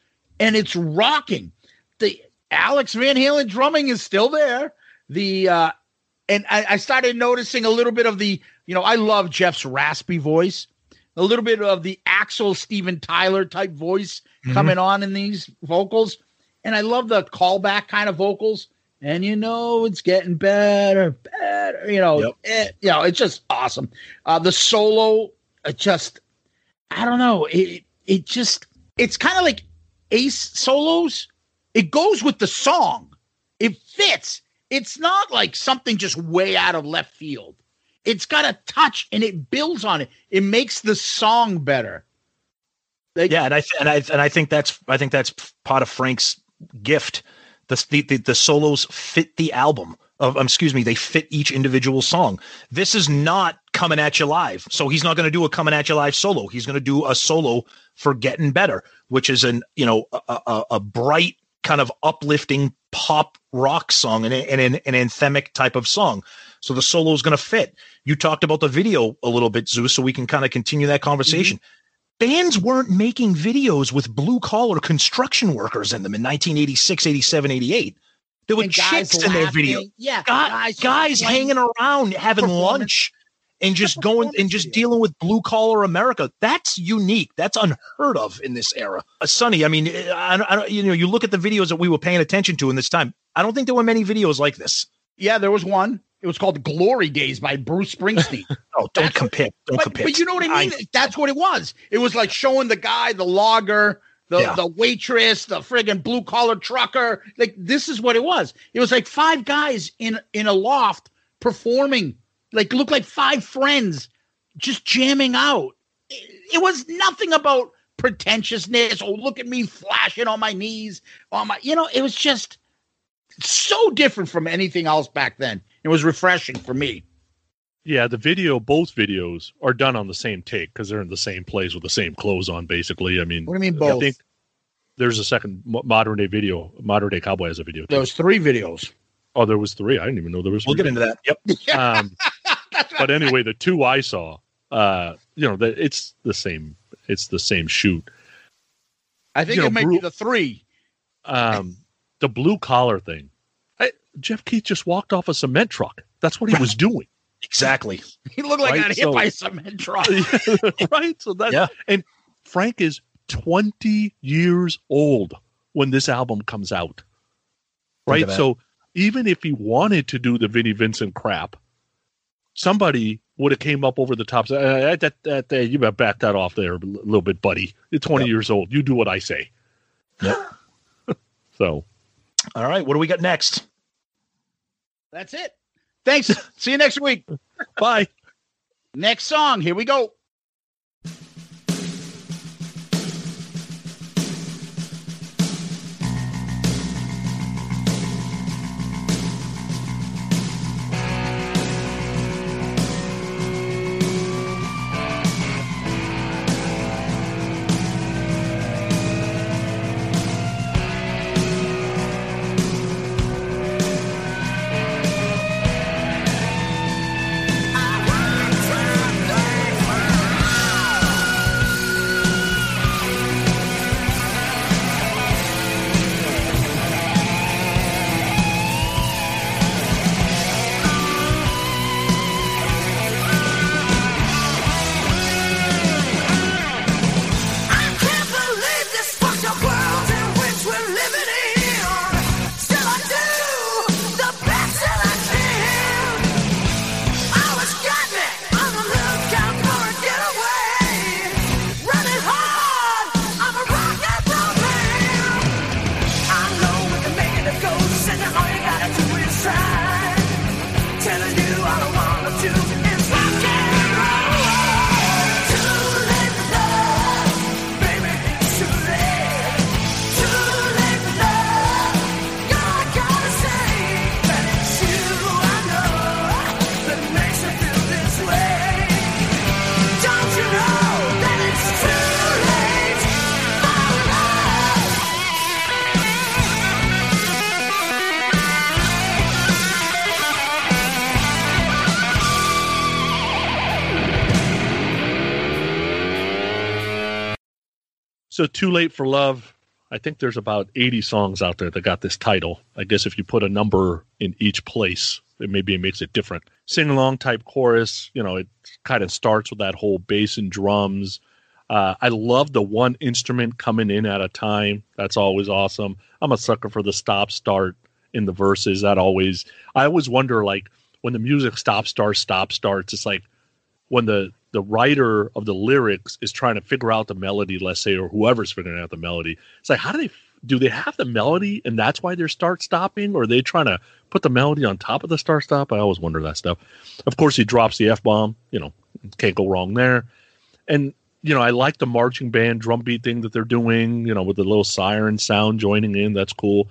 and it's rocking. The Alex Van Halen drumming is still there. The uh and I, I started noticing a little bit of the, you know, I love Jeff's raspy voice, a little bit of the Axl Steven Tyler type voice coming on in these vocals. And I love the callback kind of vocals. And you know, it's getting better, better. You know, Yep. eh, you know, it's just awesome. Uh, the solo, uh, just, I don't know. It, it just, it's kind of like Ace solos. It goes with the song. It fits. It's not like something just way out of left field. It's got a touch and it builds on it. It makes the song better. Like, Yeah, and I th- and I and I think that's I think that's part of Frank's gift. The the the, the solos fit the album. Of um, excuse me, they fit each individual song. This is not coming at you live. So he's not going to do a coming at you live solo. He's going to do a solo for getting better, which is an you know a, a, a bright kind of uplifting pop rock song and, an, an anthemic type of song. So the solo is going to fit. You talked about the video a little bit, Zeus, so we can kind of continue that conversation. Bands weren't making videos with blue collar construction workers in them in 1986, 87, 88. There were chicks in their video Yeah, guys, guys hanging around having lunch and just going and just dealing with blue collar America. That's unique. That's unheard of in this era. Uh, Sonny, I mean, I, I, you know, you look at the videos that we were paying attention to in this time. I don't think there were many videos like this. Yeah, there was one. It was called Glory Days by Bruce Springsteen. Oh, don't That's- compare. Don't but, compare. but you know what I mean? That's what it was. It was like showing the guy, the logger, the, Yeah. the waitress, the friggin' blue collar trucker. Like this is what it was. It was like five guys in in a loft performing. Like looked like five friends just jamming out. It, it was nothing about pretentiousness. Oh, look at me flashing on my knees. On my, you know, it was just so different from anything else back then. It was refreshing for me. Yeah, the video, both videos are done on the same take because they're in the same place with the same clothes on, basically. I mean, What do you mean I both? think there's a second modern day video. Modern day cowboy has a video. There was three videos. Oh, there was three. I didn't even know there was. we'll three. get into that. Yep. Um, but anyway, the two I saw, uh, you know, the, it's the same. It's the same shoot. I think You know, it might Bru- be the three. Um, the blue collar thing. I, Jeff Keith just walked off a cement truck. That's what he was doing. Exactly. He looked like Right, got hit so- by a cement truck. right? So that Yeah. and Frank is 20 years old when this album comes out. Right? So even if he wanted to do the Vinnie Vincent crap, somebody would have came up over the top. Say, uh, that, that, that, you better back that off there a little bit, buddy. You're 20 Yep. years old. You do what I say. Yep. So All right. What do we got next? That's it. Thanks. See you next week. bye. Next song. Here we go. So too late for love. I think there's about 80 songs out there that got this title. I guess if you put a number in each place, it maybe it makes it different. Sing along type chorus, you know, it kind of starts with that whole bass and drums. Uh, I love the one instrument coming in at a time. That's always awesome. I'm a sucker for the stop start in the verses. That always, I always wonder like when the music stop start stop starts. It's like when the the writer of the lyrics is trying to figure out the melody, let's say, or whoever's figuring out the melody. It's like, how do they do? They have the melody, and that's why they're start stopping, or are they trying to put the melody on top of the start stop? I always wonder that stuff. Of course, he drops the f bomb. You know, can't go wrong there. And you know, I like the marching band drum beat thing that they're doing. You know, with the little siren sound joining in. That's cool.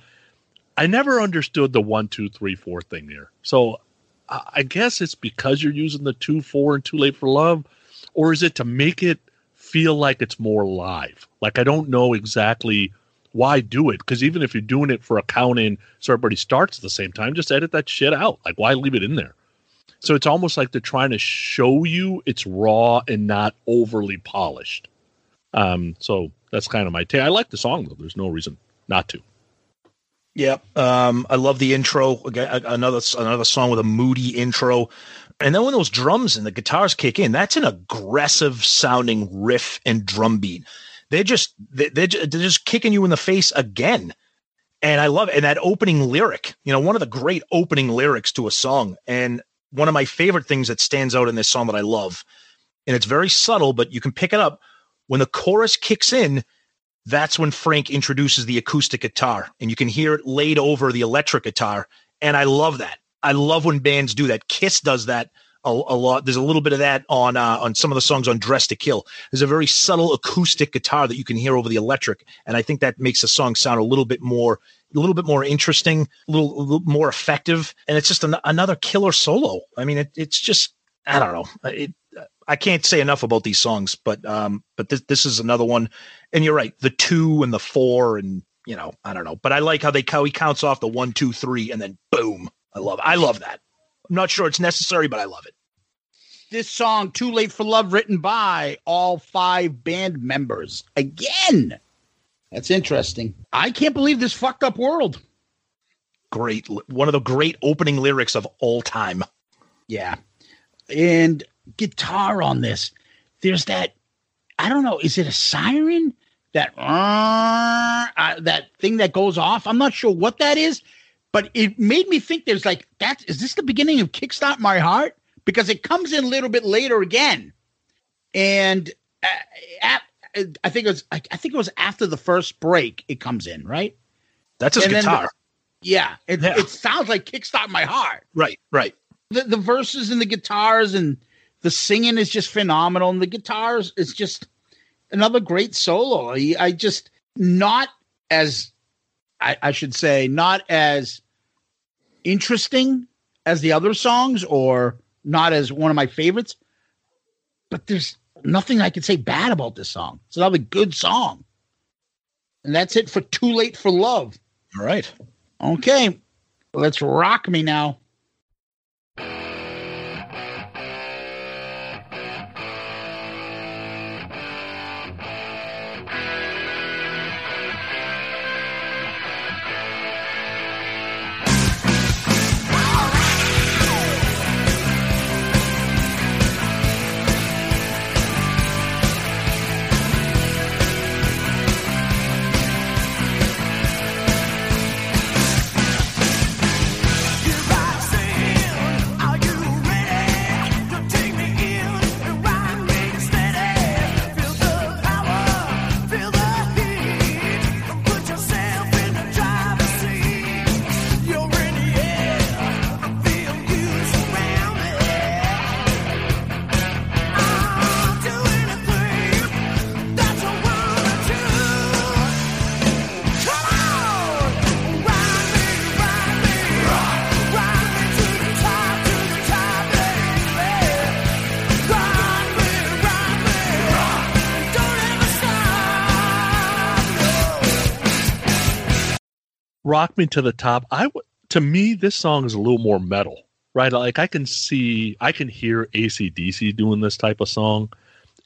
I never understood the one, two, three, four thing there. So I guess it's because you're using the two four and too late for love, or is it to make it feel like it's more live? Like I don't know exactly why do it because even if you're doing it for accounting, so everybody starts at the same time, just edit that shit out. Like why leave it in there? So it's almost like they're trying to show you it's raw and not overly polished. Um, so that's kind of my take. I like the song though. There's no reason not to. Yep. Um, I love the intro. Again, another another song with a moody intro, and then when those drums and the guitars kick in, that's an aggressive sounding riff and drum beat. They're just they- they're, they're just kicking you in the face again, and I love it. And that opening lyric, you know, one of the great opening lyrics to a song, and one of my favorite things that stands out in this song that I love, and it's very subtle, but you can pick it up when the chorus kicks in that's when Frank introduces the acoustic guitar and you can hear it laid over the electric guitar. And I love that. I love when bands do that. Kiss does that a, a lot. There's a little bit of that on uh, on some of the songs on Dress to Kill. There's a very subtle acoustic guitar that you can hear over the electric, and I think that makes the song sound a little bit more a little bit more interesting, a little, a little more effective, and it's just an, another killer solo. I mean, it, it's just I don't know. It, I can't say enough about these songs, but um, but this this is another one. And you're right, the two and the four, and you know, I don't know, but I like how they how he counts off the one, two, three, and then boom. I love I love that. I'm not sure it's necessary, but I love it. This song, Too Late for Love, written by all five band members. Again. That's interesting. I can't believe this fucked up world. Great, one of the great opening lyrics of all time. Yeah. And guitar on this. There's that, I don't know, is it a siren? That uh, that thing that goes off. I'm not sure what that is, but it made me think there's like that. Is this the beginning of Kickstart My Heart? Because it comes in a little bit later again, and uh, at, I think it was I, think it was after the first break it comes in right. That's his And the- guitar. Yeah, it, Yeah. it sounds like Kickstart My Heart right, right. the, the verses and the guitars and the singing is just phenomenal and the guitars is just another great solo. I, I just not as I, I should say not as interesting as the other songs or not as one of my favorites but there's nothing i could say bad about this song. It's another good song. And that's it for too late for love. All right. okay let's rock me now Rock Me to the Top. I w- to me this song is a little more metal, right? Like I can see, I can hear ACDC doing this type of song.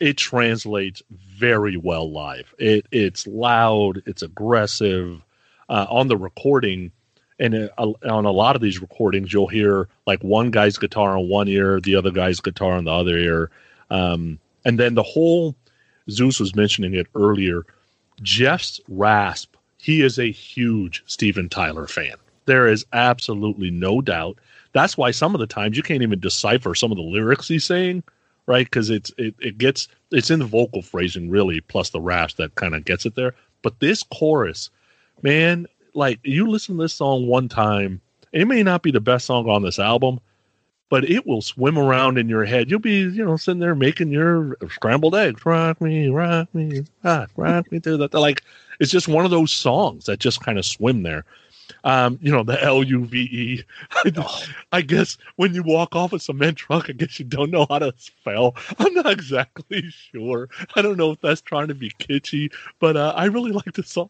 It translates very well live. It it's loud, it's aggressive. Uh, on the recording, and uh, on a lot of these recordings, you'll hear like one guy's guitar on one ear, the other guy's guitar on the other ear, um, and then the whole. Zeus was mentioning it earlier. Jeff's rasp, he is a huge Steven Tyler fan. There is absolutely no doubt. That's why some of the times you can't even decipher some of the lyrics he's saying, right? Because it's it, it gets it's in the vocal phrasing really, plus the rasp that kind of gets it there. But this chorus, man, like you listen to this song one time, it may not be the best song on this album, but it will swim around in your head. You'll be, you know, sitting there making your scrambled eggs. Rock me, rock me, rock, rock me through that. Like it's just one of those songs that just kind of swim there. Um, you know, the L U V E. I guess when you walk off a cement truck, I guess you don't know how to spell. I'm not exactly sure. I don't know if that's trying to be kitschy, but uh, I really like the song.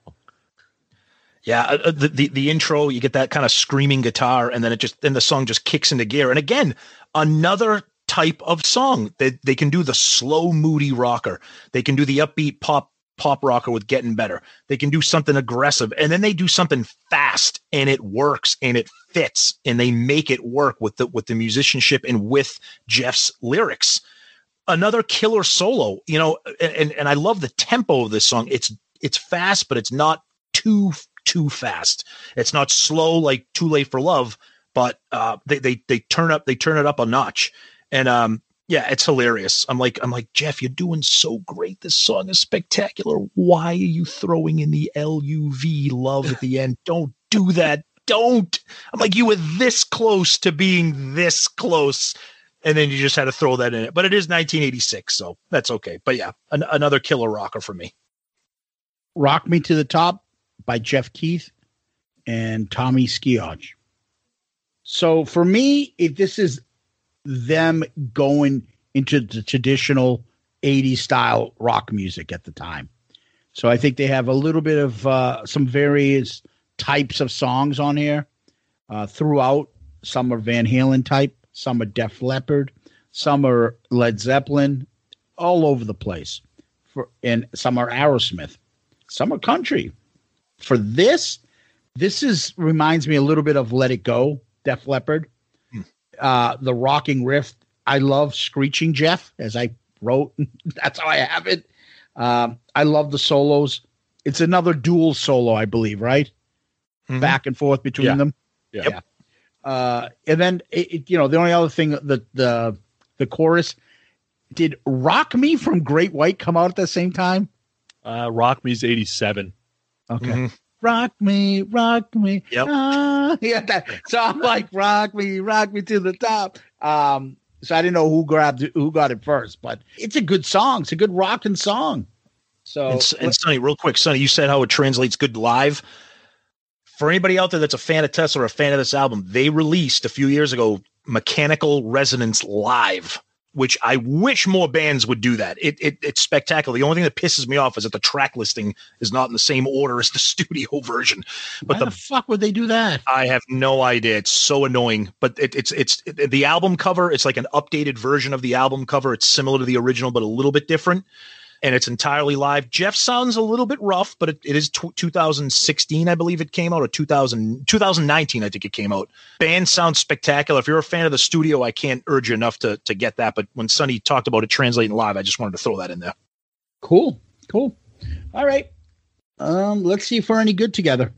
Yeah, uh, uh, the, the the intro, you get that kind of screaming guitar, and then it just then the song just kicks into gear. And again, another type of song that they, can do the slow, moody rocker. They can do the upbeat pop pop rocker with getting better. They can do something aggressive, and then they do something fast, and it works and it fits, and they make it work with the with the musicianship and with Jeff's lyrics. Another killer solo, you know, and and I love the tempo of this song. It's it's fast, but it's not too too fast. It's not slow like Too Late for Love, but uh, they they they turn up they turn it up a notch, and um yeah, it's hilarious. I'm like I'm like Jeff, you're doing so great. This song is spectacular. Why are you throwing in the L U V love at the end? Don't do that. Don't. I'm like you were this close to being this close. And then you just had to throw that in it. But it is 1986, so that's okay. But yeah, an- another killer rocker for me. Rock Me to the Top by Jeff Keith and Tommy Skeoch. So for me, this is them going into the traditional 80s style rock music at the time. So I think they have a little bit of uh, some various types of songs on here uh, throughout. Some are Van Halen type, some are Def Leppard, some are Led Zeppelin, all over the place. For and some are Aerosmith, some are country. For this, this is reminds me a little bit of Let It Go, Def Leppard. Uh, the rocking riff. I love Screeching Jeff, as I wrote. That's how I have it. Um, I love the solos. It's another dual solo, I believe, right? Mhm. Back and forth between Yeah. them. Yeah. Yeah. Uh, and then it, it- you know the only other thing the the the chorus did "Rock Me" from Great White come out at the same time? Uh, Rock Me's 87. Okay. Mhm. Rock me, rock me. Yep. Ah, yeah, that, so I'm like, rock me, rock me to the top. Um, so I didn't know who grabbed it, who got it first, but it's a good song. It's a good rocking song. So And, and Sonny, real quick, Sonny, you said how it translates good live. For anybody out there that's a fan of Tesla or a fan of this album, they released a few years ago Mechanical Resonance Live, which I wish more bands would do that. It, it it's spectacular. The only thing that pisses me off is that the track listing is not in the same order as the studio version. But the, the fuck would they do that? I have no idea. It's so annoying. But it, it's it's it, the album cover. It's like an updated version of the album cover. It's similar to the original, but a little bit different. And it's entirely live. Jeff sounds a little bit rough, but it, it is tw 2016, I believe it came out, or 2000, 2019, I think it came out. Band sounds spectacular. If you're a fan of the studio, I can't urge you enough to to get that. But when Sonny talked about it translating live, I just wanted to throw that in there. Cool, cool. All right. Um, let's see if we're any good together.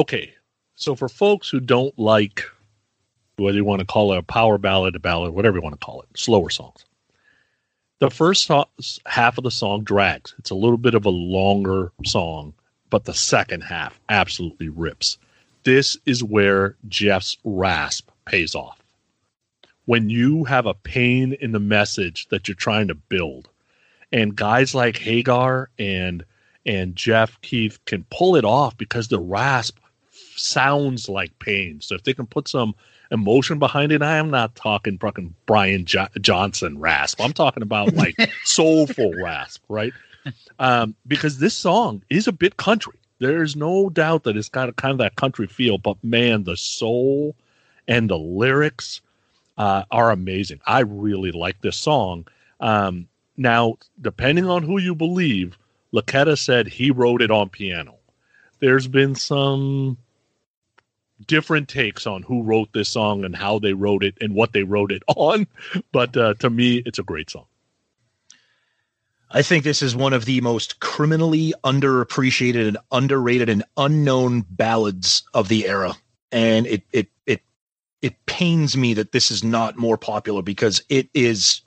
Okay, so for folks who don't like whether you want to call it a power ballad, a ballad, whatever you want to call it, slower songs. The first half of the song drags. It's a little bit of a longer song, but the second half absolutely rips. This is where Jeff's rasp pays off. When you have a pain in the message that you're trying to build, and guys like Hagar and and Jeff Keith can pull it off because the rasp sounds like pain. So if they can put some emotion behind it, I am not talking fucking Brian jo- Johnson rasp. I'm talking about like soulful rasp, right? Um, because this song is a bit country. There's no doubt that it's got a kind of that country feel, but man, the soul and the lyrics uh, are amazing. I really like this song. Um, now, depending on who you believe, Luccketta said he wrote it on piano. There's been some different takes on who wrote this song and how they wrote it and what they wrote it on, but uh, to me, it's a great song. I think this is one of the most criminally underappreciated and underrated and unknown ballads of the era. And it it it it pains me that this is not more popular because it is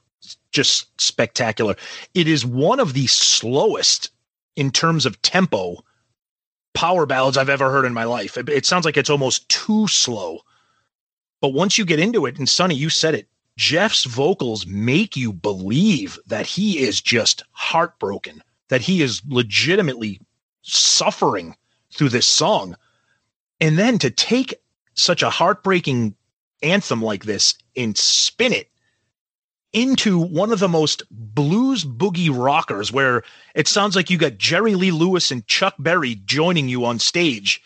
just spectacular. It is one of the slowest in terms of tempo power ballads I've ever heard in my life. It, it sounds like it's almost too slow. But once you get into it, and Sonny, you said it, Jeff's vocals make you believe that he is just heartbroken, that he is legitimately suffering through this song. And then to take such a heartbreaking anthem like this and spin it into one of the most blues boogie rockers where it sounds like you got Jerry Lee Lewis and Chuck Berry joining you on stage.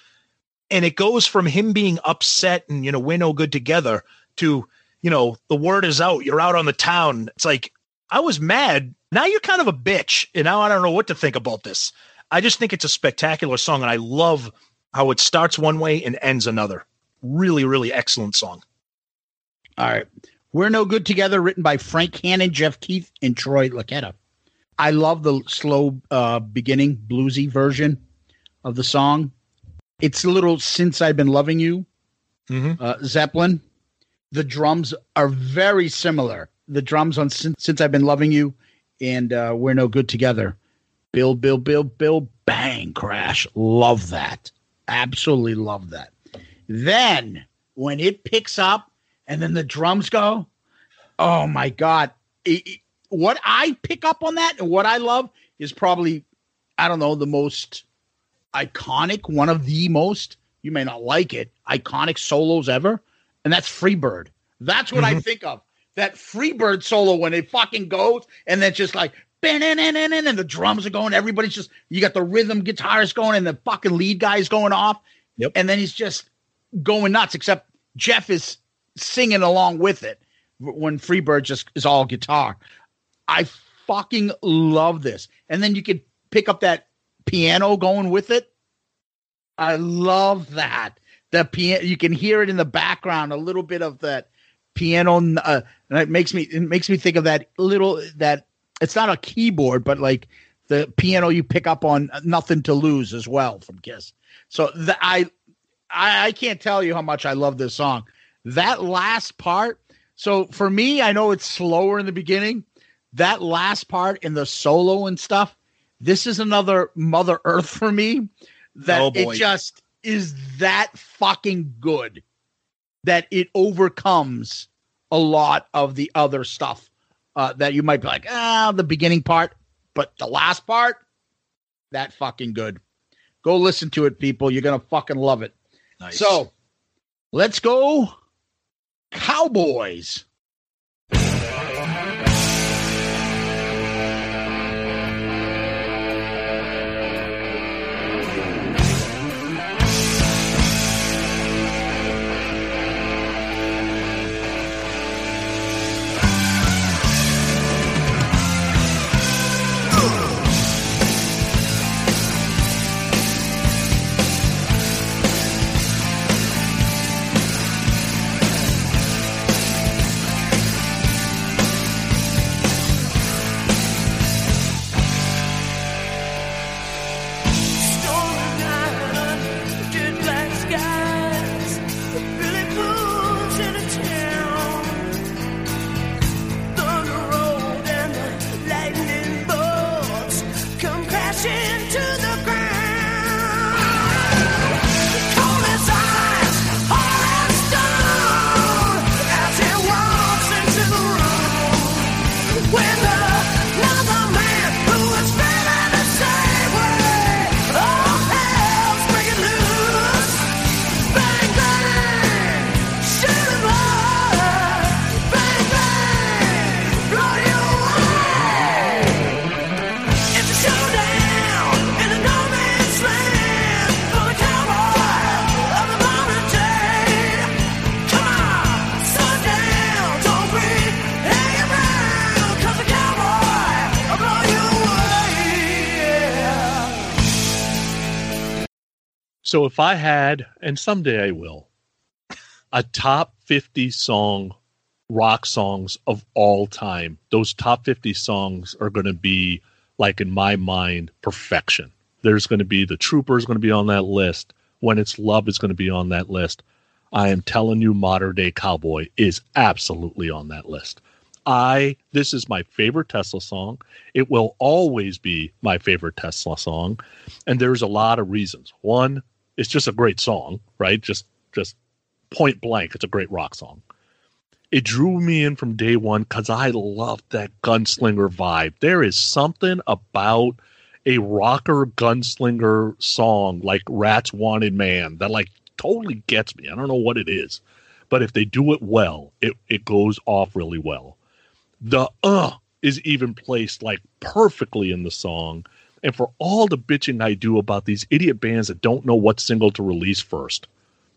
And it goes from him being upset and, you know, we're no good together to, you know, the word is out. You're out on the town. It's like, I was mad. Now you're kind of a bitch. And now I don't know what to think about this. I just think it's a spectacular song. And I love how it starts one way and ends another. Really, really excellent song. All right. We're No Good Together, written by Frank Hannon, Jeff Keith, and Troy Luccketta. I love the slow uh, beginning, bluesy version of the song. It's a little Since I've Been Loving You, Mhm. uh, Zeppelin. The drums are very similar. The drums on Since, Since I've Been Loving You and uh, We're No Good Together. Bill, Bill, Bill, Bill, bang, crash. Love that. Absolutely love that. Then when it picks up and then the drums go, oh my God. It- it- what I pick up on that and what I love is probably, I don't know, the most iconic, one of the most, you may not like it, iconic solos ever. And that's Freebird. That's what I mm-hmm. think of. That Freebird solo when it fucking goes and then just like, and the drums are going. Everybody's just, you got the rhythm guitars going and the fucking lead guy's going off. Yep. And then he's just going nuts, except Jeff is singing along with it when Freebird just is all guitar. I fucking love this. And then you could pick up that piano going with it. I love that. The piano, you can hear it in the background, a little bit of that piano, uh, and it makes me it makes me think of that little that it's not a keyboard, but like the piano you pick up on "Nothing to Lose" as well from Kiss. So the, I I can't tell you how much I love this song. That last part. So for me, I know it's slower in the beginning. That last part in the solo and stuff. This is another Mother Earth for me. That Oh, it just is that fucking good that it overcomes a lot of the other stuff uh, that you might be like, ah, the beginning part, but the last part, that fucking good. Go listen to it, people. You're gonna fucking love it. Nice. So let's go, Cowboys. So if I had, and someday I will, a top 50 song, rock songs of all time, those top 50 songs are going to be, like in my mind, perfection. There's going to be The Trooper is going to be on that list. When It's Love is going to be on that list. I am telling you, Modern Day Cowboy is absolutely on that list. I this is my favorite Tesla song. It will always be my favorite Tesla song, and there's a lot of reasons. One, it's just a great song, right? Just just point blank, it's a great rock song. It drew me in from day one because I loved that gunslinger vibe. There is something about a rocker gunslinger song like Ratt's Wanted Man that like totally gets me. I don't know what it is, but if they do it well, it, it goes off really well. The uh is even placed like perfectly in the song. And for all the bitching I do about these idiot bands that don't know what single to release first,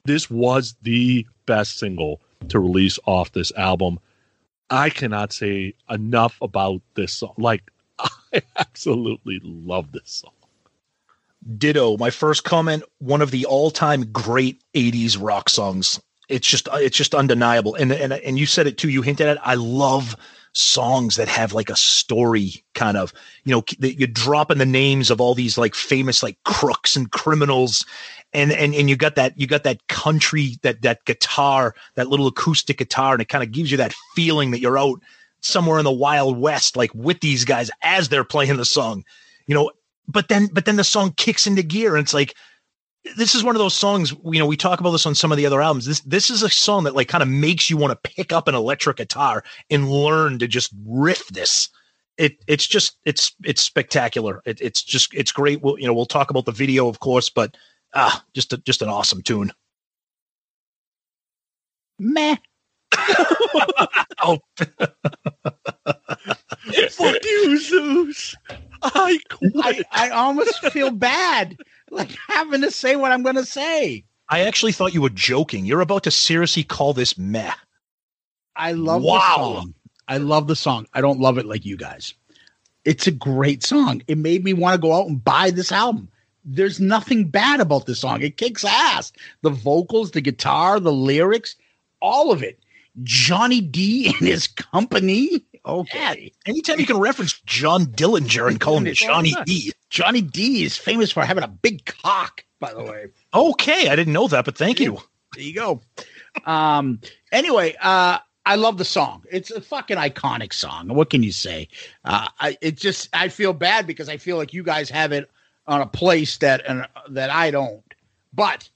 this was the best single to release off this album. I cannot say enough about this song. Like, I absolutely love this song. Ditto. My first comment: one of the all-time great '80s rock songs. It's just, it's just undeniable. And and and you said it too. You hinted at. It. I love songs that have like a story, kind of. You know, that you drop in the names of all these like famous like crooks and criminals, and and and you got that you got that country that that guitar, that little acoustic guitar, and it kind of gives you that feeling that you're out somewhere in the wild west, like with these guys as they're playing the song. You know, but then but then the song kicks into gear and it's like this is one of those songs you know we talk about this on some of the other albums. This this is a song that like kind of makes you want to pick up an electric guitar and learn to just riff this. It it's just it's it's spectacular. It, it's just it's great. We'll you know we'll talk about the video of course but ah just a, just an awesome tune. Meh. oh. Fuck you, Zeus. I quit. I, I almost feel bad like having to say what I'm going to say. i actually thought you were joking you're about to seriously call this meh I love Wow. the song. I love the song. I don't love it like you guys. It's a great song. It made me want to go out and buy this album. There's nothing bad about this song. It kicks ass. The vocals, the guitar, the lyrics, all of it. Johnny D and his company. Okay. anytime you can reference john dillinger and call him johnny d Johnny D is famous for having a big cock, by the way. okay i didn't know that but thank you There you go. Um, anyway, uh, I love the song. It's a fucking iconic song. What can you say? Uh, I it just I feel bad because I feel like you guys have it on a place that and that I don't. But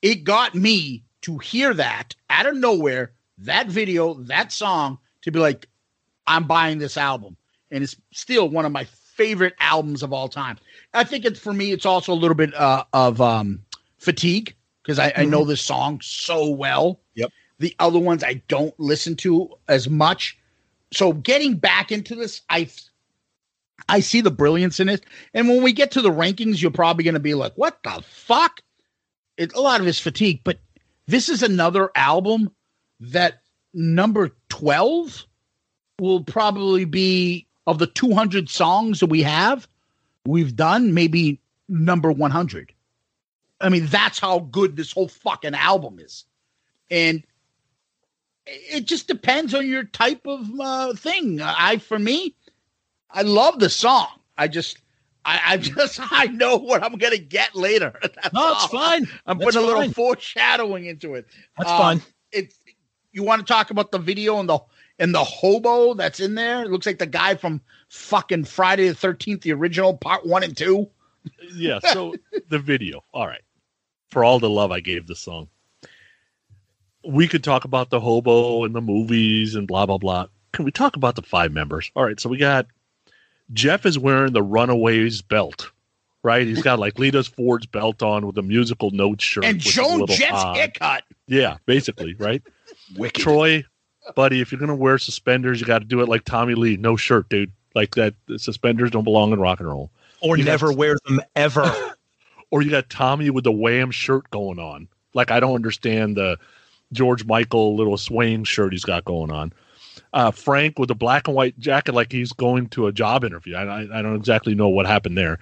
it got me to hear that out of nowhere, that video, that song, to be like, I'm buying this album, and it's still one of my favorite albums of all time. I think it's for me. It's also a little bit uh, of um, fatigue because I, I know this song so well. Yep. The other ones I don't listen to as much. So getting back into this, I I see the brilliance in it. And when we get to the rankings, you're probably going to be like, "What the fuck?" It, a lot of it's fatigue, but this is another album that number twelve will probably be of the 200 songs that we have, we've done maybe number 100. I mean, that's how good this whole fucking album is. And it just depends on your type of uh, thing. I, for me, I love the song. I just, I, I just, I know what I'm gonna get later. That's no it's all. fine I'm That's putting a little fine. foreshadowing into it. that's Um, fine It's you want to talk about the video and the and the hobo that's in there? It looks like the guy from fucking Friday the Thirteenth, the original part one and two. yeah. So the video. All right. For all the love I gave the song, we could talk about the hobo and the movies and blah blah blah. Can we talk about the five members? All right. So we got Jeff is wearing the Runaways belt, right? He's got like Lita's Ford's belt on with a musical note shirt. and which is a Joan Jett's haircut. Yeah, basically, right? wicked Troy, buddy, if you're gonna wear suspenders, you got to do it like Tommy Lee. No shirt, dude. Like that. The suspenders don't belong in rock and roll. or You got- never wear them ever or you got Tommy with the Wham shirt going on. Like I don't understand the George Michael little swaying shirt he's got going on. Uh, Frank with the black and white jacket, like he's going to a job interview. I, I, I don't exactly know what happened there,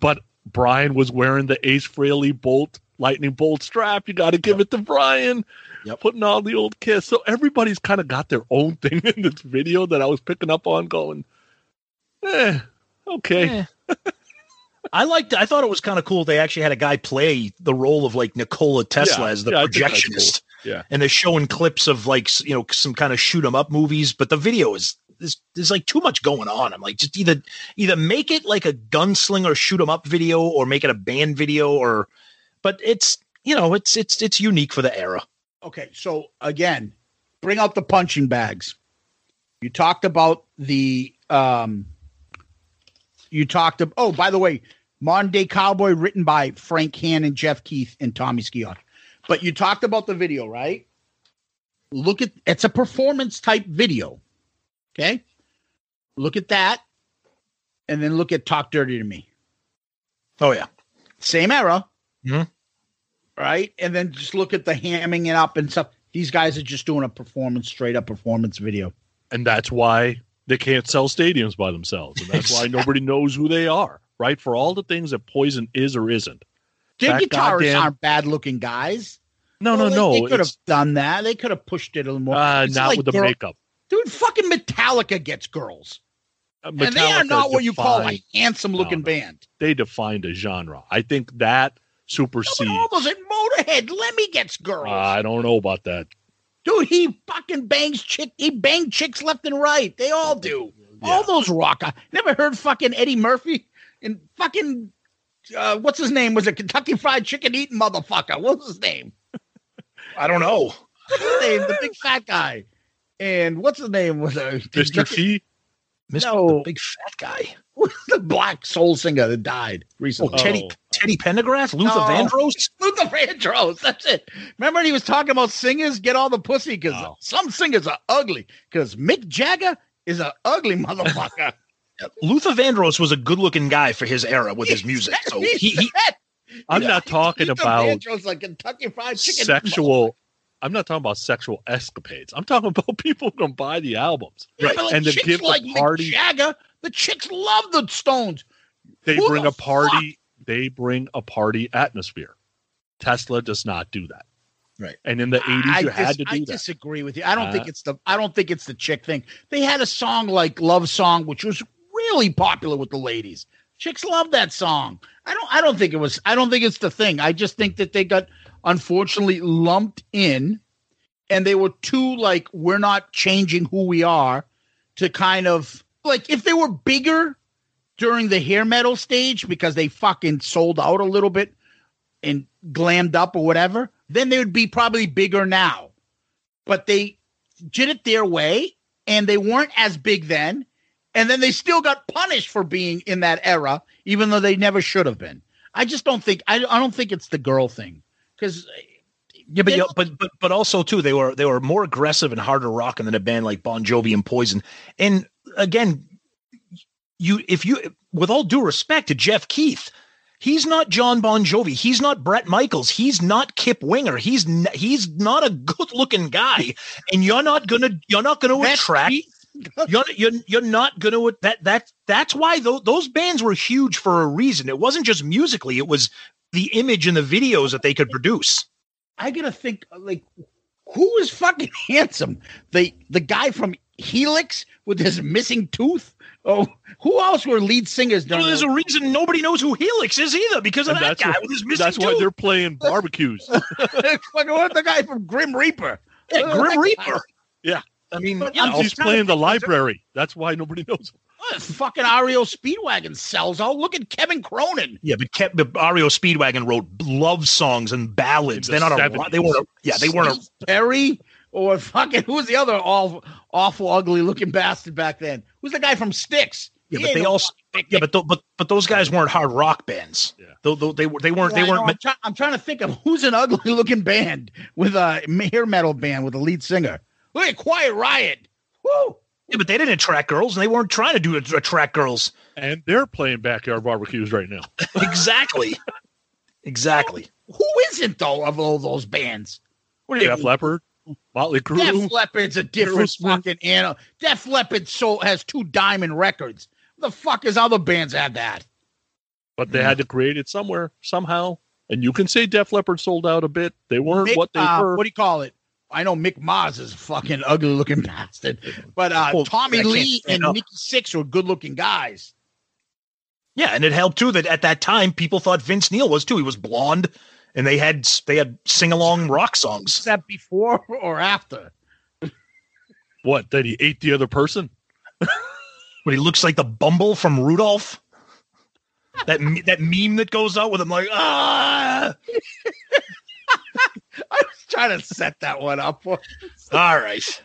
but Brian was wearing the Ace Frehley Bolt lightning bolt strap. You got to give it to Brian. Yep. Putting on the old kiss. So everybody's kind of got their own thing in this video that I was picking up on, going, eh, okay. Eh. I liked. I thought it was kind of cool. They actually had a guy play the role of like Nikola Tesla Yeah, as the yeah, I think that's projectionist, cool. Yeah. and they're showing clips of like you know some kind of shoot 'em up movies. But the video is there's there's like too much going on. I'm like just either either make it like a gunslinger shoot 'em up video or make it a band video or, but it's you know it's it's it's unique for the era. Okay, so again, bring out the punching bags. You talked about the um you talked about oh, by the way, Modern Day Cowboy written by Frank Hannon, Jeff Keith, and Tommy Skeoch. But you talked about the video, right? Look at it's a performance type video. Okay. Look at that. And then look at Talk Dirty to Me. Oh yeah, Same era. Mhm. Right. And then just look at the hamming it up and stuff. These guys are just doing a performance, straight up performance video. And that's why they can't sell stadiums by themselves. And that's why nobody knows who they are, right? For all the things that Poison is or isn't. Their That guitarists goddamn- aren't bad looking guys. No, Well, no, no. They, they could have done that. They could have pushed it a little more. Uh, It's not like with the girl- makeup. Dude, fucking Metallica gets girls. Uh, and they are not what you call a handsome looking no. band. They defined a genre. I think that No, supersedes. but almost at Motorhead, Lemmy gets girls. I don't know about that. Dude, he fucking bangs chick. He banged chicks left and right. They all do. All those rock. I never heard fucking Eddie Murphy and fucking uh, what's his name? Was a Kentucky Fried Chicken eating motherfucker? What was his name? I don't know. What's his name? The big fat guy. And what's his name? Was a Mr. T. Mr. No. the big fat guy. The black soul singer that died Oh, recently. Teddy Oh. Teddy Pendergrass, Luther No. Vandross. Luther Vandross. That's it. Remember when he was talking about singers get all the pussy because Oh. some singers are ugly. Because Mick Jagger is an ugly motherfucker. Luther Vandross was a good-looking guy for his era with his music. So he, he I'm not talking Luther about Vandross like Kentucky Fried Chicken. sexual. I'm not talking about sexual escapades. I'm talking about people who can buy the albums. Yeah, but like and to chicks give the like party- Mick Jagger, the chicks love the Stones. They Who bring the a party. They bring a party atmosphere. Tesla does not do that. Right. And in the 80s, I, you dis- had to do I that. disagree with you. I don't Uh, think it's the I don't think it's the chick thing. They had a song like Love Song, which was really popular with the ladies. Chicks love that song. I don't I don't think it was I don't think it's the thing. I just think that they got unfortunately lumped in and they were too like we're not changing who we are to kind of like if they were bigger during the hair metal stage because they fucking sold out a little bit and glammed up or whatever, then they would be probably bigger now. But they did it their way and they weren't as big then. And then they still got punished for being in that era, even though they never should have been. I just don't think I, I don't think it's the girl thing because uh, Yeah, but yeah, but but but also too, they were they were more aggressive and harder rocking than a band like Bon Jovi and Poison. And again, you if you with all due respect to Jeff Keith, he's not John Bon Jovi, he's not Bret Michaels, he's not Kip Winger, he's n- he's not a good looking guy, and you're not gonna you're not gonna That's attract. Keith. You're, you're you're not gonna that that that's why those those bands were huge for a reason. It wasn't just musically; it was the image and the videos that they could produce. I gotta think like who is fucking handsome? The the guy from Helix with his missing tooth? Oh, who else were lead singers No, during there's a reason nobody knows who Helix is either because of And that guy what- with his missing That's why they're playing barbecues. fucking what the guy from Grim Reaper? Yeah, Uh, Grim Reaper. Yeah. I mean, But you know, He's playing the think, was library. That's why nobody knows. Uh, fucking REO Speedwagon sells out. Look at Kevin Cronin. yeah, but Kev, but REO Speedwagon wrote love songs and ballads. The They're not a they weren't. A, yeah, they weren't. A, Perry or fucking who was the other awful, awful, ugly looking bastard back then? Who's the guy from Styx? yeah, He but they no also. Yeah, but th- but but those guys weren't hard rock bands. Yeah. Tho- tho- they were. They weren't. Yeah, they I know. weren't. I'm, try- I'm trying to think of who's an ugly looking band with a hair metal band with a lead singer. Look at Quiet Riot. Woo! Yeah, but they didn't attract girls, and they weren't trying to do attract girls. And they're playing backyard barbecues right now. exactly. Exactly. Who isn't though of all those bands? What are Def Leppard, Motley Crue. Def Leppard's a different Aerosmith. fucking animal. Def Leppard so has two diamond records. The fuck is other bands have that? but they had to create it somewhere, somehow. And you can say Def Leppard sold out a bit. They weren't Mick, what they uh, were. What do you call it? I know Mick Mars is a fucking ugly looking bastard, but uh, Well, Tommy Lee and up. Nikki Sixx were good looking guys. Yeah, and it helped too that at that time people thought Vince Neil was too. He was blonde, and they had they had sing along rock songs. Is that before or after? what? That he ate the other person? But he looks like the Bumble from Rudolph. That me- that meme that goes out with him like ah. I was trying to set that one up. All right,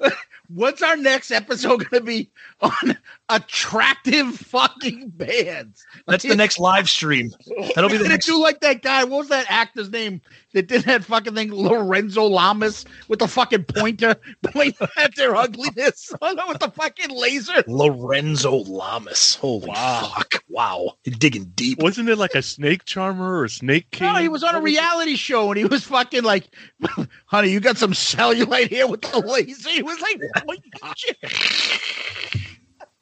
What's our next episode going to be on attractive fucking bands? that's the next live stream. That'll be the We're gonna next. do like that guy. What was that actor's name that did that fucking thing? Lorenzo Lamas with the fucking pointer pointing at their ugliness with the fucking laser. Lorenzo Lamas. Holy fuck! Wow, you're digging deep. Wasn't it like a snake charmer or a snake king? No, he was on a What was it? reality show and he was fucking like, "Honey, you got some cellulite here with the laser." He was like, "What shit?"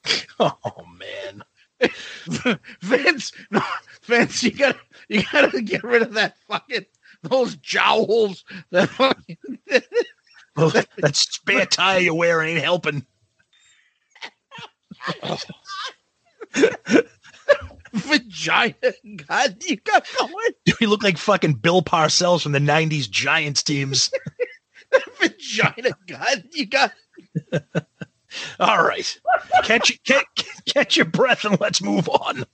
Oh man, Vince, no, Vince, you gotta, you gotta get rid of that fucking those jowls. That fucking, well, that spare tire you're wearing ain't helping. vagina. God, you got going. You look like fucking Bill Parcells from the '90s Giants teams. vagina. God, you got. All right, catch catch catch your breath and let's move on.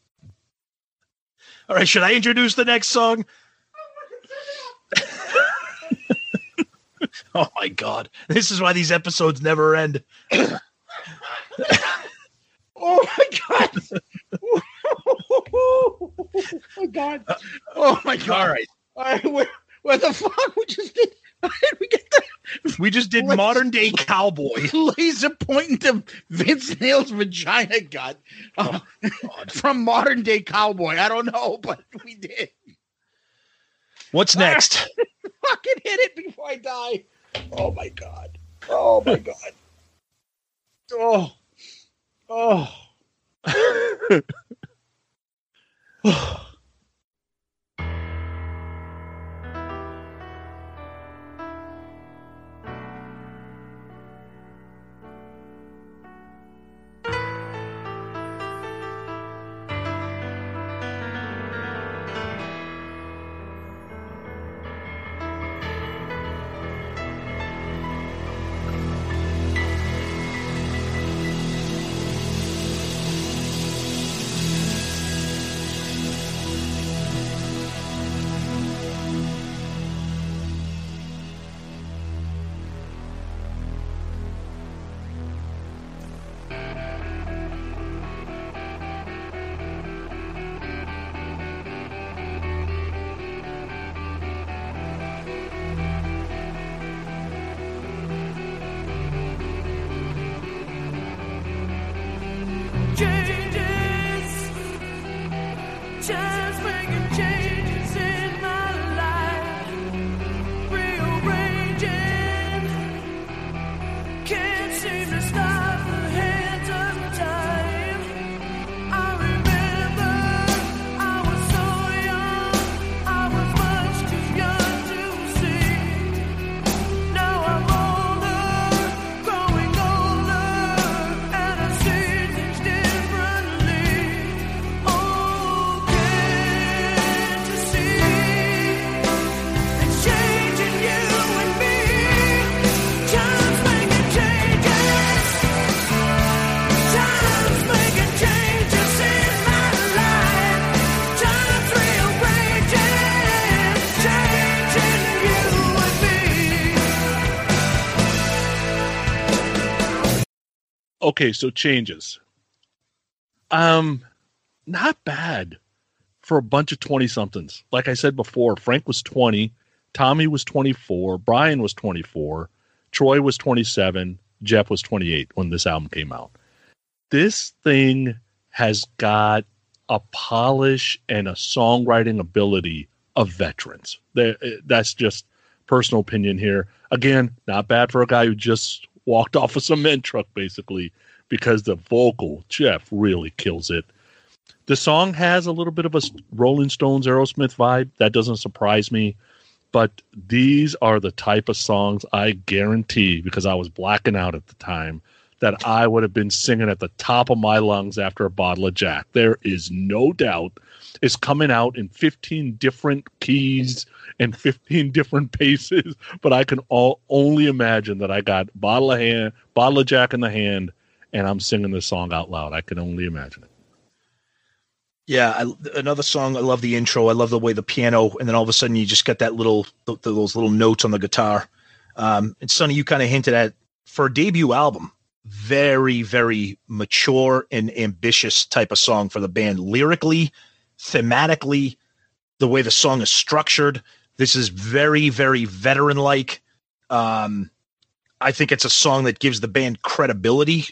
All right, should I introduce the next song? oh my god, this is why these episodes never end. Oh my god. oh my god. Oh my god. All right, All right, where, where the fuck we just did? We we just did Let's- modern day cowboy. laser pointing to Vince Neil's vagina gut uh, from modern day cowboy? I don't know, but we did. What's next? Fucking hit it before I die. Oh my god. Oh my god. Oh. Oh. Okay, so changes. Um, not bad for a bunch of 20 somethings. Like I said before, Frank was 20, Tommy was 24, Brian was 24, Troy was 27, Jeff was 28 when this album came out. This thing has got a polish and a songwriting ability of veterans. That's just personal opinion here. Again, not bad for a guy who just walked off a cement truck, basically, because the vocal Jeff really kills it. The song has a little bit of a Rolling Stones Aerosmith vibe. That doesn't surprise me. But these are the type of songs I guarantee, because I was blacking out at the time, that I would have been singing at the top of my lungs after a bottle of Jack. There is no doubt. It's coming out in 15 different keys and 15 different paces, but I can all only imagine that I got bottle of hand, bottle of Jack in the hand, and I'm singing the song out loud. I can only imagine it. Yeah, I, another song. I love the intro. I love the way the piano, and then all of a sudden you just get that little th- those little notes on the guitar. Um, and Sonny, you kind of hinted at for a debut album, very very mature and ambitious type of song for the band. Lyrically, thematically, the way the song is structured. This is very very veteran like. Um, I think it's a song that gives the band credibility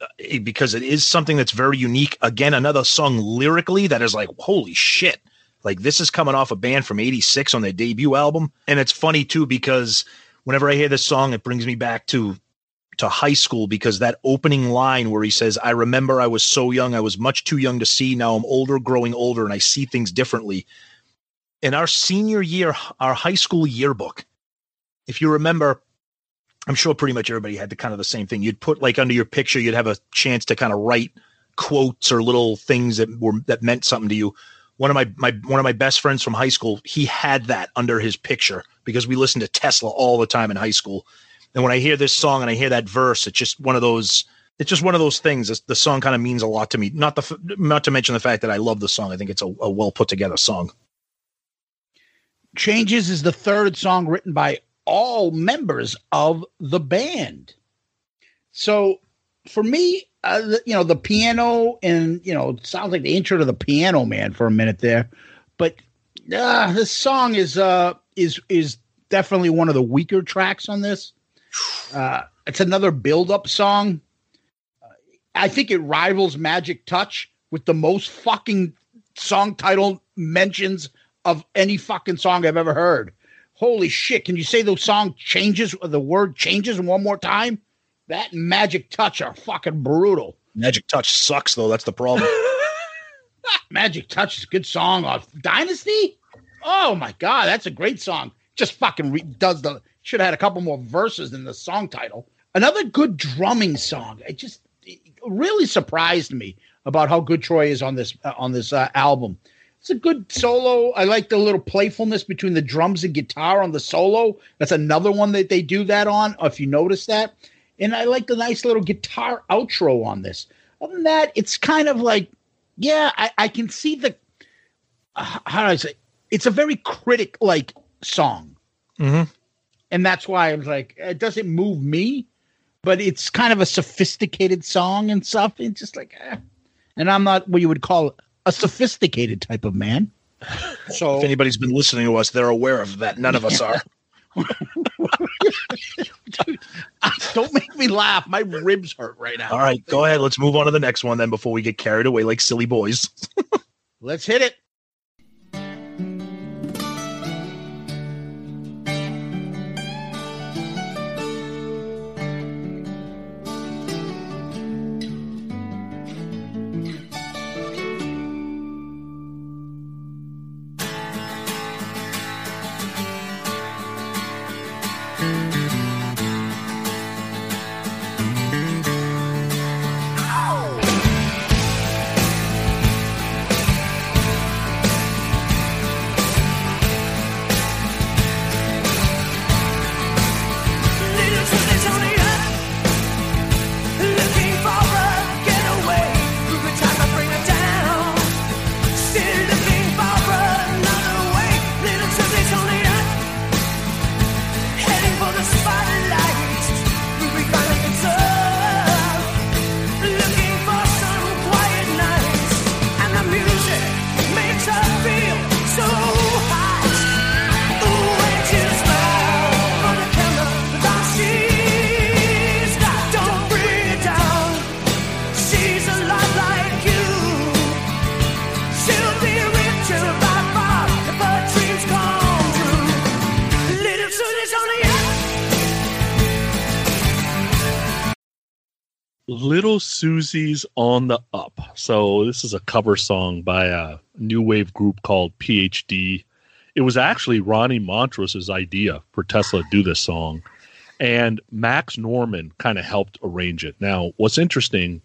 Uh, because it is something that's very unique. Again, another song lyrically that is like, holy shit. Like this is coming off a band from 86 on their debut album. And it's funny too, because whenever I hear this song, it brings me back to to high school because that opening line where he says, I remember I was so young, I was much too young to see. Now I'm older, growing older, and I see things differently. In our senior year, our high school yearbook, if you remember, I'm sure pretty much everybody had the kind of the same thing. You'd put like under your picture, you'd have a chance to kind of write quotes or little things that were that meant something to you. One of my my one of my best friends from high school, he had that under his picture because we listened to Tesla all the time in high school. And when I hear this song and I hear that verse, it's just one of those. It's just one of those things. The song kind of means a lot to me. Not the not to mention the fact that I love the song. I think it's a, a well put together song. Changes is the third song written by all members of the band. So for me, uh, you know, the piano and, you know, it sounds like the intro to the piano man for a minute there. But uh, this song is uh is is definitely one of the weaker tracks on this. Uh, it's another build-up song. Uh, I think it rivals Magic Touch with the most fucking song title mentions of any fucking song I've ever heard. Holy shit! Can you say the song changes? The word changes one more time. That and Magic Touch are fucking brutal. Magic Touch sucks though. That's the problem. Magic Touch is a good song off Dynasty. Oh my god, that's a great song. Just fucking re- does the should have had a couple more verses in the song title. Another good drumming song. It just it really surprised me about how good Troy is on this uh, on this uh, album. It's a good solo. I like the little playfulness between the drums and guitar on the solo. That's another one that they do that on. If you notice that, and I like the nice little guitar outro on this. Other than that, it's kind of like, yeah, I, I can see the uh, how do I say? It's a very critic like song, mm-hmm. and that's why I was like, it doesn't move me, but it's kind of a sophisticated song and stuff. It's just like, eh. and I'm not what you would call a sophisticated type of man. So If anybody's been listening to us, they're aware of that. None of us are. don't make me laugh. My ribs hurt right now. All right, go ahead. Let's move on to the next one then before we get carried away like silly boys. Let's hit it. Susie's on the Up. So this is a cover song by a new wave group called PhD. It was actually Ronnie Montrose's idea for Tesla to do this song, and Max Norman kind of helped arrange it. Now, what's interesting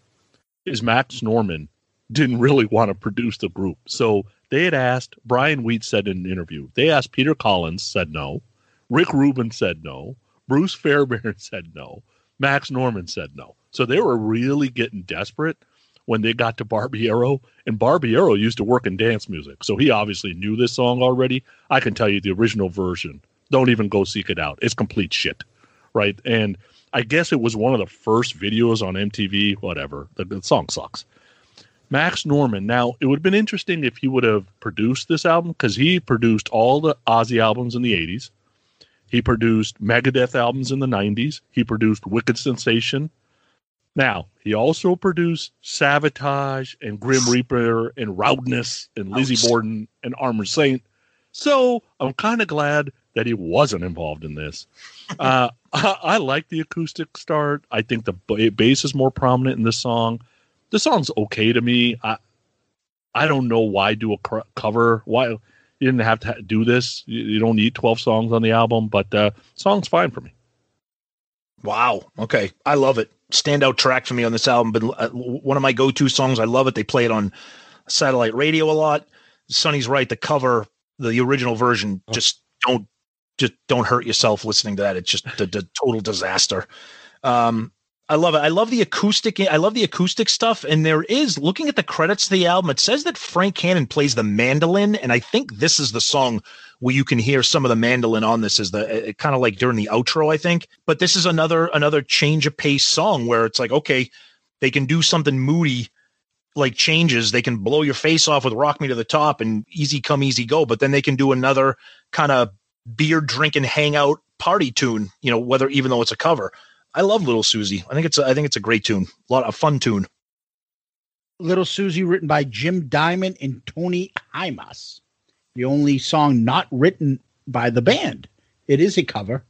is Max Norman didn't really want to produce the group, so they had asked Brian Wheat said in an interview. They asked Peter Collins, said no. Rick Rubin said no. Bruce Fairbairn said no. Max Norman said no. So they were really getting desperate when they got to Barbiero. And Barbiero used to work in dance music. So he obviously knew this song already. I can tell you the original version. Don't even go seek it out. It's complete shit. Right. And I guess it was one of the first videos on MTV, whatever. The, the song sucks. Max Norman. Now, it would have been interesting if he would have produced this album because he produced all the Ozzy albums in the 80s. He produced Megadeth albums in the 90s. He produced Wicked Sensation. Now, he also produced Savatage and Grim Reaper and Loudness and Lizzy Borden and Armored Saint. So I'm kind of glad that he wasn't involved in this. Uh, I, I like the acoustic start. I think the ba- bass is more prominent in this song. The song's okay to me. I I don't know why do a cr- cover. Why you didn't have to ha- do this. You, you don't need 12 songs on the album, but uh, song's fine for me. Wow. Okay. I love it. Standout track for me on this album. But uh, one of my go-to songs. I love it. They play it on satellite radio a lot. Sonny's right. The cover, the original version, just don't just don't hurt yourself listening to that. It's just the, the total disaster. Um, I love it. I love the acoustic. I love the acoustic stuff. And there is looking at the credits of the album. It says that Frank Hannon plays the mandolin, and I think this is the song where you can hear some of the mandolin on this. Is the eh, eh, kind of like during the outro, I think. But this is another another change of pace song where it's like okay, they can do something moody like changes. They can blow your face off with "Rock Me to the Top" and "Easy Come Easy Go," but then they can do another kind of beer drinking hangout party tune. You know, whether even though it's a cover. I love Little Susie. I think it's a, I think it's a great tune. A lot of fun tune. Little Susie, written by Jim Diamond and Tony Hymas. The only song not written by the band. It is a cover,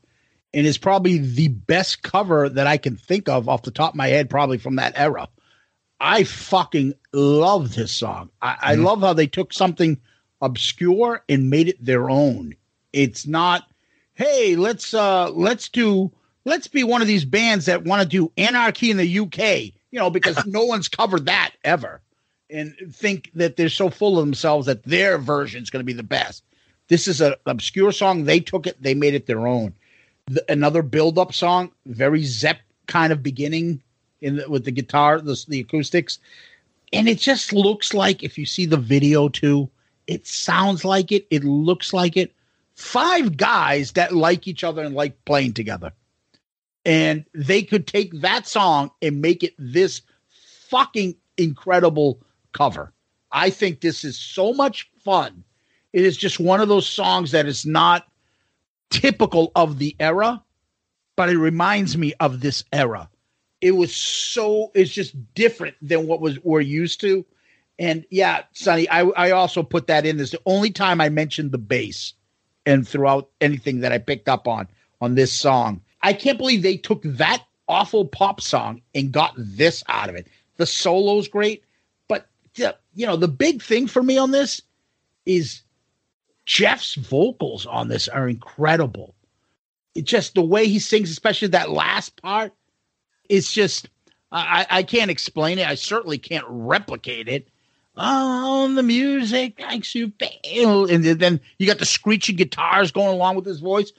and is probably the best cover that I can think of off the top of my head, probably from that era. I fucking love this song. I, I love how they took something obscure and made it their own. It's not, hey, let's uh let's do let's be one of these bands that want to do anarchy in the UK, you know, because no one's covered that ever. And think that they're so full of themselves that their version's going to be the best. This is an obscure song. They took it, they made it their own. The, another build-up song, very Zepp kind of beginning in the, with the guitar, the, the acoustics, and it just looks like if you see the video too, it sounds like it, it looks like it. Five guys that like each other and like playing together and they could take that song and make it this fucking incredible cover. I think this is so much fun. It is just one of those songs that is not typical of the era, but it reminds me of this era. It was so it's just different than what was we're used to. And yeah, Sonny, I, I also put that in as the only time I mentioned the bass and throughout anything that I picked up on on this song. I can't believe they took that awful pop song and got this out of it. The solo's great, but the- you know, the big thing for me on this is Jeff's vocals on this are incredible. It just the way he sings, especially that last part, it's just I, I can't explain it. I certainly can't replicate it. Oh, the music makes you and then you got the screeching guitars going along with his voice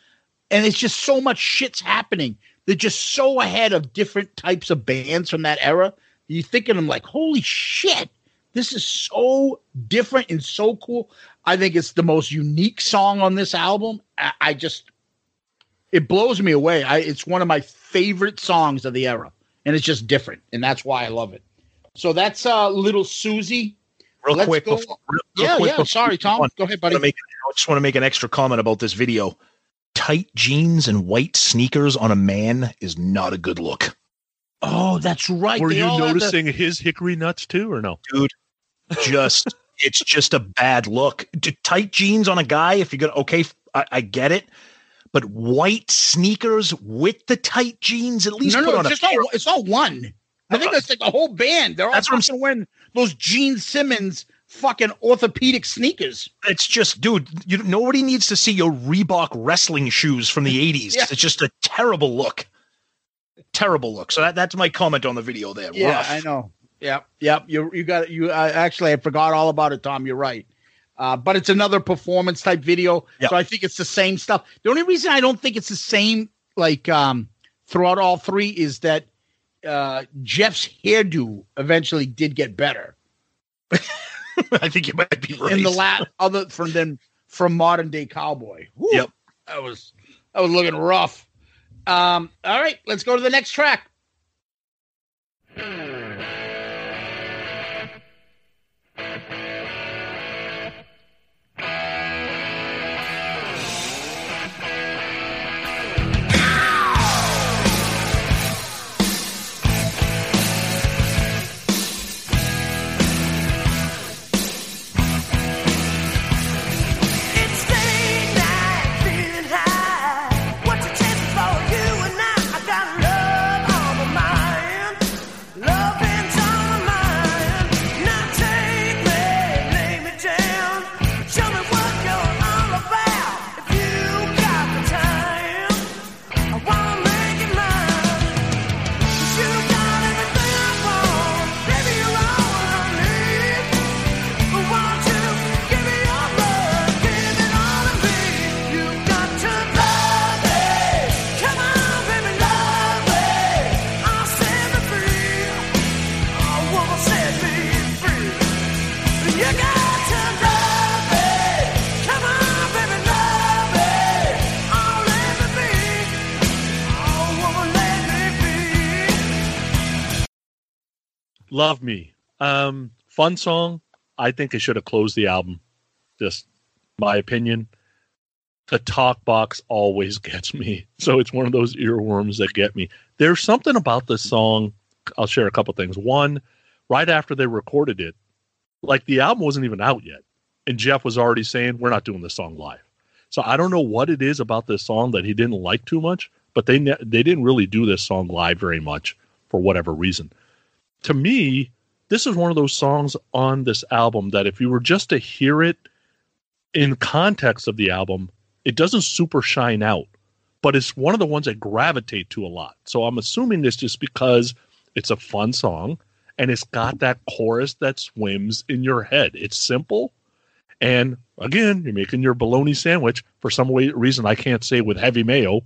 and it's just so much shit's happening. They're just so ahead of different types of bands from that era. You think of them like, holy shit, this is so different and so cool. I think it's the most unique song on this album. I, I just, it blows me away. I, it's one of my favorite songs of the era, and it's just different, and that's why I love it. So that's uh, Little Susie. Real Let's quick, go- before, real, real Yeah, quick yeah. before Sorry, Tom. Go ahead, buddy. I just want to make an extra comment about this video. Tight jeans and white sneakers on a man is not a good look, Oh, that's right. Were They you all have the- noticing his hickory nuts too, or no? dude. Just it's just a bad look. D- Tight jeans on a guy, if you're gonna okay, I, I get it, but white sneakers with the tight jeans, at least no, put no, on it's a just not. It's not one. I think uh, that's like the whole band. They're all That's what I'm fucking wearing those Gene Simmons fucking orthopedic sneakers. It's just, dude, you, nobody needs to see your Reebok wrestling shoes from the 80s. Yeah. It's just a terrible look. Terrible look. So that, that's my comment on the video there. Yeah, Rough. I know. Yep, yep. You you got you. Uh, actually, I forgot all about it, Tom. You're right. Uh, but it's another performance type video, Yep. so I think it's the same stuff. The only reason I don't think it's the same like um, throughout all three is that uh, Jeff's hairdo eventually did get better I think you might be right. in the last other from than from modern day cowboy. Whew, Yep. that was that was looking rough. Um, all right, let's go to the next track. Love Me. Um, fun song. I think it should have closed the album. Just my opinion. The talk box always gets me. So it's one of those earworms that get me. There's something about this song. I'll share a couple things. One, right after they recorded it, like the album wasn't even out yet. And Jeff was already saying, We're not doing this song live. So I don't know what it is about this song that he didn't like too much, but they ne- they didn't really do this song live very much for whatever reason to me, this is one of those songs on this album that if you were just to hear it in context of the album, it doesn't super shine out, but it's one of the ones I gravitate to a lot. So I'm assuming this just because it's a fun song and it's got that chorus that swims in your head. It's simple. And again, you're making your bologna sandwich for some way, reason I can't say with heavy mayo,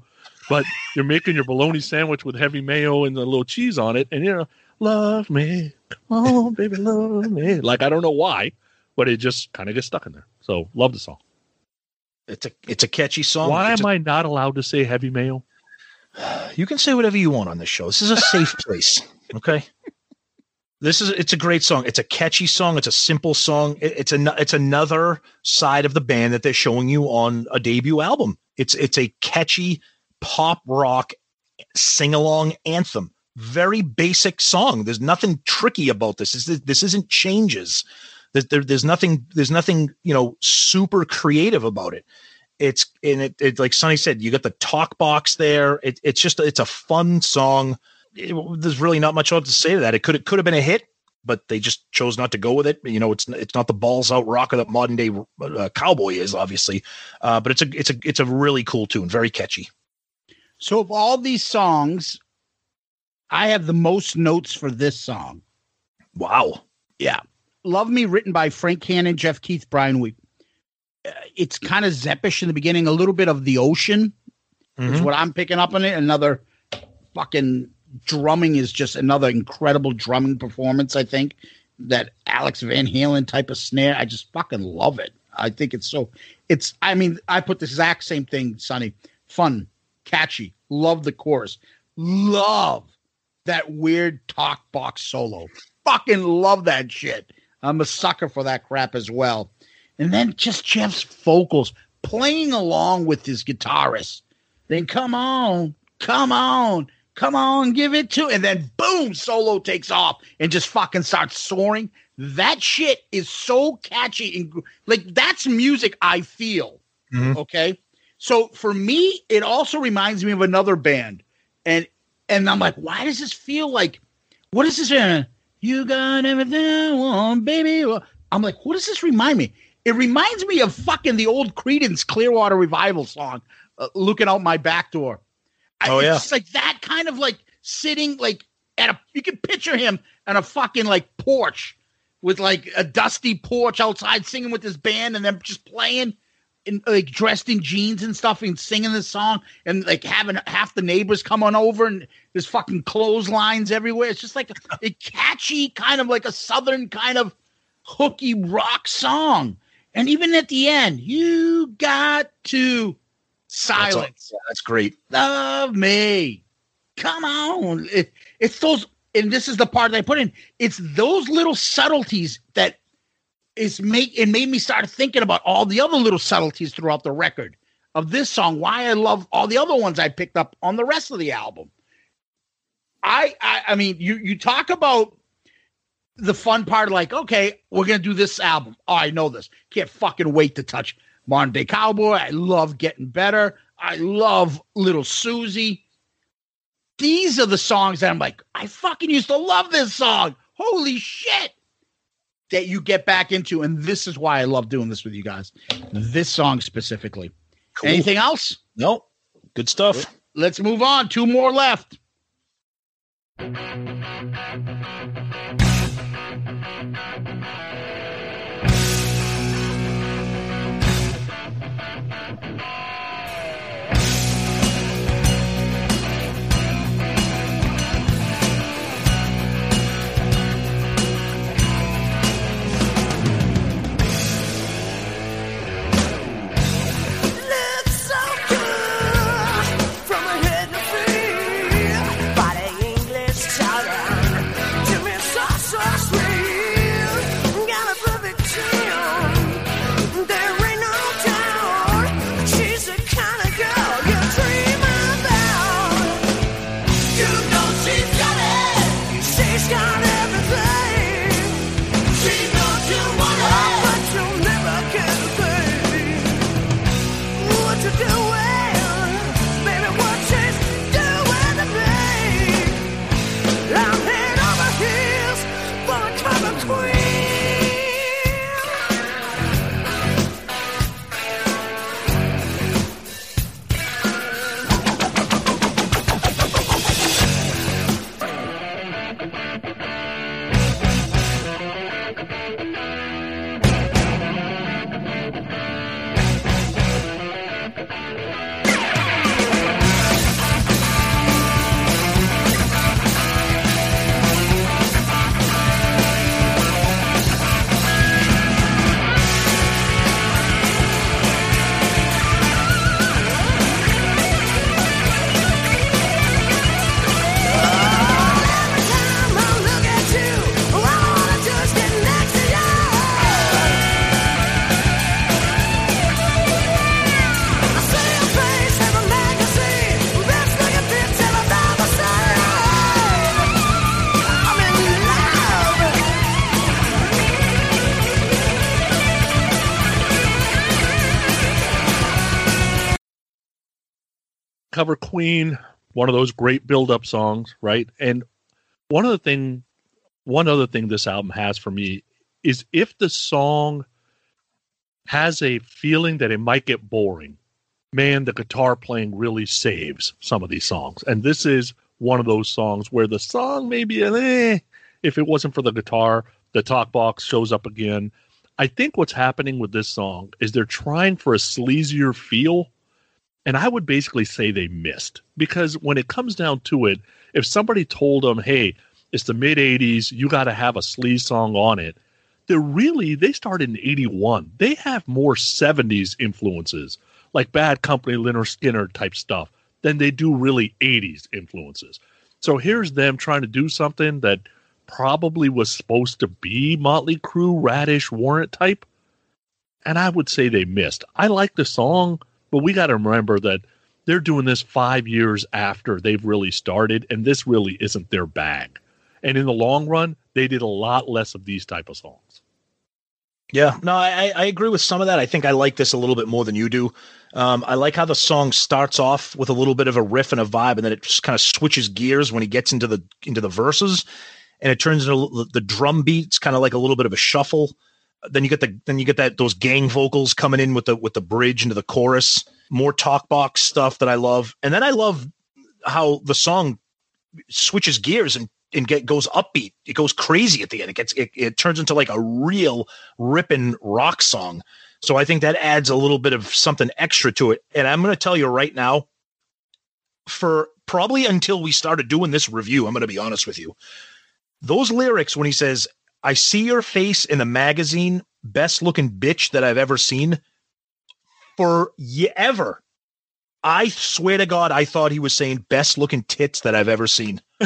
but you're making your bologna sandwich with heavy mayo and a little cheese on it. And you know, love me. Come on, baby, love me. Like, I don't know why, but it just kind of gets stuck in there. So, love the song. It's a it's a catchy song. why It's am a- I not allowed to say heavy mayo? You can say whatever you want on this show. This is a safe place. Okay. This is it's a great song. It's a catchy song. It's a simple song. It- it's a it's another side of the band that they're showing you on a debut album. It's it's a catchy pop rock sing along anthem. Very basic song. There's nothing tricky about this. This, this isn't changes. There's, there, there's nothing. There's nothing you know super creative about it it's and it, it like Sonny said, you got the talk box there. It, it's just it's a fun song. It- there's really not much else to say to that. It could it could have been a hit, but they just chose not to go with it. You know, it's it's not the balls out rocker that modern day uh, cowboy is, obviously. Uh, but it's a it's a it's a really cool tune, very catchy. So of all these songs, I have the most notes for this song. Wow. Yeah. Love Me, written by Frank Hannon, Jeff Keith, Brian Wheat. Uh, it's kind of Zeppish in the beginning, a little bit of the ocean is Mhm. what I'm picking up on it. Another fucking drumming is just another incredible drumming performance, I think. That Alex Van Halen type of snare. I just fucking love it. I think it's so it's I mean, I put the exact same thing, Sonny. Fun, catchy, love the chorus. Love that weird talk box solo. Fucking love that shit. I'm a sucker for that crap as well. And then just Jeff's vocals playing along with his guitarist. Then come on, come on, come on, give it to. And then boom, solo takes off and just fucking starts soaring. That shit is so catchy and like that's music I feel. Mhm. Okay. So for me, it also reminds me of another band. And and I'm like, why does this feel like what is this? uh, You got everything I want, baby. I'm like, what does this remind me? It reminds me of fucking the old Creedence Clearwater Revival song, uh, "Looking Out My Back Door." I- Oh, yeah. it's like that kind of like sitting like at a. You can picture him on a fucking like porch with like a dusty porch outside, singing with his band, and then just playing. In, like dressed in jeans and stuff and singing this song and like having half the neighbors come on over and there's fucking clotheslines everywhere. It's just like a, a catchy kind of like a southern kind of hooky rock song. And even at the end, you got to That's, silence. yeah, that's great. Love me. Come on. It, it's those, and this is the part that I put in. It's those little subtleties that is make it made me start thinking about all the other little subtleties throughout the record of this song. Why I love all the other ones I picked up on the rest of the album. I I, I mean, you you talk about the fun part, like, okay, we're gonna do this album. Oh, I know this. Can't fucking wait to touch Modern Day Cowboy. I love Getting Better. I love Little Susie. These are the songs that I'm like, I fucking used to love this song. Holy shit. That you get back into. And this is why I love doing this with you guys. This song specifically. Cool. Anything else? Nope. good stuff. Let's move on. Two more left. Cover Queen, one of those great build-up songs, right? And one of the thing, one other thing this album has for me is if the song has a feeling that it might get boring, man, the guitar playing really saves some of these songs. And this is one of those songs where the song maybe eh, if it wasn't for the guitar, the talk box shows up again. I think what's happening with this song is they're trying for a sleazier feel and I would basically say they missed because when it comes down to it, if somebody told them, hey, it's the mid 80s, you got to have a sleaze song on it, they're really, they started in 81. They have more 70s influences, like Bad Company, Lynyrd Skynyrd type stuff, than they do really 80s influences. So here's them trying to do something that probably was supposed to be Motley Crue, Radish, Warrant type. And I would say they missed. I like the song, but we got to remember that they're doing this five years after they've really started, and this really isn't their bag. And in the long run, they did a lot less of these type of songs. Yeah, no, I, I agree with some of that. I think I like this a little bit more than you do. Um, I like how the song starts off with a little bit of a riff and a vibe, and then it just kind of switches gears when he gets into the into the verses. and it turns into the drum beats, kind of like a little bit of a shuffle. Then you get the then you get that those gang vocals coming in with the with the bridge into the chorus. More talk box stuff that I love, and then I love how the song switches gears and and get goes upbeat. It goes crazy at the end. It gets it, it turns into like a real ripping rock song. So I think that adds a little bit of something extra to it. And I'm going to tell you right now, for probably until we started doing this review, I'm going to be honest with you. Those lyrics when he says, "I see your face in the magazine, best looking bitch that I've ever seen," for ye- ever. I swear to God, I thought he was saying best looking tits that I've ever seen.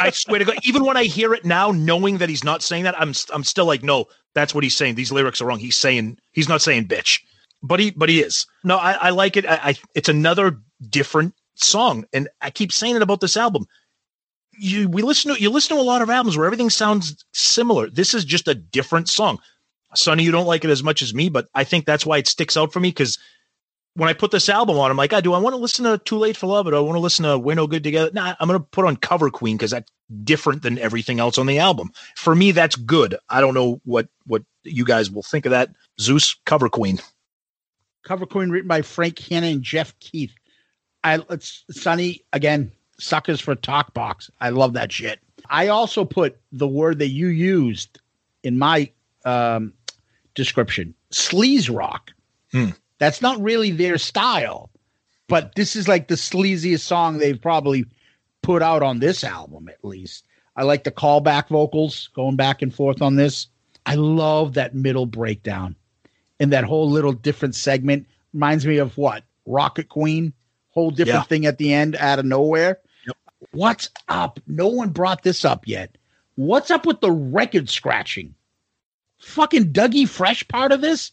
I swear to God, even when I hear it now, knowing that he's not saying that, I'm I'm still like, no, that's what he's saying. These lyrics are wrong. He's saying he's not saying bitch, but he but he is. No, I, I like it. I, I it's another different song, and I keep saying it about this album. You we listen to you listen to a lot of albums where everything sounds similar. This is just a different song. Sonny, you don't like it as much as me, but I think that's why it sticks out for me because when I put this album on, I'm like, I do I want to listen to Too Late for Love or do I want to listen to We're No Good Together? Nah, I'm to put on Cover Queen because that's different than everything else on the album. For me, that's good. I don't know what what you guys will think of that. Zeus, Cover Queen. Cover Queen written by Frank Hannon and Jeff Keith. I it's Sonny again, suckers for talk box. I love that shit. I also put the word that you used in my um, description, sleaze rock. Hmm. That's not really their style, but this is like the sleaziest song they've probably put out on this album, at least. I like the callback vocals going back and forth on this. I love that middle breakdown and that whole little different segment. Reminds me of what? Rocket Queen, whole different Yeah. thing at the end out of nowhere. What's up? No one brought this up yet. What's up with the record scratching? Fucking Dougie Fresh part of this?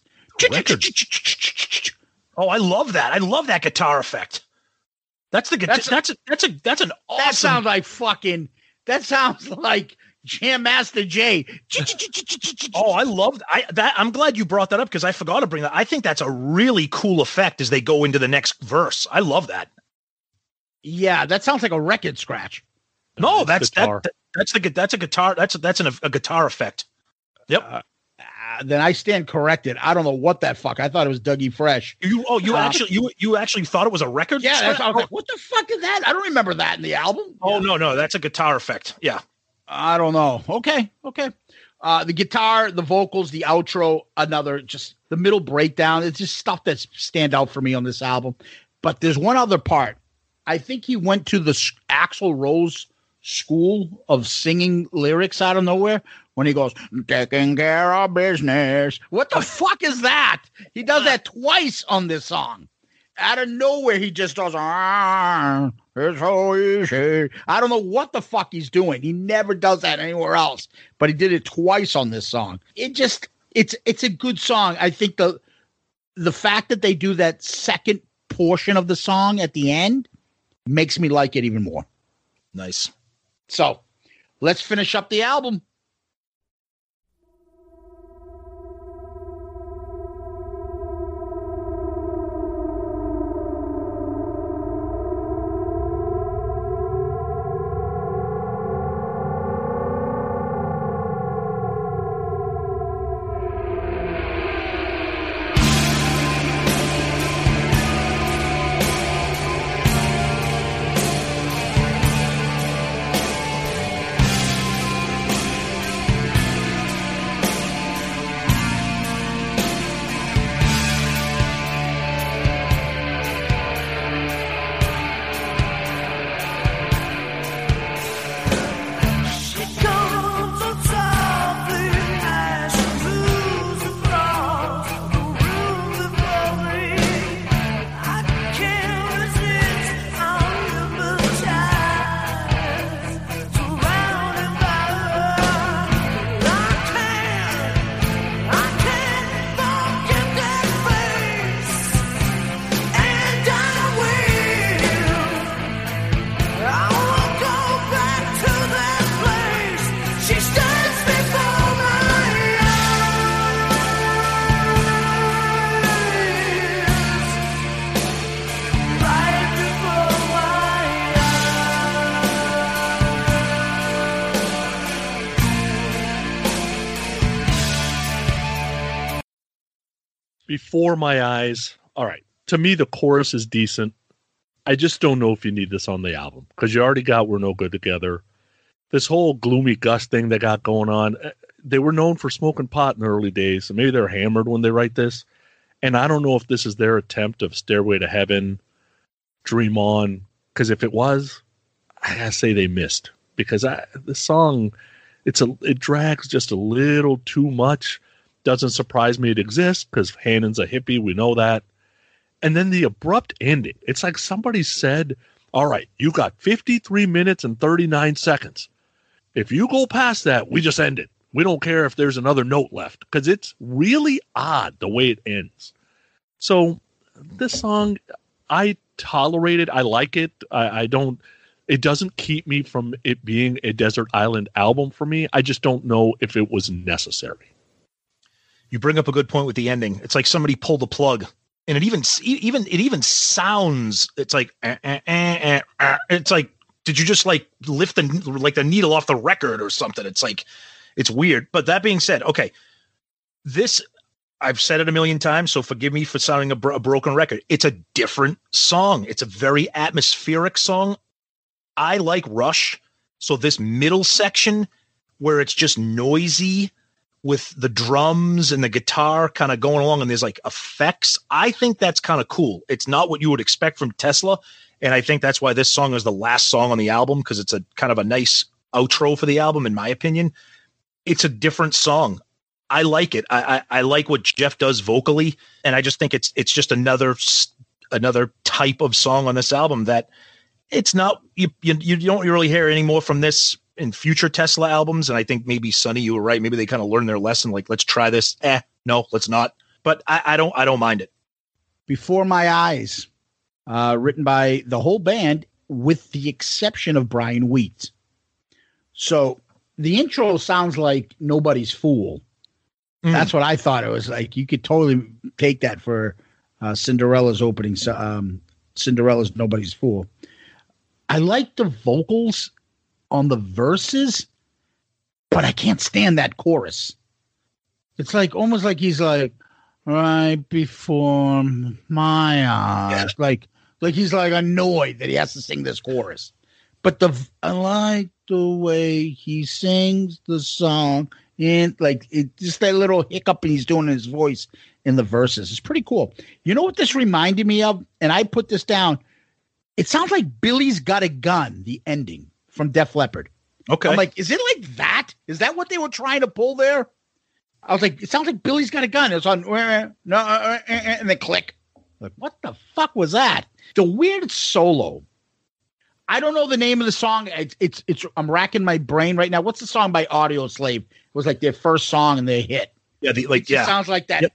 Oh, I love that. I love that guitar effect. That's the guitar. That's That's a- a, that's a that's an awesome. That sounds like fucking. That sounds like Jam Master Jay. Oh, I love I that. I'm glad you brought that up because I forgot to bring that. I think that's a really cool effect as they go into the next verse. I love that. Yeah, that sounds like a record scratch. No, That's that's that, guitar. that- That's the gu- that's a guitar. That's that's an, a guitar effect. Yep. Uh, then I stand corrected. I don't know what that fuck. I thought it was Dougie Fresh. you oh you uh, actually you you actually thought it was a record? Yeah, that's, I was oh, like, what the fuck is that? I don't remember that in the album. oh no no that's a guitar effect. Yeah. I don't know. Okay, okay. Uh, the guitar, the vocals, the outro, another just the middle breakdown. It's just stuff that stand out for me on this album. But there's one other part. I think he went to the Axl Rose school of singing lyrics out of nowhere when he goes taking care of business. What the fuck is that? He does that twice on this song. Out of nowhere, he just does. Ah, it's so easy. I don't know what the fuck he's doing. He never does that anywhere else, but he did it twice on this song. It just it's it's a good song. I think the the fact that they do that second portion of the song at the end makes me like it even more. Nice. So let's finish up the album. Before my eyes. All right. To me, the chorus is decent. I just don't know if you need this on the album because you already got "We're No Good Together." This whole gloomy Gus thing they got going on. eh, They were known for smoking pot in the early days, so maybe they're hammered when they write this. And I don't know if this is their attempt of "Stairway to Heaven," "Dream On," because if it was, I gotta say they missed because I, the song it's a it drags just a little too much. Doesn't surprise me it exists because Hannon's a hippie, we know that. And then the abrupt ending. It's like somebody said, All right, you got 53 minutes and 39 seconds. If you go past that, we just end it. We don't care if there's another note left because it's really odd the way it ends. So this song, I tolerate it. I like it. I, I don't it doesn't keep me from it being a desert island album for me i just don't know if it was necessary you bring up a good point with the ending. It's like somebody pulled the plug, and it even even it even sounds. It's like eh, eh, eh, eh, eh. it's like did you just like lift the like the needle off the record or something? It's like it's weird. But that being said, okay, this I've said it a million times, so forgive me for sounding a, bro- a broken record. It's a different song. It's a very atmospheric song. I like Rush, so this middle section where it's just noisy with the drums and the guitar kind of going along and there's like effects. I think that's kind of cool. It's not what you would expect from Tesla. And I think that's why this song is the last song on the album because it's a kind of a nice outro for the album, in my opinion. It's a different song. I like it. I, I, I like what Jeff does vocally, and I just think it's it's just another another type of song on this album that it's not you you, you don't really hear any more from this in future Tesla albums. And I think maybe Sonny, you were right. Maybe they kind of learned their lesson. Like, let's try this. Eh, no, let's not. But I, I don't I don't mind it. Before My Eyes, uh, written by the whole band, with the exception of Brian Wheat. So the intro sounds like Nobody's Fool. Mm. That's what I thought it was like. You could totally take that for uh, Cinderella's opening. so- Um, Cinderella's Nobody's Fool. I like the vocals on the verses, but I can't stand that chorus. It's like almost like he's like right before my eyes, like like he's like annoyed that he has to sing this chorus. But the I like the way he sings the song and like it just that little hiccup and he's doing in his voice in the verses. It's pretty cool. You know what this reminded me of? And I put this down. It sounds like Billy's Got a Gun, the ending from Def Leppard. Okay. I'm like, is it like that? Is that what they were trying to pull there? I was like, it sounds like Billy's got a gun. It's on, uh, no, uh, uh, uh, and then click. Like, what the fuck was that? The weird solo. I don't know the name of the song. It's, it's, it's. I'm racking my brain right now. What's the song by Audioslave? It was like their first song and they hit. yeah, the, like It yeah. sounds like that. Yep.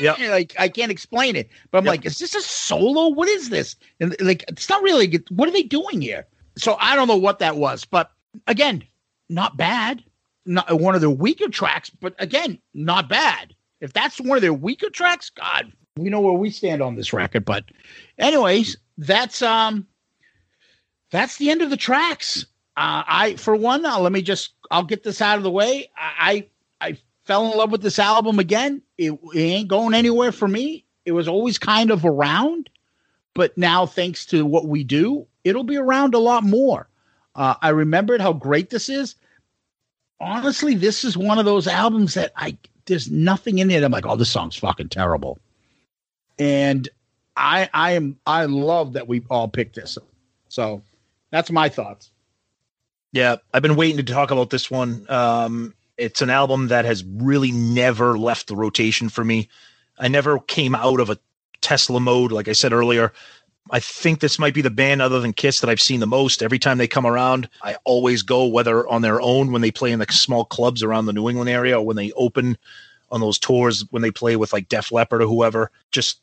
Yep. Like I can't explain it, but I'm Yep. like, is this a solo? What is this? And like, it's not really. What are they doing here? So I don't know what that was, but again, not bad. Not one of their weaker tracks, but again, not bad. If that's one of their weaker tracks, God, we know where we stand on this record. But, anyways, that's um, that's the end of the tracks. Uh, I, for one, uh, let me just, I'll get this out of the way. I, I, I fell in love with this album again. It, it ain't going anywhere for me. It was always kind of around, but now thanks to what we do, it'll be around a lot more. Uh, I remembered how great this is. Honestly, this is one of those albums that I there's nothing in it. I'm like, oh, this song's fucking terrible. And I I am I love that we all picked this. So that's my thoughts. Yeah, I've been waiting to talk about this one. Um, it's an album that has really never left the rotation for me. I never came out of a Tesla mode, like I said earlier. I think this might be the band other than Kiss that I've seen the most. Every time they come around, I always go, whether on their own when they play in the small clubs around the New England area or when they open on those tours when they play with like Def Leppard or whoever. Just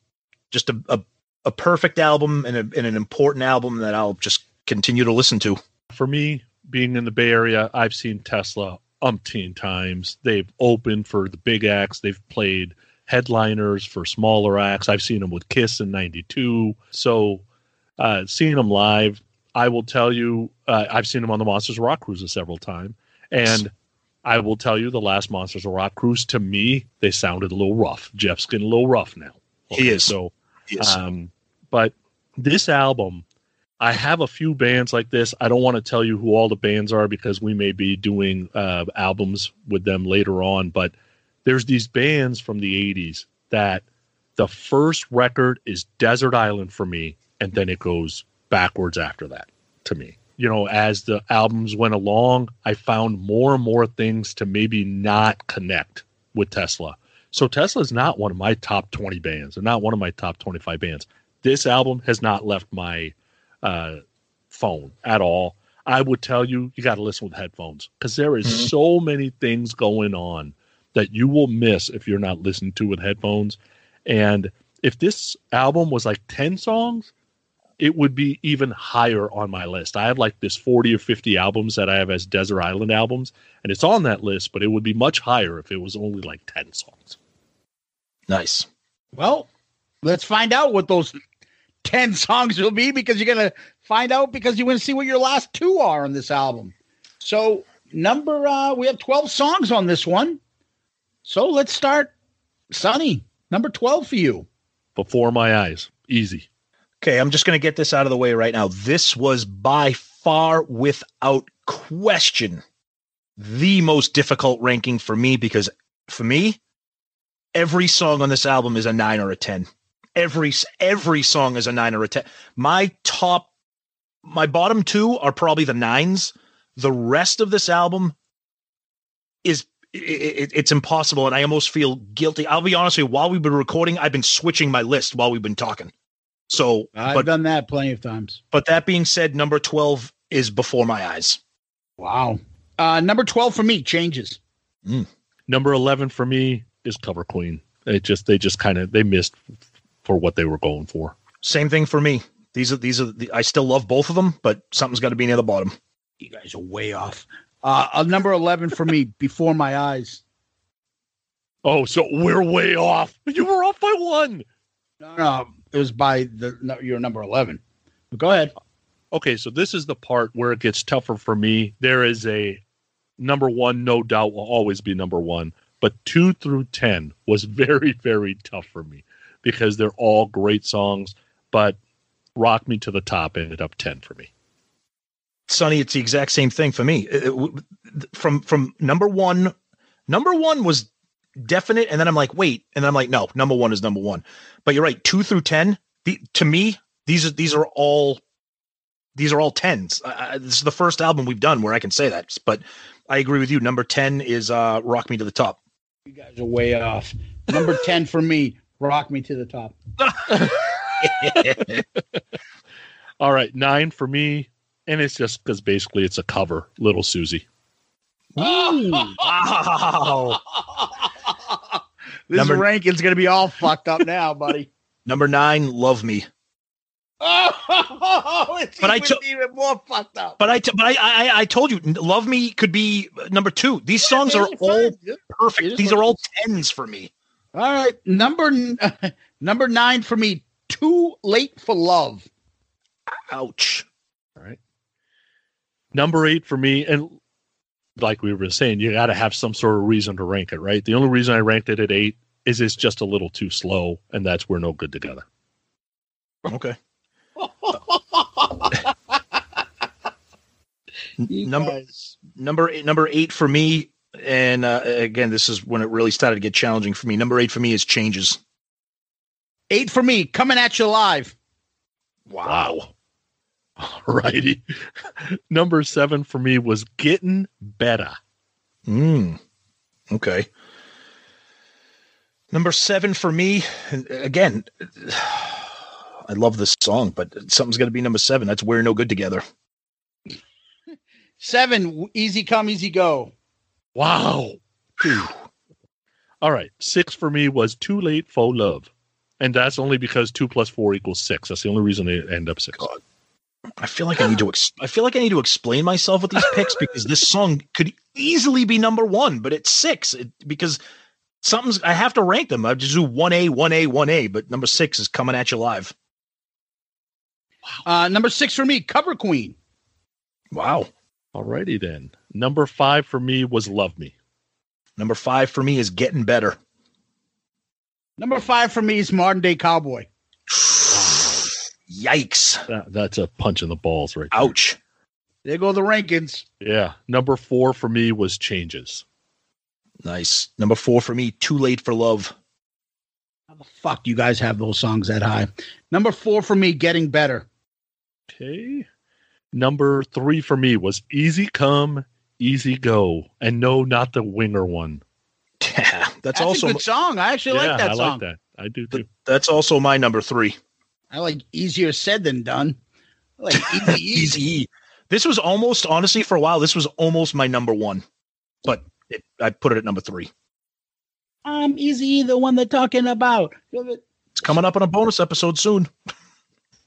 just a, a, a perfect album and, a, and an important album that I'll just continue to listen to. For me, being in the Bay Area, I've seen Tesla umpteen times. They've opened for the big acts. They've played headliners for smaller acts. I've seen them with Kiss in '92. So, uh, seeing them live, I will tell you, uh, I've seen them on the Monsters Rock Cruises several times, and I will tell you, the last Monsters of Rock cruise to me they sounded a little rough. Jeff's getting a little rough now. He is. so. Yes. Um, but this album, I have a few bands like this. I don't want to tell you who all the bands are because we may be doing uh, albums with them later on. But there's these bands from the 80s that the first record is Desert Island for me, and then it goes backwards after that to me. You know, as the albums went along, I found more and more things to maybe not connect with Tesla. So Tesla is not one of my top 20 bands. They're not one of my top 25 bands. This album has not left my uh, phone at all. I would tell you, you got to listen with headphones because there is so many things going on that you will miss if you're not listening to with headphones. And if this album was like 10 songs, it would be even higher on my list. I have like this 40 or 50 albums that I have as Desert Island albums, and it's on that list, but it would be much higher if it was only like 10 songs. nice. Well, let's find out what those 10 songs will be because you're going to find out because you want to see what your last two are on this album. So, number, uh, we have 12 songs on this one. So let's start. Sonny, number 12 for you. Before my eyes, easy. Okay, I'm just going to get this out of the way right now. This was by far, without question, the most difficult ranking for me because for me, every song on this album is a nine or a 10. Every, every song is a nine or a 10. My top, my bottom two are probably the nines. The rest of this album is it, it, it's impossible and i almost feel guilty i'll be honest with you while we've been recording i've been switching my list while we've been talking so I've but done that plenty of times. but that being said number 12 is before my eyes Wow. Uh, number 12 for me, changes. Number 11 for me is Cover Queen. It just, they just kind of, they missed for what they were going for. same thing for me these are these are the, i still love both of them but something's got to be near the bottom You guys are way off. Uh, uh, number 11 for me, before my eyes. Oh, so we're way off. You were off by one. No, no, it was by the no, your number 11. But go ahead. Okay, so this is the part where it gets tougher for me. There is a number one, no doubt, will always be number one, but two through 10 was very, very tough for me because they're all great songs, but Rock Me to the Top ended up 10 for me. Sonny, it's the exact same thing for me. It- it- from from number one, number one was definite, and then I'm like, wait, and then I'm like, no, number one is number one. But you're right, two through ten. The, to me, these are these are all these are all tens. I, I, this is the first album we've done where I can say that. But I agree with you. Number ten is uh, "Rock Me to the Top." You guys are way off. Number 10 for me, rock me to the top. All right, nine for me, and it's just because basically it's a cover, Little Susie. wow. This Number- ranking's going to be all fucked up now, buddy. Number nine, "Love Me." Oh, it's But I even, took- even more fucked up. But I, t- but I, I, I told you, "Love Me" could be number two. These songs are all perfect. These what are it all tens for me. All right, number number nine for me. Too late for love. Ouch. All right. Number eight for me, and like we were saying, you got to have some sort of reason to rank it, right? The only reason I ranked it at eight is it's just a little too slow, and that's we're no good together. Okay. Number number eight, number eight for me, and uh, again, this is when it really started to get challenging for me. Number eight for me is changes. eight for me. Coming at you live. Wow. All righty. Number seven for me was getting better. Mm. Okay. Number seven for me, and again, I love this song, but something's going to be number seven. That's we're no good together. Seven. Easy come, easy go. Wow. All right. Six for me was too late for love. And that's only because two plus four equals six. That's the only reason they end up six. God. I feel like I need to. Ex- I feel like I need to explain myself with these picks because this song could easily be number one, but it's six it, because something's. I have to rank them. I just do one A, one A, one A, but number six is coming at you live. Uh, number six for me. Cover Queen. Wow. Alrighty then. Number five for me was Love Me. Number five for me is Getting Better. Number five for me is Modern Day Cowboy. Yikes. That, that's a punch in the balls right there. Ouch. There go the rankings. Yeah. Number four for me was Changes. Nice. Number four for me, Too Late for Love. How the fuck do you guys have those songs that high? Number four for me, Getting Better. Okay. Number three for me was Easy Come, Easy Go. And no, not the winger one. that's, That's also a good song. I actually yeah, like that I song. like that. I do too. that's also my number three. I like easier said than done. I like easy, easy. Easy. This was almost honestly for a while. This was almost my number one, but it, I put it at number three. I'm easy, the one they're talking about. It's coming up on a bonus episode soon.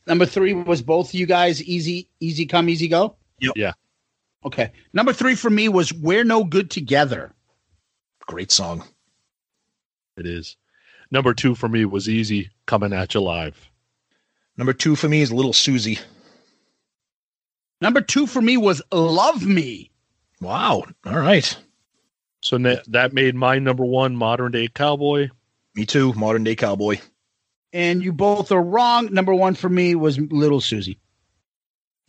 Number three was both you guys easy, easy come, easy go. Yep. Yeah. Okay. Number three for me was We're No Good Together. Great song. It is. Number two for me was Easy Coming at You Live. Number two for me is Little Susie. Number two for me was Love Me. Wow. All right. So na- that made my number one Modern Day Cowboy. Me too. Modern day cowboy. And you both are wrong. Number one for me was Little Susie.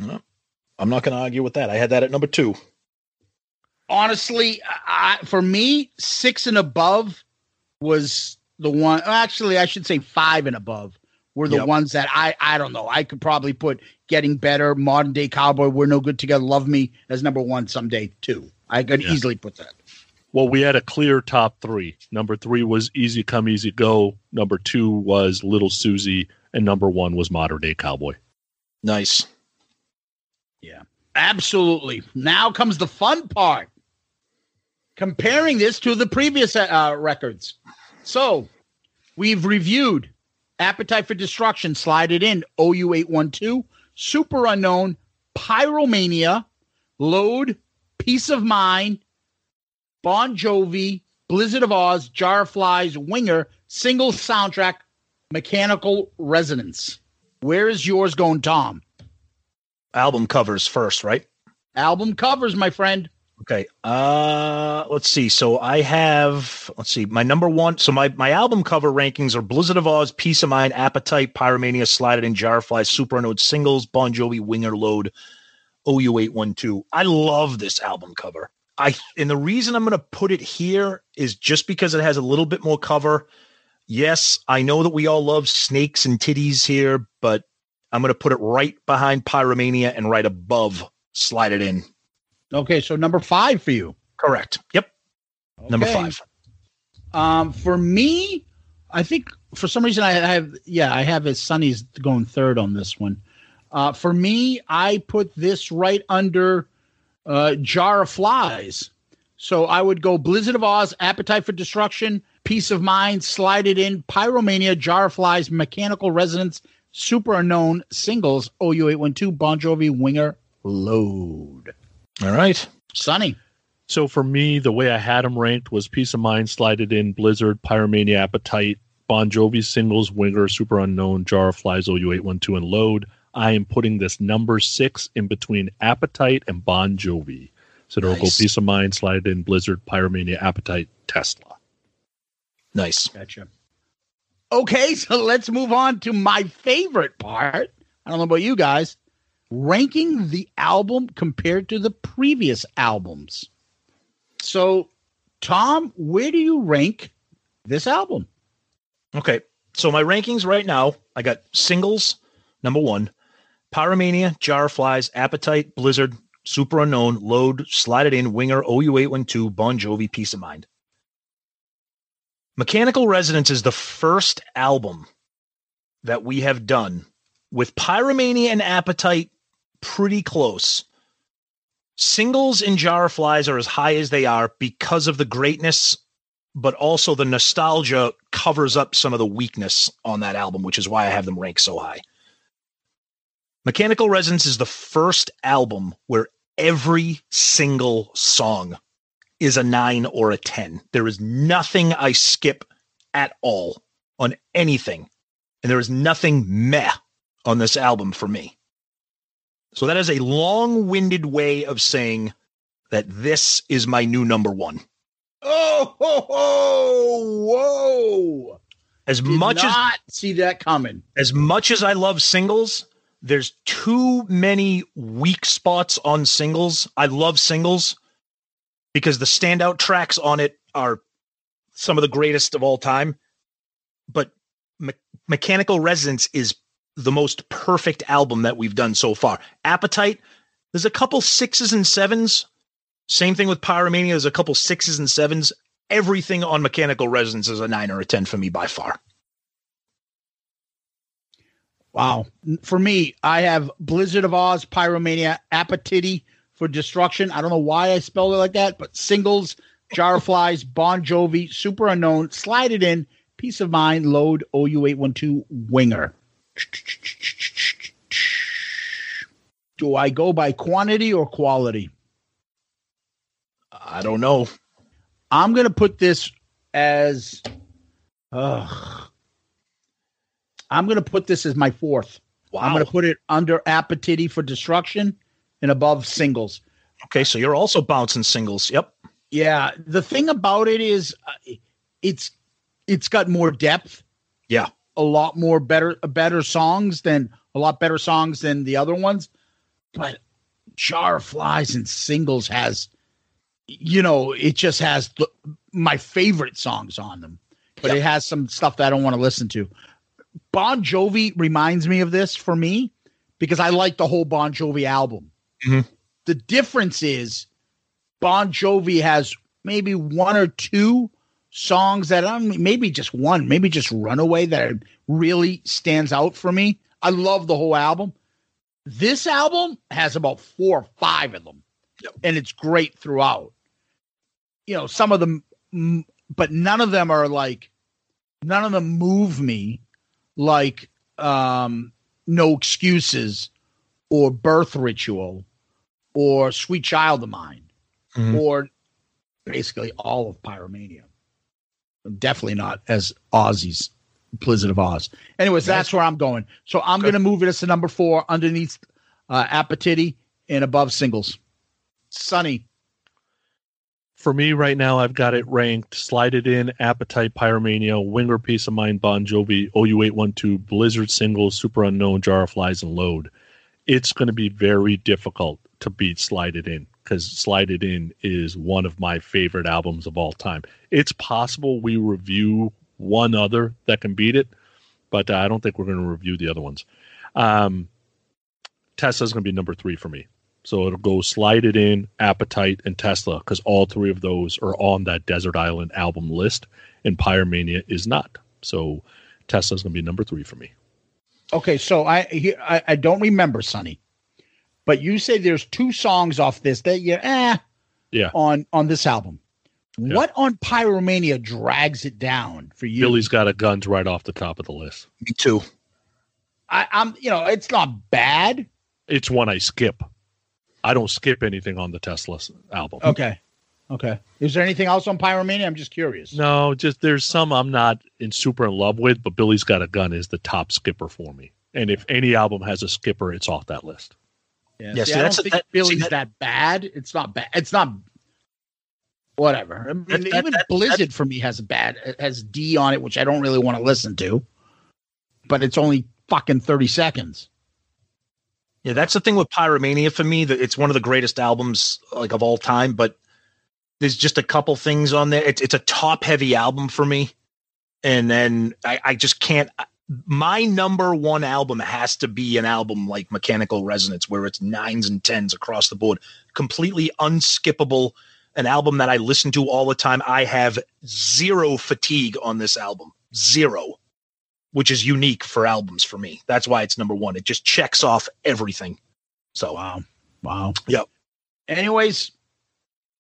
I'm not going to argue with that. I had that at number two. Honestly, I, for me, six and above was the one. Actually, I should say five and above were the Yep. ones that I I don't know. I could probably put Getting Better, Modern Day Cowboy, We're No Good Together, Love Me as number one someday too. I could Yeah. easily put that. Well, we had a clear top three. Number three was Easy Come, Easy Go. Number two was Little Susie. And number one was Modern Day Cowboy. Nice. Yeah, absolutely. Now comes the fun part. Comparing this to the previous uh, records. So we've reviewed Appetite for Destruction, Slide It In, OU812, Superunknown, Pyromania, Load, Piece of Mind, Bon Jovi, Blizzard of Ozz, Jar of Flies, Winger, single soundtrack, Mechanical Resonance. Where is yours going, Tom? Album covers first, right? Album covers, my friend. Okay. Uh let's see. So I have let's see, my number one. So my my album cover rankings are Blizzard of Ozz, Piece of Mind, Appetite, Pyromania, Slide It in, Jarfly, Superunknown Singles, Bon Jovi, Winger Load, OU812. I love this album cover. I and the reason I'm gonna put it here is just because it has a little bit more cover. Yes, I know that we all love snakes and titties here, but I'm gonna put it right behind Pyromania and right above Slide It In. Okay, so number five for you. Correct. Yep. Number five. Um, for me, I think for some reason I have yeah I have it. Sonny's going third on this one. Uh, for me, I put this right under uh, Jar of Flies. So I would go Blizzard of Ozz, Appetite for Destruction, Piece of Mind, Slide It In, Pyromania, Jar of Flies, Mechanical Resonance, Superunknown, Singles, OU812, Bon Jovi, Winger, Load. All right. Sonny. So for me, the way I had them ranked was Piece of Mind, Slide It In, Blizzard, Pyromania, Appetite, Bon Jovi, Singles, Winger, Superunknown, Jar of Flies, OU812, and Load. I am putting this number six in between Appetite and Bon Jovi. So it'll go Piece of Mind, Slide It In, Blizzard, Pyromania, Appetite, Tesla. Nice. Gotcha. Okay, so let's move on to my favorite part. I don't know about you guys. Ranking the album compared to the previous albums. So, Tom, where do you rank this album? Okay. So my rankings right now, I got singles, number one, Pyromania, Jar Flies, Appetite, Blizzard, Superunknown, Load, Slide It In, Winger, OU812, Bon Jovi, Piece of Mind. Mechanical Resonance is the first album that we have done with Pyromania and Appetite pretty close. Singles and Jar of Flies are as high as they are because of the greatness but also the nostalgia covers up some of the weakness on that album, which is why I have them ranked so high. Mechanical Resonance is the first album where every single song is a nine or a 10. There is nothing I skip at all on anything. And there is nothing meh on this album for me. So that is a long-winded way of saying that this is my new number one. Oh, ho, ho, whoa! As Did much as not see that coming. as much as I love singles, there's too many weak spots on singles. I love singles because the standout tracks on it are some of the greatest of all time. But Me- Mechanical Resonance is the most perfect album that we've done so far. Appetite, there's a couple sixes and sevens. Same thing with Pyromania, there's a couple sixes and sevens. Everything on Mechanical Resonance is a nine or a 10 for me by far. Wow. For me, I have Blizzard of Ozz, Pyromania, Appetite for Destruction. I don't know why I spelled it like that, but singles, Jar of Flies, Bon Jovi, Superunknown, Slide It In, Piece of Mind, Load, OU812, Winger. Do I go by quantity or quality? I don't know. I'm going to put this as. Ugh. I'm going to put this as my fourth. Wow. I'm going to put it under Appetiti for Destruction and above singles. okay, so you're also bouncing singles. Yep. Yeah, the thing about it is, uh, it's it's got more depth. Yeah. A lot more better better songs than a lot better songs than the other ones. But Jar Flies and singles has, you know, it just has the, my favorite songs on them. But Yeah. it has some stuff that I don't want to listen to. Bon Jovi reminds me of this for me because I like the whole Bon Jovi album. Mhm. The difference is Bon Jovi has maybe one or two songs that I'm maybe just one, maybe just Runaway that really stands out for me. I love the whole album. This album has about four or five of them, Yep. and it's great throughout. You know, some of them, but none of them are like, none of them move me like um, No Excuses or Birth Ritual or Sweet Child of Mine Mhm. or basically all of Pyromania. Definitely not as Ozzy's Blizzard of Ozz. Anyways, that's where I'm going. So I'm going to move it as to number four underneath uh, Appetiti and above singles. Sunny. For me right now, I've got it ranked Slide It In, Appetite, Pyromania, Winger, Piece of Mind, Bon Jovi, OU812, Blizzard Singles, Superunknown, Jar of Flies, and Load. It's going to be very difficult to beat Slide It In because Slide It In is one of my favorite albums of all time. It's possible we review one other that can beat it, but I don't think we're going to review the other ones. Um, Tesla's going to be number three for me. So it'll go Slide It In, Appetite, and Tesla because all three of those are on that Desert Island album list, and Pyromania is not. So Tesla's going to be number three for me. Okay, so I, I I don't remember Sunny, but you say there's two songs off this that you eh Yeah. on on this album. Yeah. What on Pyromania drags it down for you? Billy's got a guns right off the top of the list. Me too. I, I'm you know it's not bad. It's one I skip. I don't skip anything on the Tesla album. Okay, okay. Is there anything else on Pyromania? I'm just curious. No, just there's some I'm not in super in love with, but Billy's Got a Gun is the top skipper for me. And if any album has a skipper, it's off that list. Yeah, Yeah, see, see, I that's- don't think that- see, Billy's that- that, bad. It's not bad. It's not whatever. I mean, That- that- even that- Blizzard for me has a bad it has Dee on it, which I don't really want to listen to. But it's only fucking thirty seconds. Yeah, that's the thing with Pyromania for me. That it's one of the greatest albums like of all time, but there's just a couple things on there. It's it's a top heavy album for me, and then I, I just can't. My number one album has to be an album like Mechanical Resonance, where it's nines and tens across the board, completely unskippable. An album that I listen to all the time. I have zero fatigue on this album, zero which is unique for albums for me. That's why it's number one. It just checks off everything. So Wow, wow. Yep. Anyways,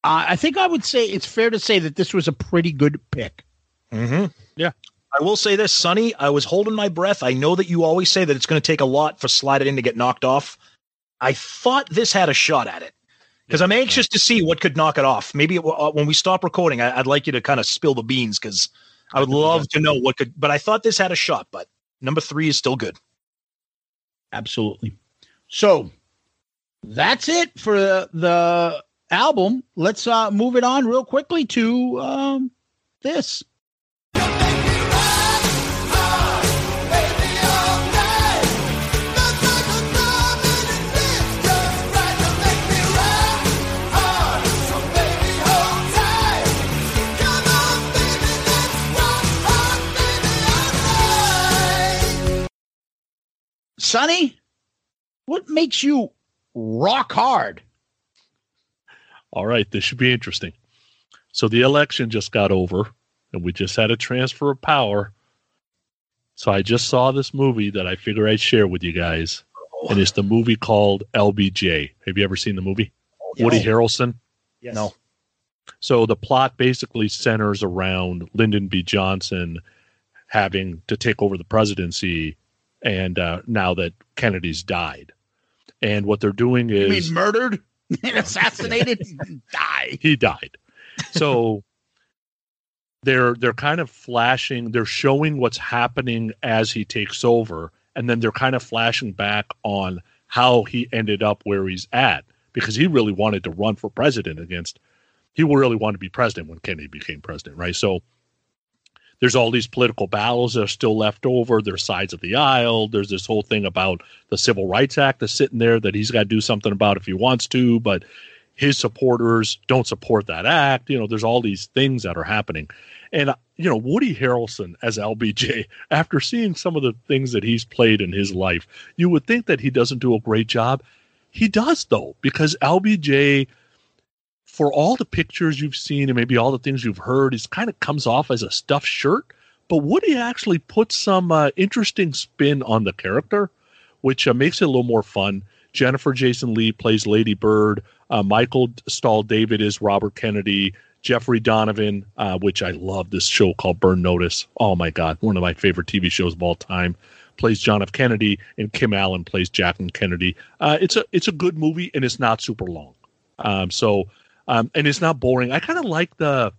uh, I think I would say it's fair to say that this was a pretty good pick. mm-hmm. Yeah. I will say this, Sonny. I was holding my breath. I know that you always say that it's going to take a lot for Slide It In to get knocked off. I thought this had a shot at it because I'm anxious to see what could knock it off. Maybe it, uh, when we stop recording, I, I'd like you to kind of spill the beans because I would love to know what could. But I thought this had a shot. But number three is still good. Absolutely. So, that's it for the, the album. Let's uh, move it on real quickly to um, this. Sonny, what makes you rock hard? All right, this should be interesting. So the election just got over, and we just had a transfer of power. So I just saw this movie that I figure I'd share with you guys, and it's the movie called LBJ. Have you ever seen the movie? Woody Harrelson. Yes. No. So the plot basically centers around Lyndon B. Johnson having to take over the presidency, and uh, now that Kennedy's died, and what they're doing You is mean murdered and assassinated? Die. he died. So they're they're kind of flashing, they're showing what's happening as he takes over, and then they're kind of flashing back on how he ended up where he's at because he really wanted to run for president against he really wanted to be president when Kennedy became president, right? So there's all these political battles that are still left over. There's sides of the aisle. There's this whole thing about the Civil Rights Act that's sitting there that he's got to do something about if he wants to, but his supporters don't support that act. You know, there's all these things that are happening. And, uh, you know, Woody Harrelson as LBJ, after seeing some of the things that he's played in his life, you would think that he doesn't do a great job. He does, though, because LBJ, for all the pictures you've seen and maybe all the things you've heard, is kind of comes off as a stuffed shirt. But Woody actually puts some uh, interesting spin on the character, which uh, makes it a little more fun. Jennifer Jason Leigh plays Lady Bird. Uh, Michael Stahl David is Robert Kennedy. Jeffrey Donovan, uh, which I love this show called Burn Notice. Oh my God, one of my favorite TV shows of all time. Plays John F. Kennedy, and Kim Allen plays Jacqueline Kennedy. Uh, it's a it's a good movie, and it's not super long. Um, so, um, and it's not boring. I kind of like the.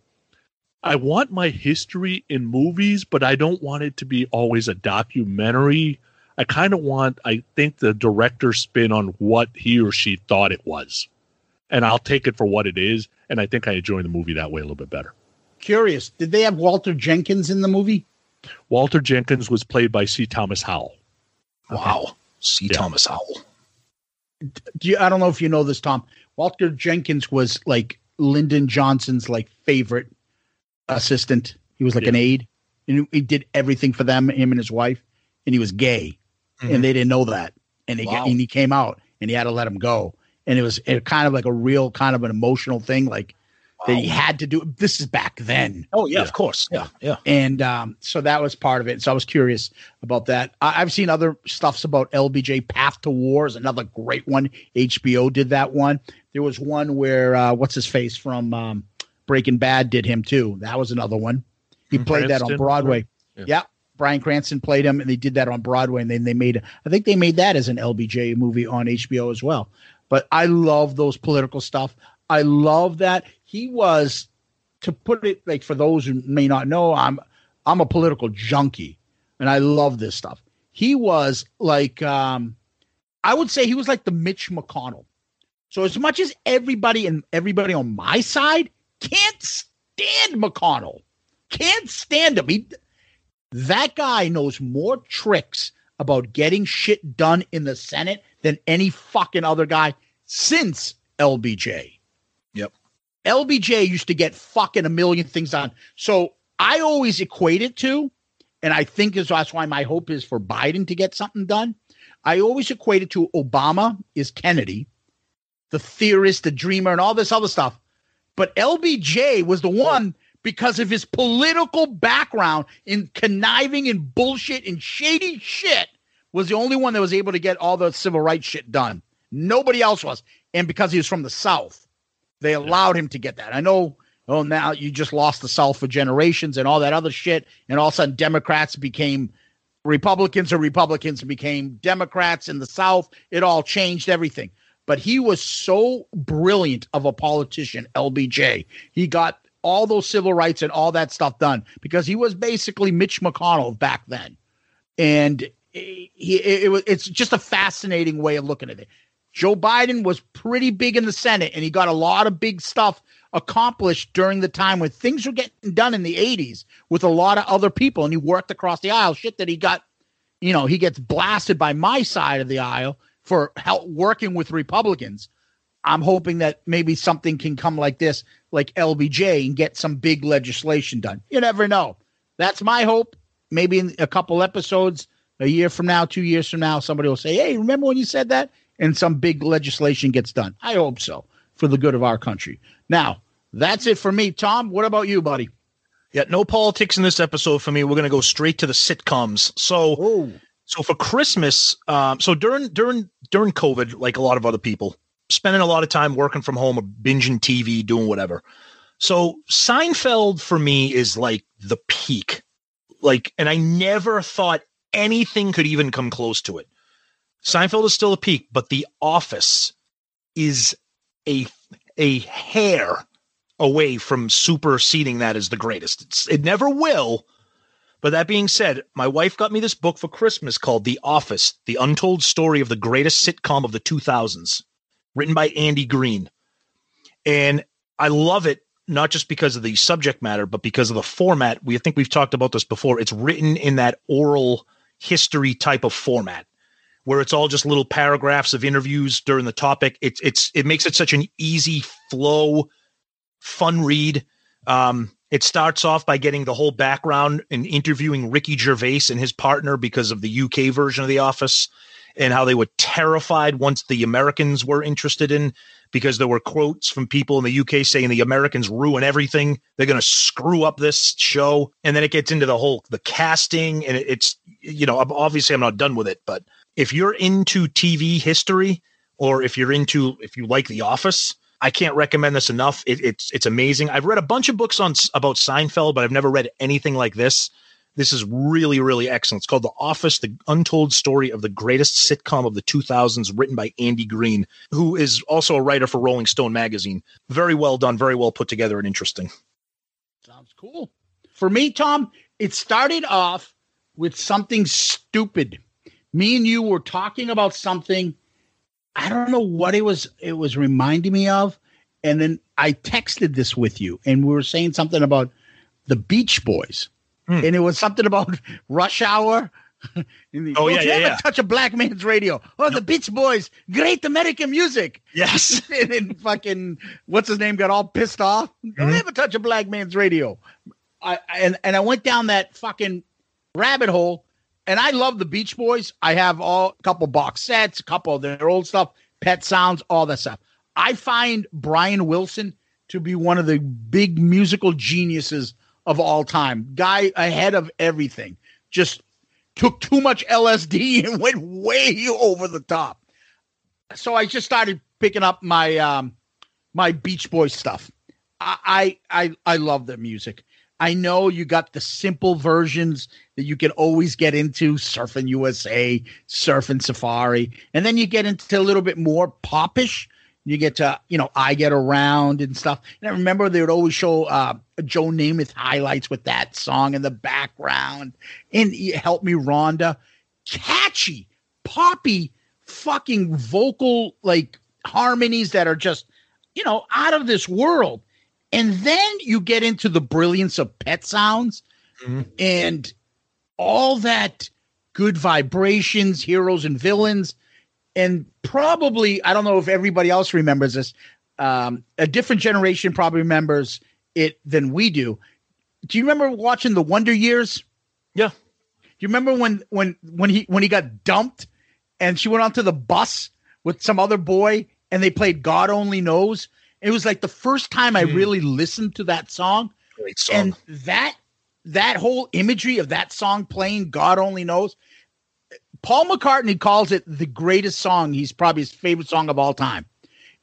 I want my history in movies, but I don't want it to be always a documentary. I kind of want, I think, the director's spin on what he or she thought it was. And I'll take it for what it is. And I think I enjoy the movie that way a little bit better. Curious. Did they have Walter Jenkins in the movie? Walter Jenkins was played by C. Thomas Howell. Wow. C. Yeah. Thomas Howell. Do you, I don't know if you know this, Tom. Walter Jenkins was like Lyndon Johnson's like favorite assistant. He was like an aide, and he did everything for them, him and his wife. And he was gay, and they didn't know that. And he Wow. and he came out, and he had to let him go. And it was it kind of like a real kind of an emotional thing, like that he had to do. This is back then. Oh yeah, of course. Yeah, yeah. And um, so that was part of it. So I was curious about that. I, I've seen other stuffs about LBJ. Path to War is another great one. HBO did that one. There was one where uh, what's his face from um, Breaking Bad did him too. That was another one. He played that on Cranston? Broadway. Yeah. Yeah. Bryan Cranston played him, and they did that on Broadway, and then they made. I think they made that as an LBJ movie on HBO as well. But I love those political stuff. I love that he was to put it like for those who may not know, I'm I'm a political junkie and I love this stuff. He was like um I would say he was like the Mitch McConnell. So as much as everybody and everybody on my side can't stand McConnell, can't stand him. He, that guy knows more tricks about getting shit done in the Senate than any fucking other guy since LBJ. Yep. LBJ used to get fucking a million things done. So I always equate it to, and I think is that's why my hope is for Biden to get something done. I always equate it to Obama is Kennedy, the theorist, the dreamer, and all this other stuff. But LBJ was the oh. one because of his political background in conniving and bullshit and shady shit was the only one that was able to get all the civil rights shit done. Nobody else was. And because he was from the South, they allowed him to get that. I know, oh, now you just lost the South for generations and all that other shit. And all of a sudden, Democrats became Republicans or Republicans became Democrats in the South. It all changed everything. But he was so brilliant of a politician, LBJ. He got all those civil rights and all that stuff done because he was basically Mitch McConnell back then. And he, it, it was, it's just a fascinating way of looking at it. Joe Biden was pretty big in the Senate and he got a lot of big stuff accomplished during the time when things were getting done in the 80s with a lot of other people and he worked across the aisle. Shit that he got, you know, he gets blasted by my side of the aisle for help working with Republicans. I'm hoping that maybe something can come like this, like LBJ, and get some big legislation done. You never know. That's my hope. Maybe in a couple episodes, a year from now, two years from now, somebody will say, Hey, remember when you said that? And some big legislation gets done. I hope so for the good of our country. Now, that's it for me. Tom, what about you, buddy? Yeah, no politics in this episode for me. We're going to go straight to the sitcoms. So, Oh, so for Christmas, um, so during during during COVID, like a lot of other people, spending a lot of time working from home or binging TV, doing whatever. So Seinfeld for me is like the peak. Like, and I never thought anything could even come close to it. Seinfeld is still a peak, but The Office is a a hair away from superseding that as the greatest. It's, it never will. But that being said, my wife got me this book for Christmas called The Office: The Untold Story of the Greatest Sitcom of the 2000s, written by Andy Green. And I love it not just because of the subject matter, but because of the format. We think we've talked about this before. It's written in that oral history type of format where it's all just little paragraphs of interviews during the topic. It's it's it makes it such an easy flow, fun read. Um, it starts off by getting the whole background and interviewing Ricky Gervais and his partner because of the UK version of The Office and how they were terrified once the Americans were interested in because there were quotes from people in the UK saying the Americans ruin everything. They're going to screw up this show. And then it gets into the whole the casting and it's you know obviously I'm not done with it, but if you're into TV history or if you're into if you like The Office, I can't recommend this enough. It, it's it's amazing. I've read a bunch of books on about Seinfeld, but I've never read anything like this. This is really really excellent. It's called The Office: The Untold Story of the Greatest Sitcom of the 2000s, written by Andy Green, who is also a writer for Rolling Stone magazine. Very well done, very well put together, and interesting. sounds cool. For me, Tom, it started off with something stupid. Me and you were talking about something. I don't know what it was. It was reminding me of, and then I texted this with you, and we were saying something about the Beach Boys, Hmm. and it was something about Rush Hour. In the- Oh, Don't yeah, you yeah, ever yeah. touch a black man's radio? Oh, the Beach Boys, great American music. Yes. and then fucking what's his name got all pissed off. Don't Mhm. ever touch a black man's radio. I and and I went down that fucking rabbit hole, and I love the Beach Boys. I have all a couple box sets, a couple of their old stuff, Pet Sounds, all that stuff. I find Brian Wilson to be one of the big musical geniuses of all time. Guy ahead of everything. Just took too much LSD and went way over the top. So I just started picking up my um my Beach Boys stuff. I I I, I love their music. I know you got the simple versions that you can always get into Surfing USA, Surfing Safari, and then you get into a little bit more popish. You get to, you know, I Get Around and stuff. And I remember they would always show uh, Joe Namath highlights with that song in the background. And Help Me Rhonda. Catchy, poppy, fucking vocal like harmonies that are just, you know, out of this world. And then you get into the brilliance of pet sounds Mhm. and all that good vibrations, heroes and villains. And probably, I don't know if everybody else remembers this. Um, a different generation probably remembers it than we do. Do you remember watching the Wonder Years? Yeah. Do you remember when when when he when he got dumped and she went onto the bus with some other boy and they played God Only Knows? It was like the first time I Hmm. really listened to that song Great song. and that that whole imagery of that song playing god only knows paul mccartney calls it the greatest song. He's probably his favorite song of all time.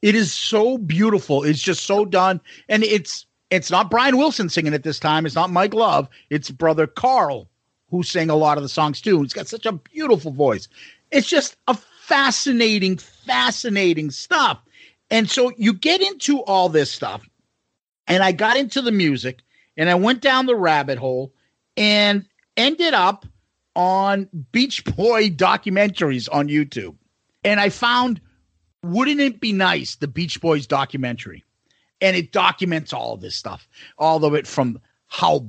It is so beautiful. It's just so done. And it's it's not brian wilson singing it this time. It's not mike love. It's brother carl who sang a lot of the songs too. He's got such a beautiful voice. It's just a fascinating fascinating stuff. And so you get into all this stuff and I got into the music and I went down the rabbit hole and ended up on Beach Boy documentaries on YouTube. And I found Wouldn't it be nice? The Beach Boys documentary, and it documents all this stuff, all of it from how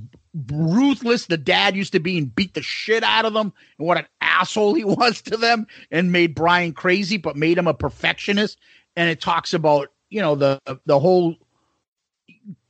ruthless the dad used to be and beat the shit out of them, and what an asshole he was to them, and made Brian crazy, but made him a perfectionist. And it talks about you know the the whole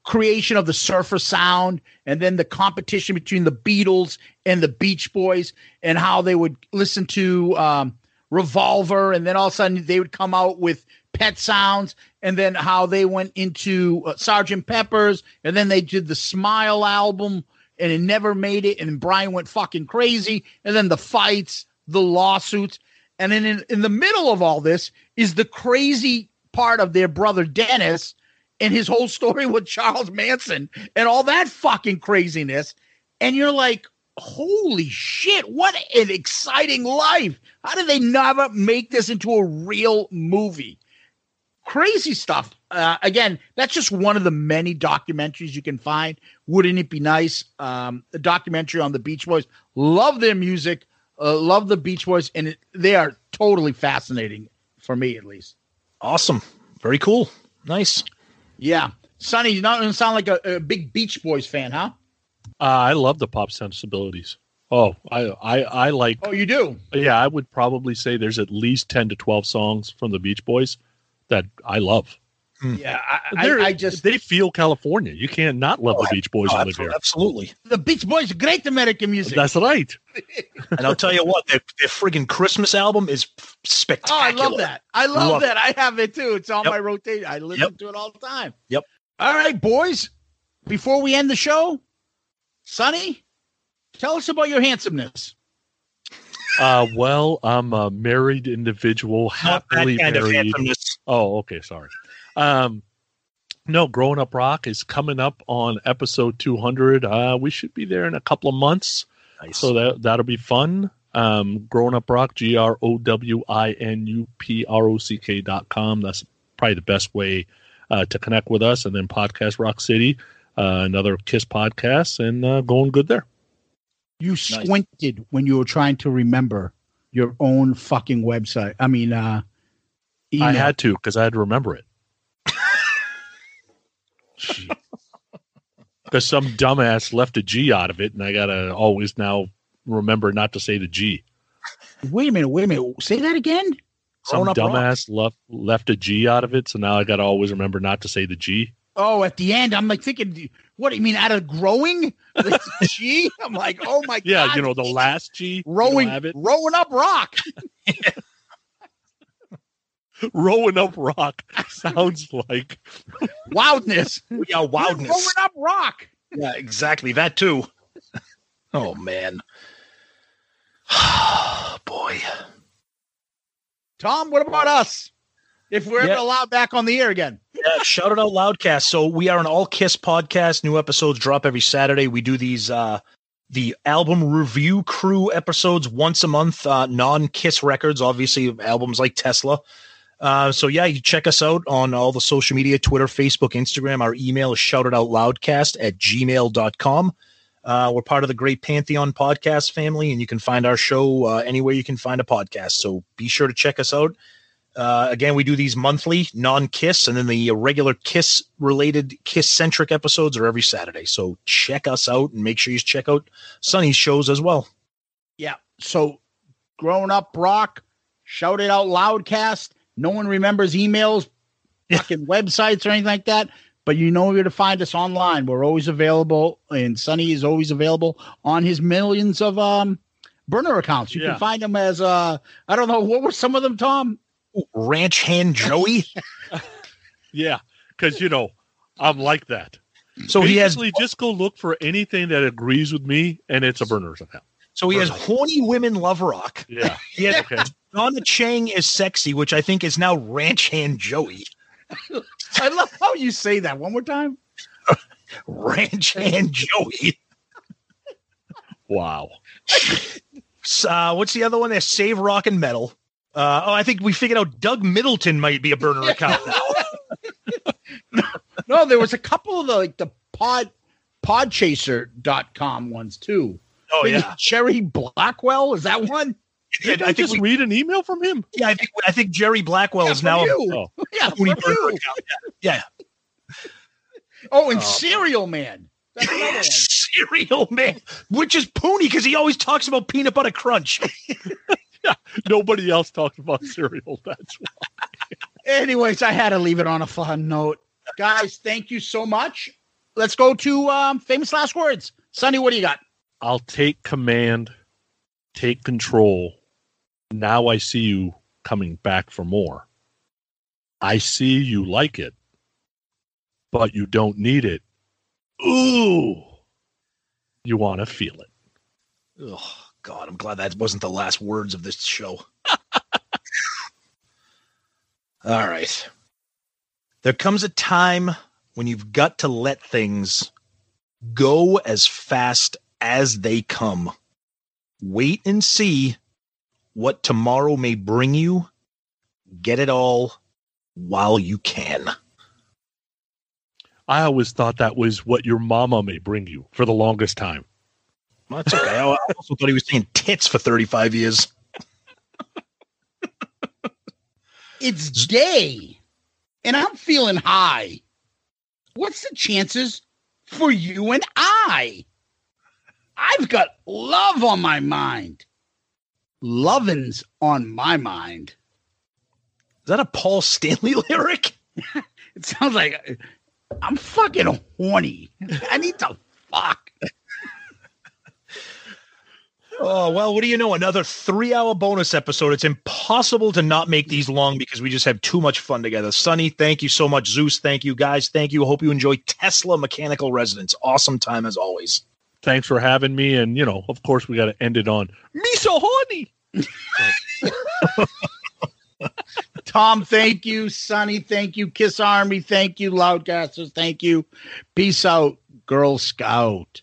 creation of the surfer sound and then the competition between the Beatles and the Beach Boys and how they would listen to um, Revolver. And then all of a sudden they would come out with Pet Sounds and then how they went into uh, Sergeant Pepper's and then they did the Smile album and it never made it. And Brian went fucking crazy. And then the fights, the lawsuits. And then in, in the middle of all this is the crazy part of their brother Dennis and his whole story with Charles Manson and all that fucking craziness. And you're like, holy shit, what an exciting life. How did they never make this into a real movie? Crazy stuff. Uh, again, that's just one of the many documentaries you can find. Wouldn't it be nice? Um, the documentary on the Beach Boys. Love their music. Uh, love the Beach Boys, and it, they are totally fascinating for me, at least. Awesome. Very cool. Nice. Yeah, Sonny, you don't sound like a, a big Beach Boys fan, huh? Uh, I love the pop sensibilities. Oh, I, I, I like. Oh, you do. Yeah, I would probably say there's at least ten to twelve songs from the Beach Boys that I love. Yeah, I, They're- I, I just they feel California. You can't not love the Beach Boys Oh, and live here. absolutely. the Beach Boys, great American music. That's right. And I'll tell you what, their, their friggin' Christmas album is spectacular. oh, I love that. I love, Love that. I have it too. It's on Yep. my rotation. I listen Yep. to it all the time. Yep. All right, boys. Before we end the show, Sonny, tell us about your handsomeness. Uh, well, I'm a married individual, Not that happily kind of married. handsomeness. Oh, okay, sorry. Um, no, Growing Up Rock is coming up on episode 200. Uh, we should be there in a couple of months, Nice. so that that'll be fun. Um, Growing Up Rock, G R O W I N U P R O C K dot com. That's probably the best way uh, to connect with us. And then Podcast Rock City, uh, another Kiss podcast, and uh, going good there. You squinted when you were trying to remember your own fucking website. I mean, uh, I had to because I had to remember it. Because some dumbass left a G out of it, and I gotta always now remember not to say the G. Wait a minute. Wait a minute. Say that again. Some Rock. dumbass left left a G out of it, so now I gotta always remember not to say the G. Oh, at the end, I'm like thinking, what do you mean out of growing? Gee, I'm like, oh my Yeah, god, Yeah, you know the last G. rowing, rowing up rock. Rowing up rock sounds like Wildness. yeah, wildness. Rowing up rock. Yeah, exactly. That too. Oh man. Boy. Tom, what about us? If we're Yeah. ever allowed back on the air again. Yeah, shout it out loudcast. So we are an all Kiss podcast. New episodes drop every Saturday. We do these uh the album review crew episodes once a month, uh non Kiss records, obviously albums like Tesla. Uh, so yeah, you check us out on all the social media, Twitter, Facebook, Instagram. Our email is shoutitoutloudcast at gmail.com. Uh, we're part of the Great Pantheon podcast family, and you can find our show uh, anywhere you can find a podcast. So be sure to check us out. Uh, again, we do these monthly, non-Kiss, and then the regular Kiss-related, Kiss-centric episodes are every Saturday. So check us out, and make sure you check out Sonny's shows as well. Yeah. So growing up rock, shout it out loudcast. No one remembers emails, fucking websites or anything like that. But you know where to find us online. We're always available, and Sonny is always available on his millions of um burner accounts. You Yeah. can find them as uh I don't know what were some of them, Tom. Ranch Hand Joey. yeah, because you know I'm like that. So he has just go look for anything that agrees with me, and it's a burners account. so he has horny women love rock. Yeah. He has Okay. Donna Chang is sexy, which I think is now Ranch Hand Joey. I love how you say that one more time. Ranch Hand Joey. Wow. Uh, what's the other one? There's Save Rock and Metal. Uh, oh, I think we figured out Doug Middleton might be a burner account now. No, there was a couple of the like the pod podchaser.com ones too. Oh Maybe yeah, Cherry Blackwell, is that one? Yeah, Did I, I just we, read an email from him? yeah, I think I think Jerry Blackwell Yeah, is now. you. Oh, Yeah, Tony from you. Yeah, Oh, and Cereal Man. That's another yeah. one. cereal man, which is Pooney because he always talks about peanut butter crunch. nobody else talks about cereal. That's why. Anyways, I had to leave it on a fun note. Guys, thank you so much. Let's go to um, famous last words. Sonny, what do you got? I'll take command, take control. Now I see you coming back for more. I see you like it, but you don't need it. Ooh, you want to feel it. Oh God, I'm glad that wasn't the last words of this show. All right. There comes a time when you've got to let things go as fast as they come. Wait and see what tomorrow may bring you. Get it all while you can. I always thought that was what your mama may bring you for the longest time. Well, That's okay. I also thought he was saying tits for 35 years. It's day, and I'm feeling high. What's the chances for you and I? I've got love on my mind. Lovin's on my mind. Is that a Paul Stanley lyric? It sounds like I'm fucking horny. I need to fuck. Oh, well, what do you know? Another three hour bonus episode. It's impossible to not make these long because we just have too much fun together. Sonny, thank you so much. Zeus, thank you. Guys, thank you. Hope you enjoy Tesla Mechanical Resonance. Awesome time as always. Thanks for having me. And, you know, of course, we got to end it on me so horny. Tom, thank you. Sonny, thank you. Kiss Army, thank you. Loudcasters, thank you. Peace out, Girl Scout.